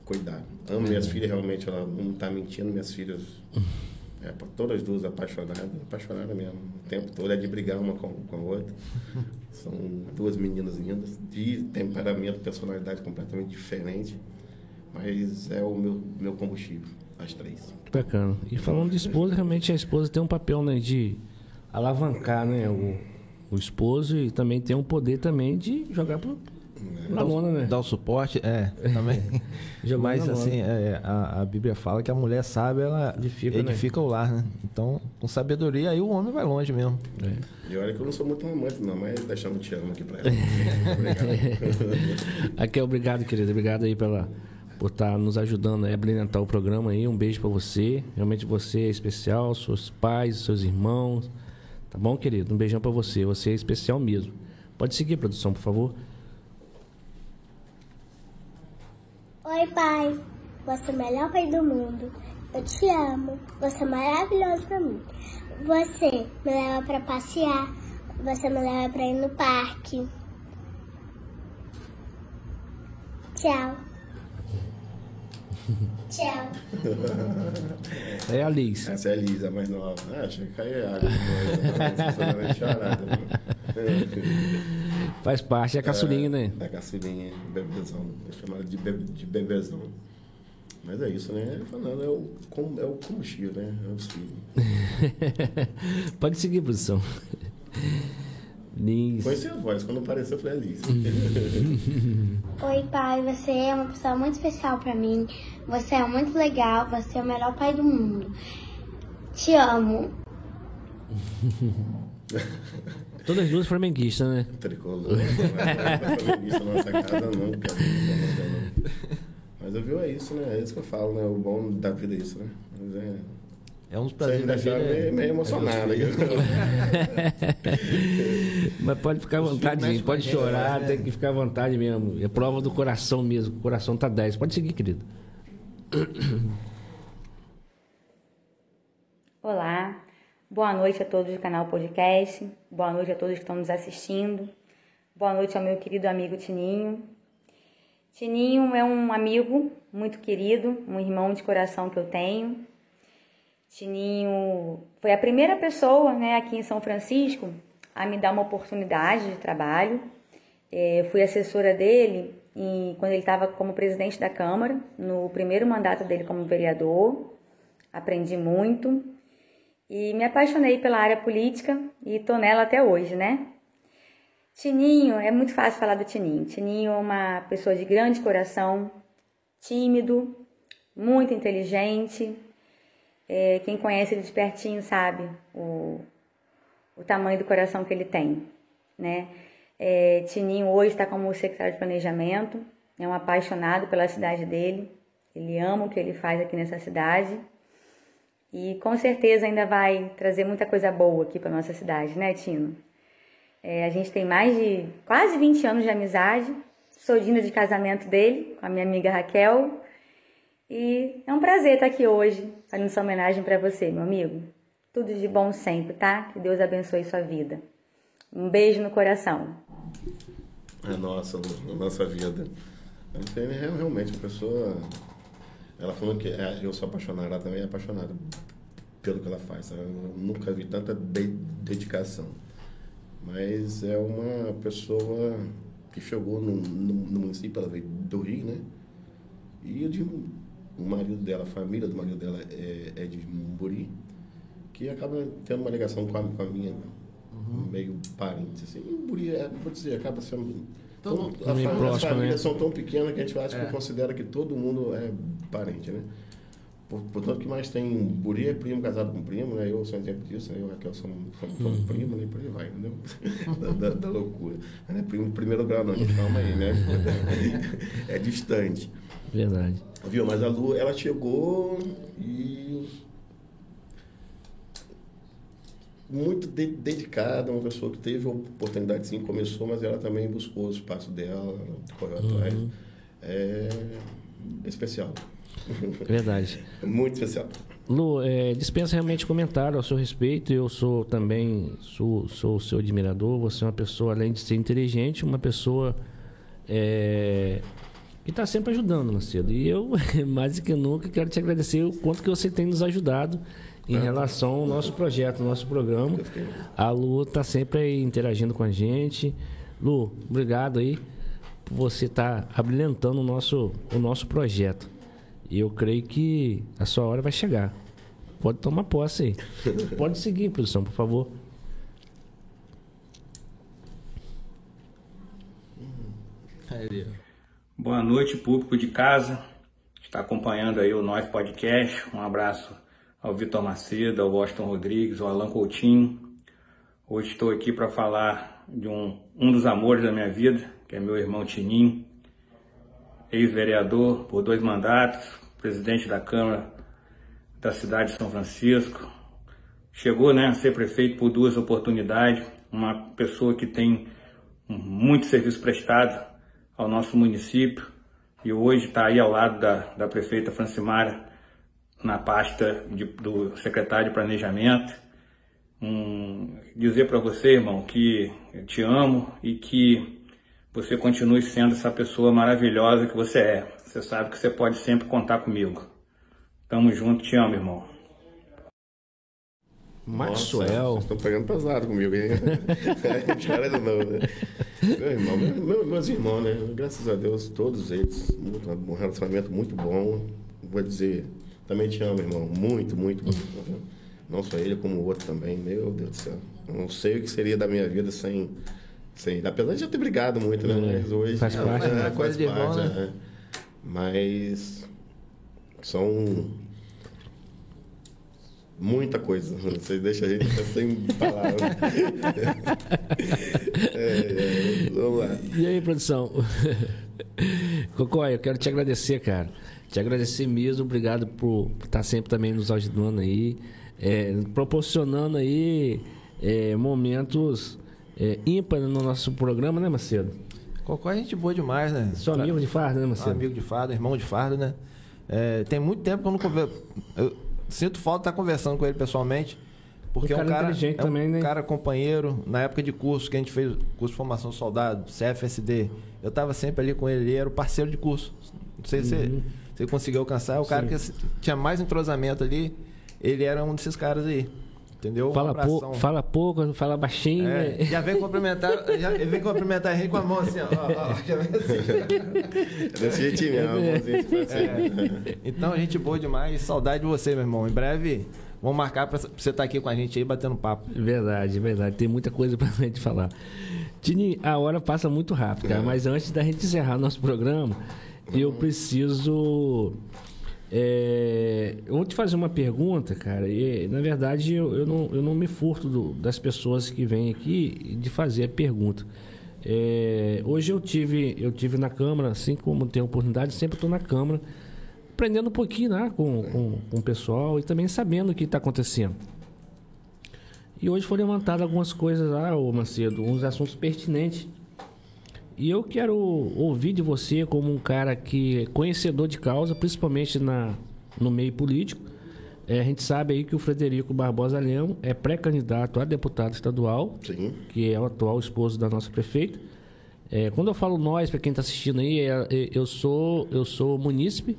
Speaker 3: cuidar. Amo minhas filhas, realmente, ela não está mentindo, minhas filhas, <laughs> é, todas duas apaixonadas, apaixonadas mesmo, o tempo todo, é de brigar uma com, com a outra. <laughs> São duas meninas lindas, de temperamento, personalidade completamente diferente, mas é o meu, meu combustível, as três.
Speaker 2: Bacana. E falando de esposa, realmente a esposa tem um papel, né, de alavancar, né, o, o esposo e também tem um poder também de jogar pro, na lona, né?
Speaker 1: Dar o suporte, é, <laughs> também.
Speaker 2: Jogou
Speaker 1: Mas assim, é, a, a Bíblia fala que a mulher sábia, ela
Speaker 2: Edifica,
Speaker 1: edifica,
Speaker 2: né?
Speaker 1: o lar, né? Então, com sabedoria, aí o homem vai longe mesmo.
Speaker 2: É.
Speaker 3: E olha que eu não sou muito amante, não, mas deixando te amo aqui pra ela. Obrigado. <laughs>
Speaker 2: Aqui, obrigado, querida. Obrigado aí pela, por estar nos ajudando aí a brilhantar o programa aí. Um beijo pra você. Realmente você é especial, seus pais, seus irmãos. Tá bom, querido? Um beijão pra você. Você é especial mesmo. Pode seguir, produção, por favor.
Speaker 5: Oi, pai. Você é o melhor pai do mundo. Eu te amo. Você é maravilhoso pra mim. Você me leva pra passear. Você me leva pra ir no parque. Tchau. <laughs> Tchau.
Speaker 2: É a Liz.
Speaker 3: Essa é a Lisa, mais nova. Ah, achei que caía água. Né? Chorada. né? <laughs>
Speaker 2: Faz parte, é a caçulinha, né?
Speaker 3: Da caçulinha, bebezão. Chamo ela de, bebe, de bebezão. Mas é isso, né? Falando, é o, com- é o combustível, né? É os filhos. <laughs>
Speaker 2: Pode seguir, produção. Liz.
Speaker 3: Conheci a voz, quando apareceu eu falei, é Lisa. <laughs>
Speaker 5: Oi, pai. Você é uma pessoa muito especial pra mim. Você é muito legal. Você é o melhor pai do mundo. Te amo.
Speaker 2: Todas duas flamenguistas, né?
Speaker 3: Tricolor. Não é flamenguista na nossa casa, não, não. Mas eu viu, é isso, né? É isso que eu falo, né? O bom da vida é isso, né? Mas é
Speaker 1: É um dos prazeres da vida.
Speaker 3: Meio, meio emocionado. É <laughs>
Speaker 2: Mas pode ficar à vontade, pode chorar, é. tem que ficar à vontade mesmo. É prova do coração mesmo. O coração tá 10. Pode seguir, querido.
Speaker 6: Olá, boa noite a todos do canal Podcast, boa noite a todos que estão nos assistindo, boa noite ao meu querido amigo Tininho. Tininho é um amigo muito querido, um irmão de coração que eu tenho. Tininho foi a primeira pessoa né, aqui em São Francisco a me dar uma oportunidade de trabalho. É, fui assessora dele quando ele estava como presidente da Câmara, no primeiro mandato dele como vereador. Aprendi muito. E me apaixonei pela área política e tô nela até hoje, né? Tininho, é muito fácil falar do Tininho. Tininho é uma pessoa de grande coração, tímido, muito inteligente. É, quem conhece ele de pertinho sabe o, o tamanho do coração que ele tem, né? É, Tininho hoje está como secretário de planejamento, é um apaixonado pela cidade dele, ele ama o que ele faz aqui nessa cidade e com certeza ainda vai trazer muita coisa boa aqui para nossa cidade, né, Tino? É, a gente tem mais de quase 20 anos de amizade. Sou Dina de casamento dele, com a minha amiga Raquel. E é um prazer estar aqui hoje, fazendo essa homenagem para você, meu amigo. Tudo de bom sempre, tá? Que Deus abençoe sua vida. Um beijo no coração.
Speaker 3: É nossa, a nossa vida. Realmente uma pessoa ela falou que é, eu sou apaixonado, ela também é apaixonada pelo que ela faz. Eu nunca vi tanta de dedicação. Mas é uma pessoa que chegou no, no, no, município, ela veio do Rio, né? E eu digo, o marido dela, a família do marido dela é, é de Mumburi, que acaba tendo uma ligação com a, com a minha, uhum. meio parente, assim. E Mumburi, é, vou dizer, acaba sendo então, a família, próximo, as famílias né? são tão pequenas que a gente acha é. que considera que todo mundo é parente, né? Portanto, que mais tem Buri é primo casado com primo, né? Eu sou exemplo disso, né? Eu e Raquel somos, somos, somos uhum. primos, né? Por aí vai, entendeu? <laughs> da, da, da, loucura. Não é primo primeiro grau, não, calma aí, né? <laughs> é distante.
Speaker 2: Verdade.
Speaker 3: Viu? Mas a Lu, ela chegou e muito de, dedicada, uma pessoa que teve oportunidade sim, começou, mas ela também buscou o espaço dela, correu uhum. atrás. É especial.
Speaker 2: Verdade. <laughs>
Speaker 3: muito especial.
Speaker 2: Lu, é, dispensa realmente comentário ao seu respeito. Eu sou também sou, sou seu admirador. Você é uma pessoa, além de ser inteligente, uma pessoa é, que está sempre ajudando, Macedo. E eu, <laughs> mais do que nunca, quero te agradecer o quanto que você tem nos ajudado em relação ao nosso projeto, ao nosso programa. A Lu está sempre aí interagindo com a gente. Lu, obrigado aí por você estar tá abrilhantando o nosso, o nosso projeto. E eu creio que a sua hora vai chegar. Pode tomar posse aí. <laughs> Pode seguir, produção, por favor.
Speaker 7: Boa noite, público de casa. Está acompanhando aí o nosso podcast. Um abraço ao Vitor Macedo, ao Washington Rodrigues, ao Alan Coutinho. Hoje estou aqui para falar de um, um dos amores da minha vida, que é meu irmão Tininho, ex-vereador por dois mandatos, presidente da Câmara da cidade de São Francisco. Chegou né, a ser prefeito por duas oportunidades, uma pessoa que tem muito serviço prestado ao nosso município e hoje está aí ao lado da, da prefeita Francimara na pasta de, do secretário de Planejamento. Um, dizer para você, irmão, que eu te amo e que você continue sendo essa pessoa maravilhosa que você é. Você sabe que você pode sempre contar comigo. Tamo junto, te amo, irmão.
Speaker 2: Maxwell.
Speaker 3: Estão pegando pesado comigo, hein? <laughs> De novo, né? Meu irmão, meu, meus irmãos, né? Graças a Deus, todos eles, um relacionamento muito bom. Vou dizer, também te amo, irmão. Muito, muito, muito. Não só ele, como o outro também. Meu Deus do céu. não sei o que seria da minha vida sem. sem apesar de já ter brigado muito, né?
Speaker 2: Mas hoje. Faz parte, é,
Speaker 3: né? Coisa de irmão, né? É. Mas. São. Muita coisa. <laughs> Você deixa a gente sem palavras. <laughs> é, é, vamos lá.
Speaker 2: E aí, produção? <laughs> Cocó, eu quero te agradecer, cara. Te agradecer mesmo, obrigado por estar sempre também nos ajudando aí, é, proporcionando aí é, momentos é, ímpares no nosso programa, né, Macedo?
Speaker 1: Cocó é gente boa demais, né?
Speaker 2: Sou amigo de farda, né, Macedo?
Speaker 1: Amigo de farda, irmão de farda, né? É, tem muito tempo que eu não converso. Eu sinto falta de estar conversando com ele pessoalmente. Porque
Speaker 2: Um
Speaker 1: é um
Speaker 2: cara
Speaker 1: cara,
Speaker 2: inteligente
Speaker 1: é um
Speaker 2: também, né?
Speaker 1: cara companheiro. Na época de curso que a gente fez, curso de formação soldado, CFSD, eu estava sempre ali com ele, ele era o parceiro de curso. Não sei se você, conseguiu alcançar. O cara.
Speaker 2: Sim.
Speaker 1: que tinha mais entrosamento ali, ele era um desses caras aí. Entendeu?
Speaker 2: Fala,
Speaker 1: abração.
Speaker 2: pou, fala pouco, fala baixinho,
Speaker 1: É,
Speaker 2: né?
Speaker 1: já vem cumprimentar, <laughs> já vem cumprimentar a gente com a mão assim, ó. ó, ó, já vem assim.
Speaker 3: É desse jeitinho mesmo, assim.
Speaker 1: Então, gente boa demais. Saudade de você, meu irmão. Em breve, vamos marcar pra pra você estar aqui com a gente aí, batendo papo.
Speaker 2: Verdade, verdade. Tem muita coisa pra <laughs> gente falar. Tini, a hora passa muito rápido, cara. Mas antes da gente encerrar nosso programa, eu preciso. é, eu vou te fazer uma pergunta, cara. E, na verdade, eu, eu, não, eu não me furto do- das pessoas que vêm aqui de fazer a pergunta. É, hoje eu tive, eu tive na Câmara, assim como tenho oportunidade, sempre estou na Câmara, aprendendo um pouquinho né, com, com, com o pessoal e também sabendo o que está acontecendo. E hoje foram levantadas algumas coisas lá, ô Macedo, uns assuntos pertinentes. E eu quero ouvir de você como um cara que é conhecedor de causa, principalmente na, no meio político. É, a gente sabe aí que o Frederico Barbosa Leão é pré-candidato a deputado estadual,
Speaker 3: Sim.
Speaker 2: que é o atual esposo da nossa prefeita. É, quando eu falo nós, para quem está assistindo aí, é- é- eu sou eu sou munícipe,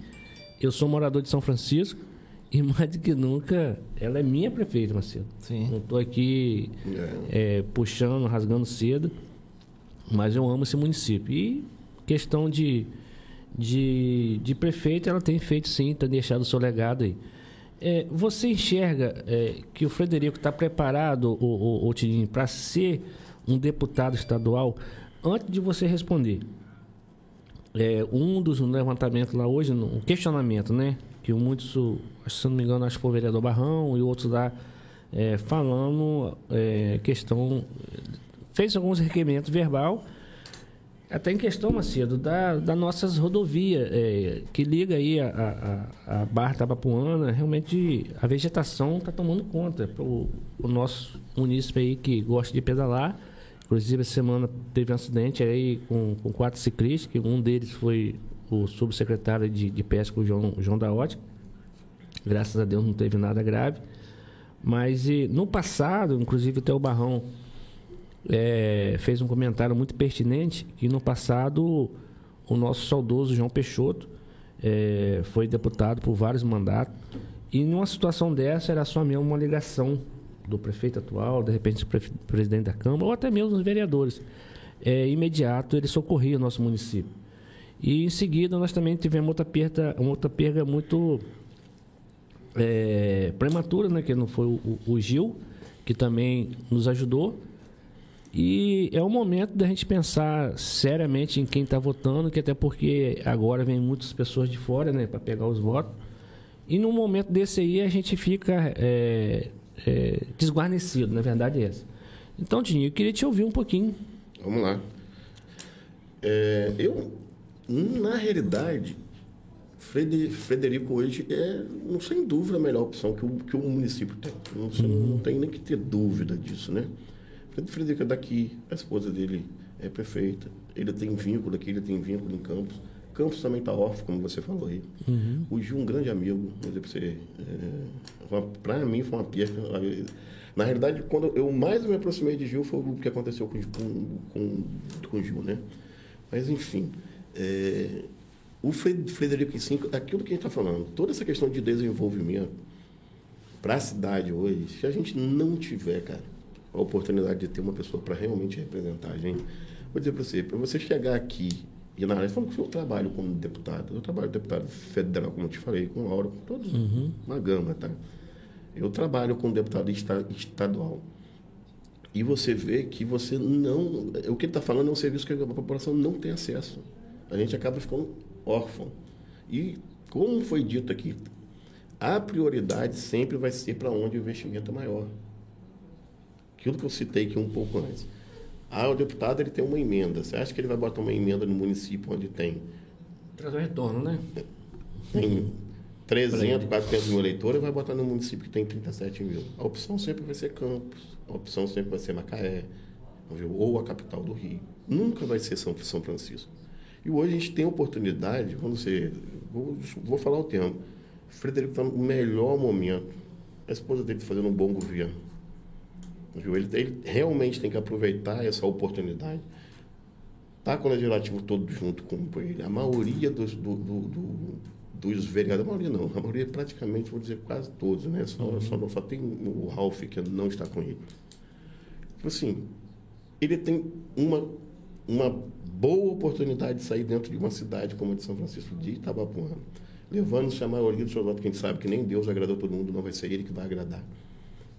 Speaker 2: eu sou morador de São Francisco <laughs> e mais do que nunca, ela é minha prefeita, Marcelo.
Speaker 1: Sim.
Speaker 2: Não estou aqui é, puxando, rasgando cedo, mas eu amo esse município. E questão de, de, de prefeito, ela tem feito sim, tem deixado o seu legado aí. É, você enxerga é, que o Frederico está preparado, o, o, o para ser um deputado estadual? Antes de você responder, é, um dos levantamentos lá hoje, um questionamento, né? Que muitos, se não me engano, acho que foi o vereador Barrão e outros lá é, falando é, questão. Fez alguns requerimentos verbal, até em questão, Macedo, da, das nossas rodovias, é, que liga aí a, a, a Barra Tabapuana, realmente a vegetação está tomando conta. O, o nosso munícipe aí que gosta de pedalar, inclusive essa semana teve um acidente aí com, com quatro ciclistas, que um deles foi o subsecretário de, de pesca, o João, João da Ótica. Graças a Deus não teve nada grave. Mas e, no passado, inclusive até o Barrão é, fez um comentário muito pertinente que no passado o nosso saudoso João Peixoto é, foi deputado por vários mandatos e numa situação dessa era só mesmo uma ligação do prefeito atual, de repente do presidente da Câmara ou até mesmo dos vereadores. É, imediato ele socorria o nosso município. E em seguida nós também tivemos outra perda, uma outra perda muito é, prematura, né? Que não foi o, o Gil, que também nos ajudou. E é o momento da gente pensar seriamente em quem está votando, que até porque agora vem muitas pessoas de fora, né, para pegar os votos. E num momento desse aí a gente fica é, é, desguarnecido, na verdade é essa. Então, Tininho, eu queria te ouvir um pouquinho.
Speaker 3: Vamos lá. É, eu, na realidade, Frede- Frederico hoje é, não, sem dúvida, a melhor opção que o, que o município tem. Não, não- não tem nem que ter dúvida disso, né? Fred- Frederico é daqui, a esposa dele é prefeita, ele tem vínculo aqui, ele tem vínculo em Campos. Campos também está órfão, como você falou aí. O Gil, um grande amigo, vou dizer pra você, é, para mim foi uma perda. Na realidade, quando eu mais me aproximei de Gil foi o que aconteceu com, com, com, o Gil, né? Mas, enfim, é, o Fre- Frederico V, aquilo que a gente está falando, toda essa questão de desenvolvimento para a cidade hoje, se a gente não tiver, cara, a oportunidade de ter uma pessoa para realmente representar a gente, vou dizer para você, para você chegar aqui e na área, falando que eu trabalho como deputado, eu trabalho deputado federal, como eu te falei, com Laura, com todos, uma gama, tá? Eu trabalho com deputado esta- estadual. E você vê que você não. O que ele está falando é um serviço que a população não tem acesso. A gente acaba ficando órfão. E, como foi dito aqui, a prioridade sempre vai ser para onde o investimento é maior. Aquilo que eu citei aqui um pouco antes. Ah, o deputado ele tem uma emenda. Você acha que ele vai botar uma emenda no município onde tem
Speaker 2: Traz retorno, né?
Speaker 3: Tem 300, 400 mil eleitores, vai botar no município que tem 37 mil. A opção sempre vai ser Campos, a opção sempre vai ser Macaé, viu? ou a capital do Rio. Nunca vai ser São, São Francisco. E hoje a gente tem a oportunidade, vamos ser, vou, vou falar o termo, Frederico está no melhor momento. A esposa dele tá fazendo um bom governo. Viu? Ele, ele realmente tem que aproveitar essa oportunidade. Está com o legislativo todo junto com ele. A maioria dos, do, do, do, dos vereadores, a maioria não, a maioria praticamente, vou dizer quase todos, né? Só, uhum. só, só tem o Ralph que não está com ele. Tipo assim, ele tem uma, uma boa oportunidade de sair dentro de uma cidade como a de São Francisco de Itabapuana levando-se a maioria dos seus votos, que a gente sabe que nem Deus agradou todo mundo, não vai ser ele que vai agradar.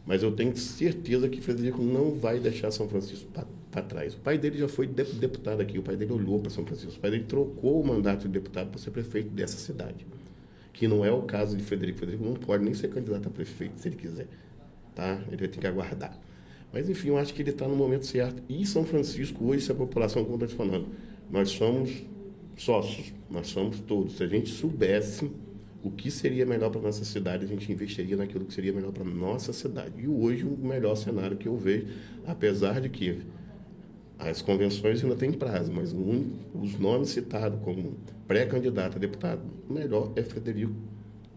Speaker 3: Mas eu tenho certeza que Frederico não vai deixar São Francisco para trás. O pai dele já foi deputado aqui, o pai dele olhou para São Francisco, o pai dele trocou o mandato de deputado para ser prefeito dessa cidade. Que não é o caso de Frederico. Frederico não pode nem ser candidato a prefeito, se ele quiser. Tá? Ele vai ter que aguardar. Mas, enfim, eu acho que ele está no momento certo. E São Francisco, hoje, se a população, como eu estou te falando, nós somos sócios, nós somos todos. Se a gente soubesse o que seria melhor para nossa cidade, a gente investiria naquilo que seria melhor para nossa cidade. E hoje o melhor cenário que eu vejo, apesar de que as convenções ainda têm prazo, mas um, os nomes citados como pré-candidato a deputado, o melhor é Frederico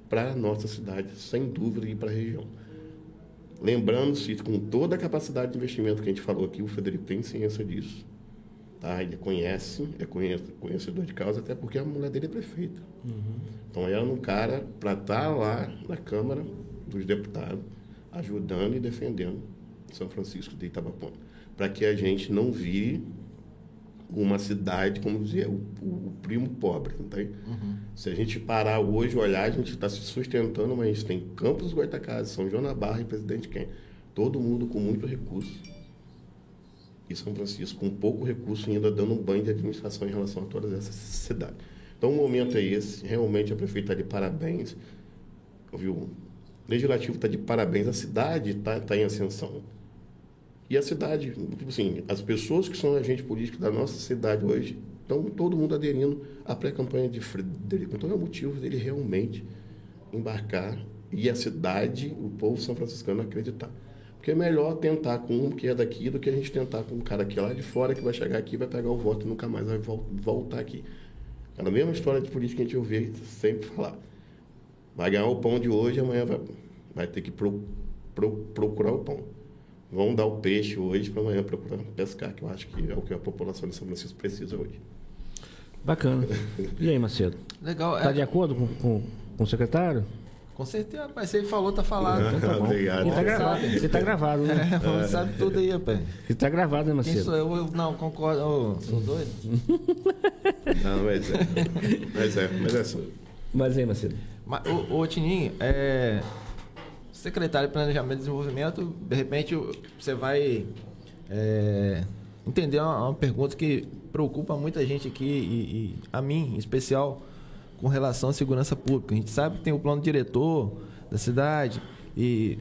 Speaker 3: para a nossa cidade, sem dúvida, e para a região. Lembrando-se, com toda a capacidade de investimento que a gente falou aqui, o Frederico tem ciência disso. Tá? Ele conhece, é conhecedor de causa, até porque a mulher dele é prefeita. Uhum. Então, ela é um cara para estar tá lá na Câmara dos Deputados, ajudando e defendendo São Francisco de Itabapona. Para que a gente não vire uma cidade, como dizer, o, o primo pobre. Tá? Uhum. Se a gente parar hoje olhar, a gente está se sustentando, mas a gente tem Campos Goitacazes, São João da Barra e Presidente Quem? Todo mundo com muito recurso e São Francisco, com pouco recurso, ainda dando um banho de administração em relação a todas essas cidades. Então, o momento é esse. Realmente, a prefeita está de parabéns. Viu? O legislativo está de parabéns. A cidade está tá em ascensão. E a cidade, tipo assim, as pessoas que são agentes políticos da nossa cidade hoje, estão todo mundo aderindo à pré-campanha de Frederico. Então, é o motivo dele realmente embarcar e a cidade, o povo são franciscano acreditar. Porque é melhor tentar com um que é daqui do que a gente tentar com um cara que é lá de fora que vai chegar aqui, vai pegar o voto e nunca mais vai voltar aqui. É a mesma história de política que a gente ouve sempre falar. Vai ganhar o pão de hoje, amanhã vai, vai ter que pro, pro, procurar o pão. Vão dar o peixe hoje para amanhã procurar pescar, que eu acho que é o que a população de São Francisco precisa hoje.
Speaker 2: Bacana. <laughs> E aí, Macedo?
Speaker 1: Legal.
Speaker 2: Está é... de acordo com, com, com o secretário?
Speaker 1: Com certeza, rapaz. Se ele falou, tá falado.
Speaker 2: Então tá <laughs> bom. Obrigado. E tá gravado. Ele tá gravado, né? <laughs>
Speaker 1: É, sabe tudo aí, rapaz.
Speaker 2: E tá gravado, né, Macedo? Quem
Speaker 1: sou eu? eu não, concordo. Oh, sou doido? <laughs>
Speaker 3: não, mas é. Mas é, mas é assim.
Speaker 2: Mas aí, Macedo.
Speaker 1: Mas, ô, ô Tininho, é... Secretário de Planejamento e Desenvolvimento, de repente você vai é... entender uma, uma, pergunta que preocupa muita gente aqui, e, e a mim em especial com relação à segurança pública. A gente sabe que tem o plano diretor da cidade e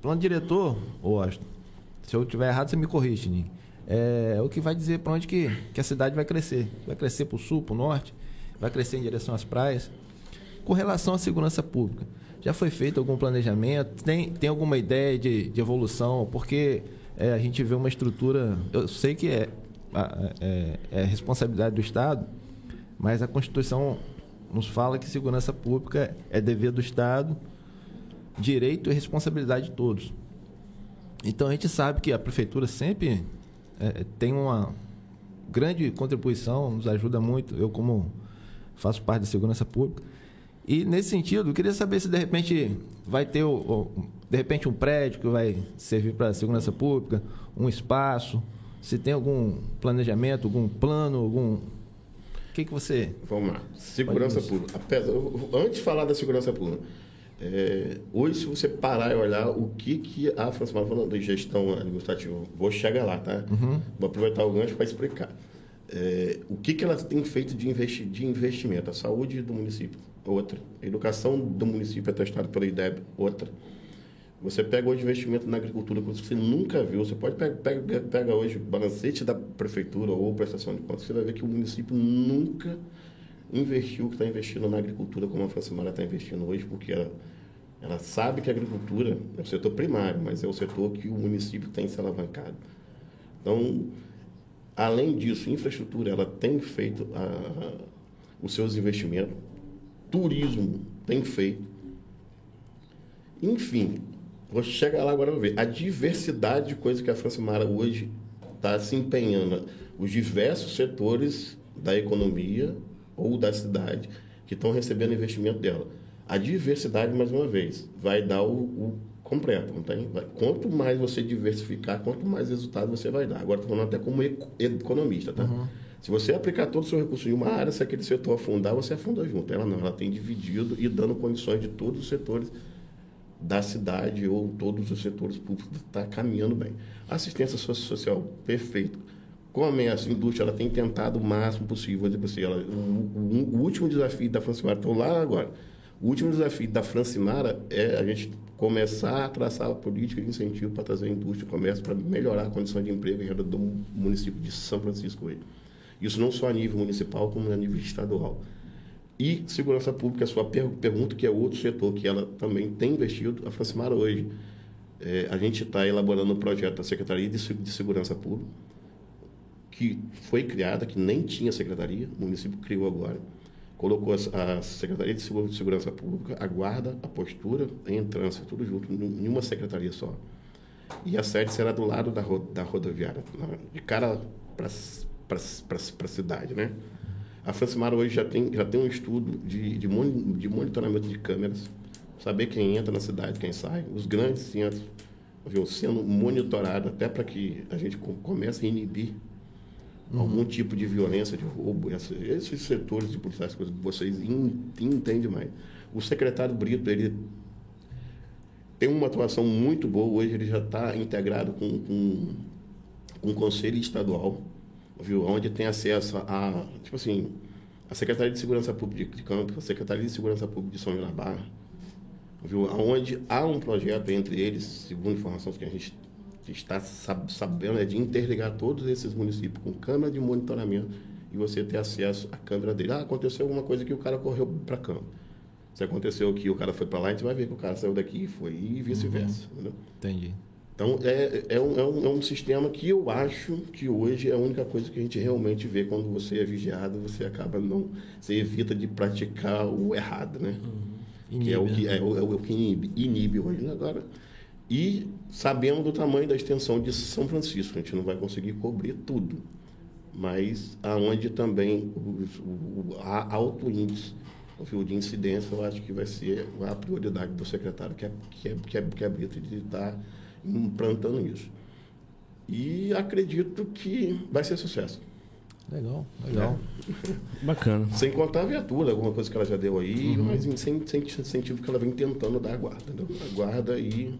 Speaker 1: plano diretor, Austin, se eu tiver errado você me corrige, Ninho. É o que vai dizer para onde que, que a cidade vai crescer. Vai crescer para o sul, para o norte, vai crescer em direção às praias. Com relação à segurança pública, já foi feito algum planejamento? Tem, tem alguma ideia de, de evolução? Porque é, a gente vê uma estrutura. Eu sei que é, é, é responsabilidade do Estado, mas a Constituição nos fala que segurança pública é dever do Estado, direito e responsabilidade de todos. Então a gente sabe que a prefeitura sempre é, tem uma grande contribuição, nos ajuda muito. Eu, como faço parte da segurança pública. E nesse sentido, eu queria saber se de repente vai ter o, de repente um prédio que vai servir para segurança pública, um espaço, se tem algum planejamento, algum plano, algum que, que você.
Speaker 3: Vamos lá. Segurança pública. Antes de falar da segurança pública, é, hoje, se você parar e olhar o que, que a Francisco falando de gestão administrativa, vou chegar lá, tá? Uhum. Vou aproveitar o gancho para explicar. É, o que, que ela tem feito de, investi de investimento? A saúde do município, outra. A educação do município atestada pela IDEB, outra. Você pega hoje investimento na agricultura que você nunca viu. Você pode pegar, pega, pega hoje balancete da prefeitura ou prestação de contas. Você vai ver que o município nunca investir o que está investindo na agricultura como a Francimara está investindo hoje, porque ela, ela sabe que a agricultura é o setor primário, mas é o setor que o município tem se alavancado. Então, além disso, infraestrutura, ela tem feito a, os seus investimentos, turismo tem feito. Enfim, vou chegar lá agora para ver a diversidade de coisas que a Francimara hoje está se empenhando, os diversos setores da economia ou da cidade que estão recebendo investimento dela. A diversidade, mais uma vez, vai dar o, o completo, não tem? Vai, quanto mais você diversificar, quanto mais resultado você vai dar. Agora estou falando até como economista, tá? Uhum. Se você aplicar todo o seu recurso em uma área, se aquele setor afundar, você afunda junto. Ela não, ela tem dividido e dando condições de todos os setores da cidade ou todos os setores públicos estar tá caminhando bem. Assistência social, perfeito. Comércio, indústria, ela tem tentado o máximo possível. Tipo assim, ela, o, o, último desafio da Francimara, estou lá agora, o último desafio da Francimara é a gente começar a traçar a política de incentivo para trazer indústria e comércio para melhorar a condição de emprego e renda do município de São Francisco. Isso não só a nível municipal, como a nível estadual. E segurança pública, a sua per pergunta, que é outro setor que ela também tem investido, a hoje. É, a gente está elaborando um projeto da Secretaria de, de Segurança Pública, que foi criada, que nem tinha secretaria, o município criou agora. Colocou a, a Secretaria de Segurança Pública, a guarda, a postura em trânsito, tudo junto, em uma secretaria só. E a sede será do lado da, ro da rodoviária, de cara para a cidade, né? A Francimara hoje já tem, já tem um estudo de, de, de monitoramento de câmeras, saber quem entra na cidade, quem sai, os grandes centros viu, sendo monitorados até para que a gente comece a inibir uhum. algum tipo de violência, de roubo, esses, esses setores de policiais que vocês entendem mais. O secretário Brito, ele tem uma atuação muito boa, hoje ele já está integrado com, com, com o Conselho Estadual, viu? Onde tem acesso a, tipo assim, a Secretaria de Segurança Pública de Campos, a Secretaria de Segurança Pública de São João da Barra, viu? Onde há um projeto entre eles, segundo informações que a gente está sabendo, é de interligar todos esses municípios com câmera de monitoramento e você ter acesso à câmera dele. Ah, aconteceu alguma coisa que o cara correu para campo. Se aconteceu que o cara foi para lá, a gente vai ver que o cara saiu daqui e foi, e vice-versa. Uhum.
Speaker 1: Entendi.
Speaker 3: Então, é, é, um, é, um, é um sistema que eu acho que hoje é a única coisa que a gente realmente vê quando você é vigiado, você acaba não. Você evita de praticar o errado, né? Uhum. que é o que, né? é, o, é o que inibe, inibe hoje. Né? Agora, e sabendo do tamanho da extensão de São Francisco, a gente não vai conseguir cobrir tudo. Mas aonde também o, o, há alto índice de incidência, eu acho que vai ser a prioridade do secretário, que é, que é, que é, que é de estar implantando isso. E acredito que vai ser sucesso.
Speaker 1: Legal, legal.
Speaker 2: É. Bacana.
Speaker 3: Sem contar a viatura, alguma coisa que ela já deu aí, uhum. mas sem, sem incentivo que ela vem tentando dar a guarda. Entendeu? A guarda e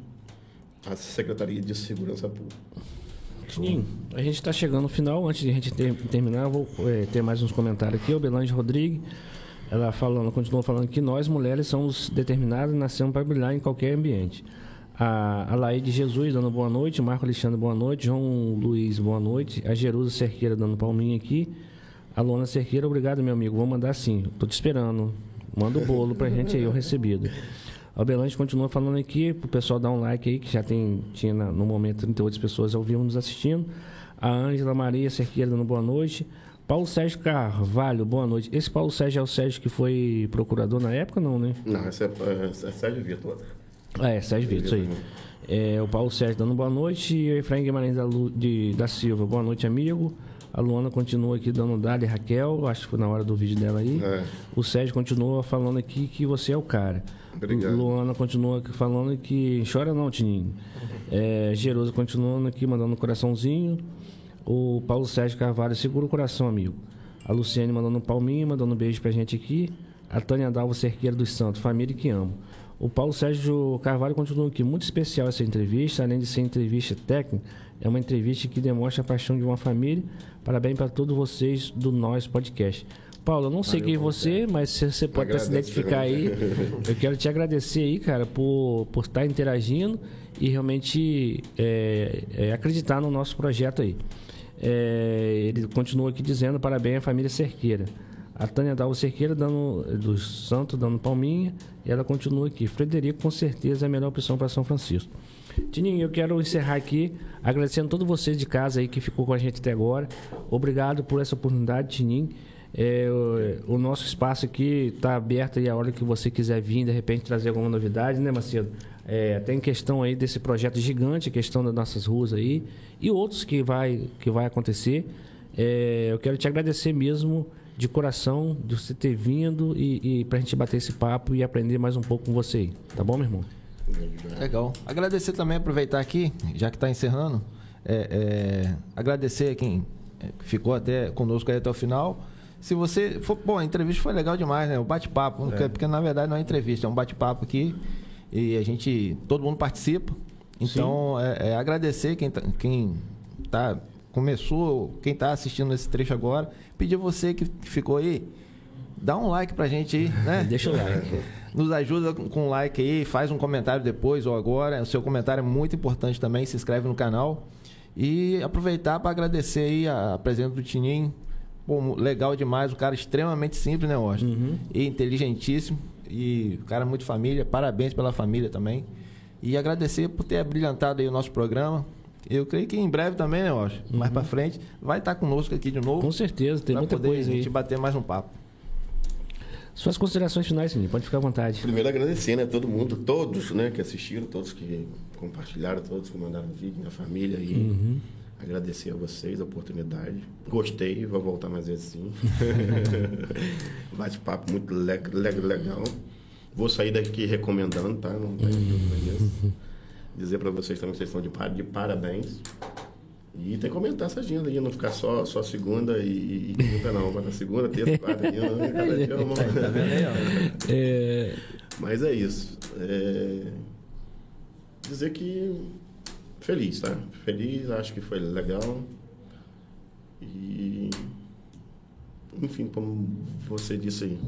Speaker 3: a Secretaria de Segurança Pública.
Speaker 2: Tininho, a gente está chegando no final. Antes de a gente ter, terminar, vou é, ter mais uns comentários aqui. O Belange Rodrigues, ela falando, continua falando que nós mulheres somos determinadas e nascemos para brilhar em qualquer ambiente. A, Laide Jesus dando boa noite, Marco Alexandre boa noite, João Luiz boa noite, a Jerusa Cerqueira dando palminha aqui. A Lona Cerqueira, obrigado meu amigo, vou mandar sim, tô te esperando. Manda o bolo pra gente aí, o recebido. A Belange continua falando aqui, pro pessoal dar um like aí, que já tem, tinha no momento 38 pessoas ao vivo nos assistindo. A Ângela Maria Cerqueira dando boa noite. Paulo Sérgio Carvalho, boa noite. Esse Paulo Sérgio é o Sérgio que foi procurador na época, não, né?
Speaker 3: Não, esse é, é, é Sérgio Vitor.
Speaker 2: Ah, é, Sérgio Vitor, isso aí. É, o Paulo Sérgio dando boa noite. E o Efraim Guimarães da, Lu, de, da Silva, boa noite, amigo. A Luana continua aqui dando Dali Raquel, acho que foi na hora do vídeo dela aí. É. O Sérgio continua falando aqui que você é o cara.
Speaker 3: Obrigado.
Speaker 2: Luana continua falando que. Chora não, Tininho. É, Geroso continuando aqui, mandando um coraçãozinho. O Paulo Sérgio Carvalho, segura o coração, amigo. A Luciane mandando um palminho, mandando um beijo pra gente aqui. A Tânia Dalva Cerqueira dos Santos, família que amo. O Paulo Sérgio Carvalho continua aqui. Muito especial essa entrevista, além de ser entrevista técnica, é uma entrevista que demonstra a paixão de uma família. Parabéns para todos vocês do Nós Podcast. Paulo, eu não sei quem é você, mas você pode até se identificar aí. <laughs> Eu quero te agradecer aí, cara, por, por estar interagindo e realmente é, é, acreditar no nosso projeto aí. É, ele continua aqui dizendo parabéns à família Cerqueira. A Tânia Dalva Cerqueira dando, dos Santos dando palminha. E ela continua aqui. Frederico, com certeza, é a melhor opção para São Francisco. Tininho, eu quero encerrar aqui agradecendo a todos vocês de casa aí que ficou com a gente até agora. Obrigado por essa oportunidade, Tininho. É, o, o, nosso espaço aqui está aberto aí a hora que você quiser vir, de repente trazer alguma novidade, né, Macedo? É, tem questão aí desse projeto gigante, questão das nossas ruas aí, e outros que vai, que vai acontecer. É, eu quero te agradecer mesmo de coração de você ter vindo e, e para a gente bater esse papo e aprender mais um pouco com você aí. Tá bom, meu irmão?
Speaker 1: Legal. Agradecer também, aproveitar aqui, já que está encerrando, é, é, agradecer quem é, ficou até conosco até o final. Se você for, bom, a entrevista foi legal demais, né? O bate-papo, é. porque na verdade não é entrevista, é um bate-papo aqui e a gente, todo mundo participa. Então, é, é, agradecer quem tá, quem tá começou, quem está assistindo esse trecho agora, pedir você que ficou aí, dá um like pra gente aí, né? <laughs>
Speaker 2: Deixa o like. <laughs>
Speaker 1: Nos ajuda com um like aí, faz um comentário depois ou agora. O seu comentário é muito importante também, se inscreve no canal. E aproveitar para agradecer aí a, presença do Tininho. Pô, legal demais, o cara extremamente simples, né, Washington? Uhum. E inteligentíssimo. E o cara muito família, parabéns pela família também. E agradecer por ter brilhantado aí o nosso programa. Eu creio que em breve também, né, Washington? Uhum. Mais para frente, vai estar conosco aqui de novo.
Speaker 2: Com certeza, tem muita coisa aí.
Speaker 1: A gente bater mais um papo.
Speaker 2: Suas considerações finais, Sininho, pode ficar à vontade.
Speaker 3: Primeiro agradecer, né, todo mundo, todos, né, que assistiram, todos que compartilharam, todos que mandaram vídeo, minha família e uhum. agradecer a vocês a oportunidade. Gostei, vou voltar mais vezes sim. <laughs> Bate-papo muito legal, legal. Vou sair daqui recomendando, tá? Não tem uhum. Dizer para vocês também que vocês estão de, de parabéns. E tem que comentar essa agenda aí, não ficar só, só segunda e, e quinta, não. Vai na segunda, terça, quarta, quinta, cada dia uma. Tá é... Mas é isso. É... Dizer que feliz, tá? Feliz, acho que foi legal. E enfim, como você disse aí,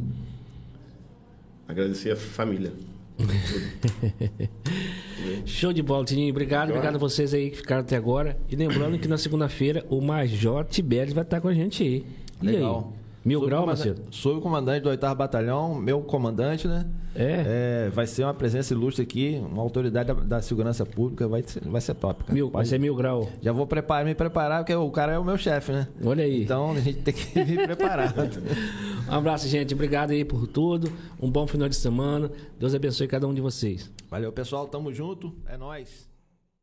Speaker 3: agradecer a família. <laughs>
Speaker 2: Show de bola, Tininho. Obrigado, obrigado a vocês aí que ficaram até agora. E lembrando que na segunda-feira o Major Tibério vai estar com a gente aí. E Legal. aí? Mil grau, Macedo?
Speaker 1: Sou o comandante do 8 Batalhão, meu comandante, né? É. é. Vai ser uma presença ilustre aqui, uma autoridade da, da segurança pública, vai ser, vai ser top, cara.
Speaker 2: Mil, vai ser mil grau.
Speaker 1: Já vou preparar, me preparar, porque o cara é o meu chefe, né?
Speaker 2: Olha aí.
Speaker 1: Então a gente tem que <laughs> vir preparado.
Speaker 2: um abraço, gente. Obrigado aí por tudo. Um bom final de semana. Deus abençoe cada um de vocês.
Speaker 1: Valeu, pessoal. Tamo junto. É nóis.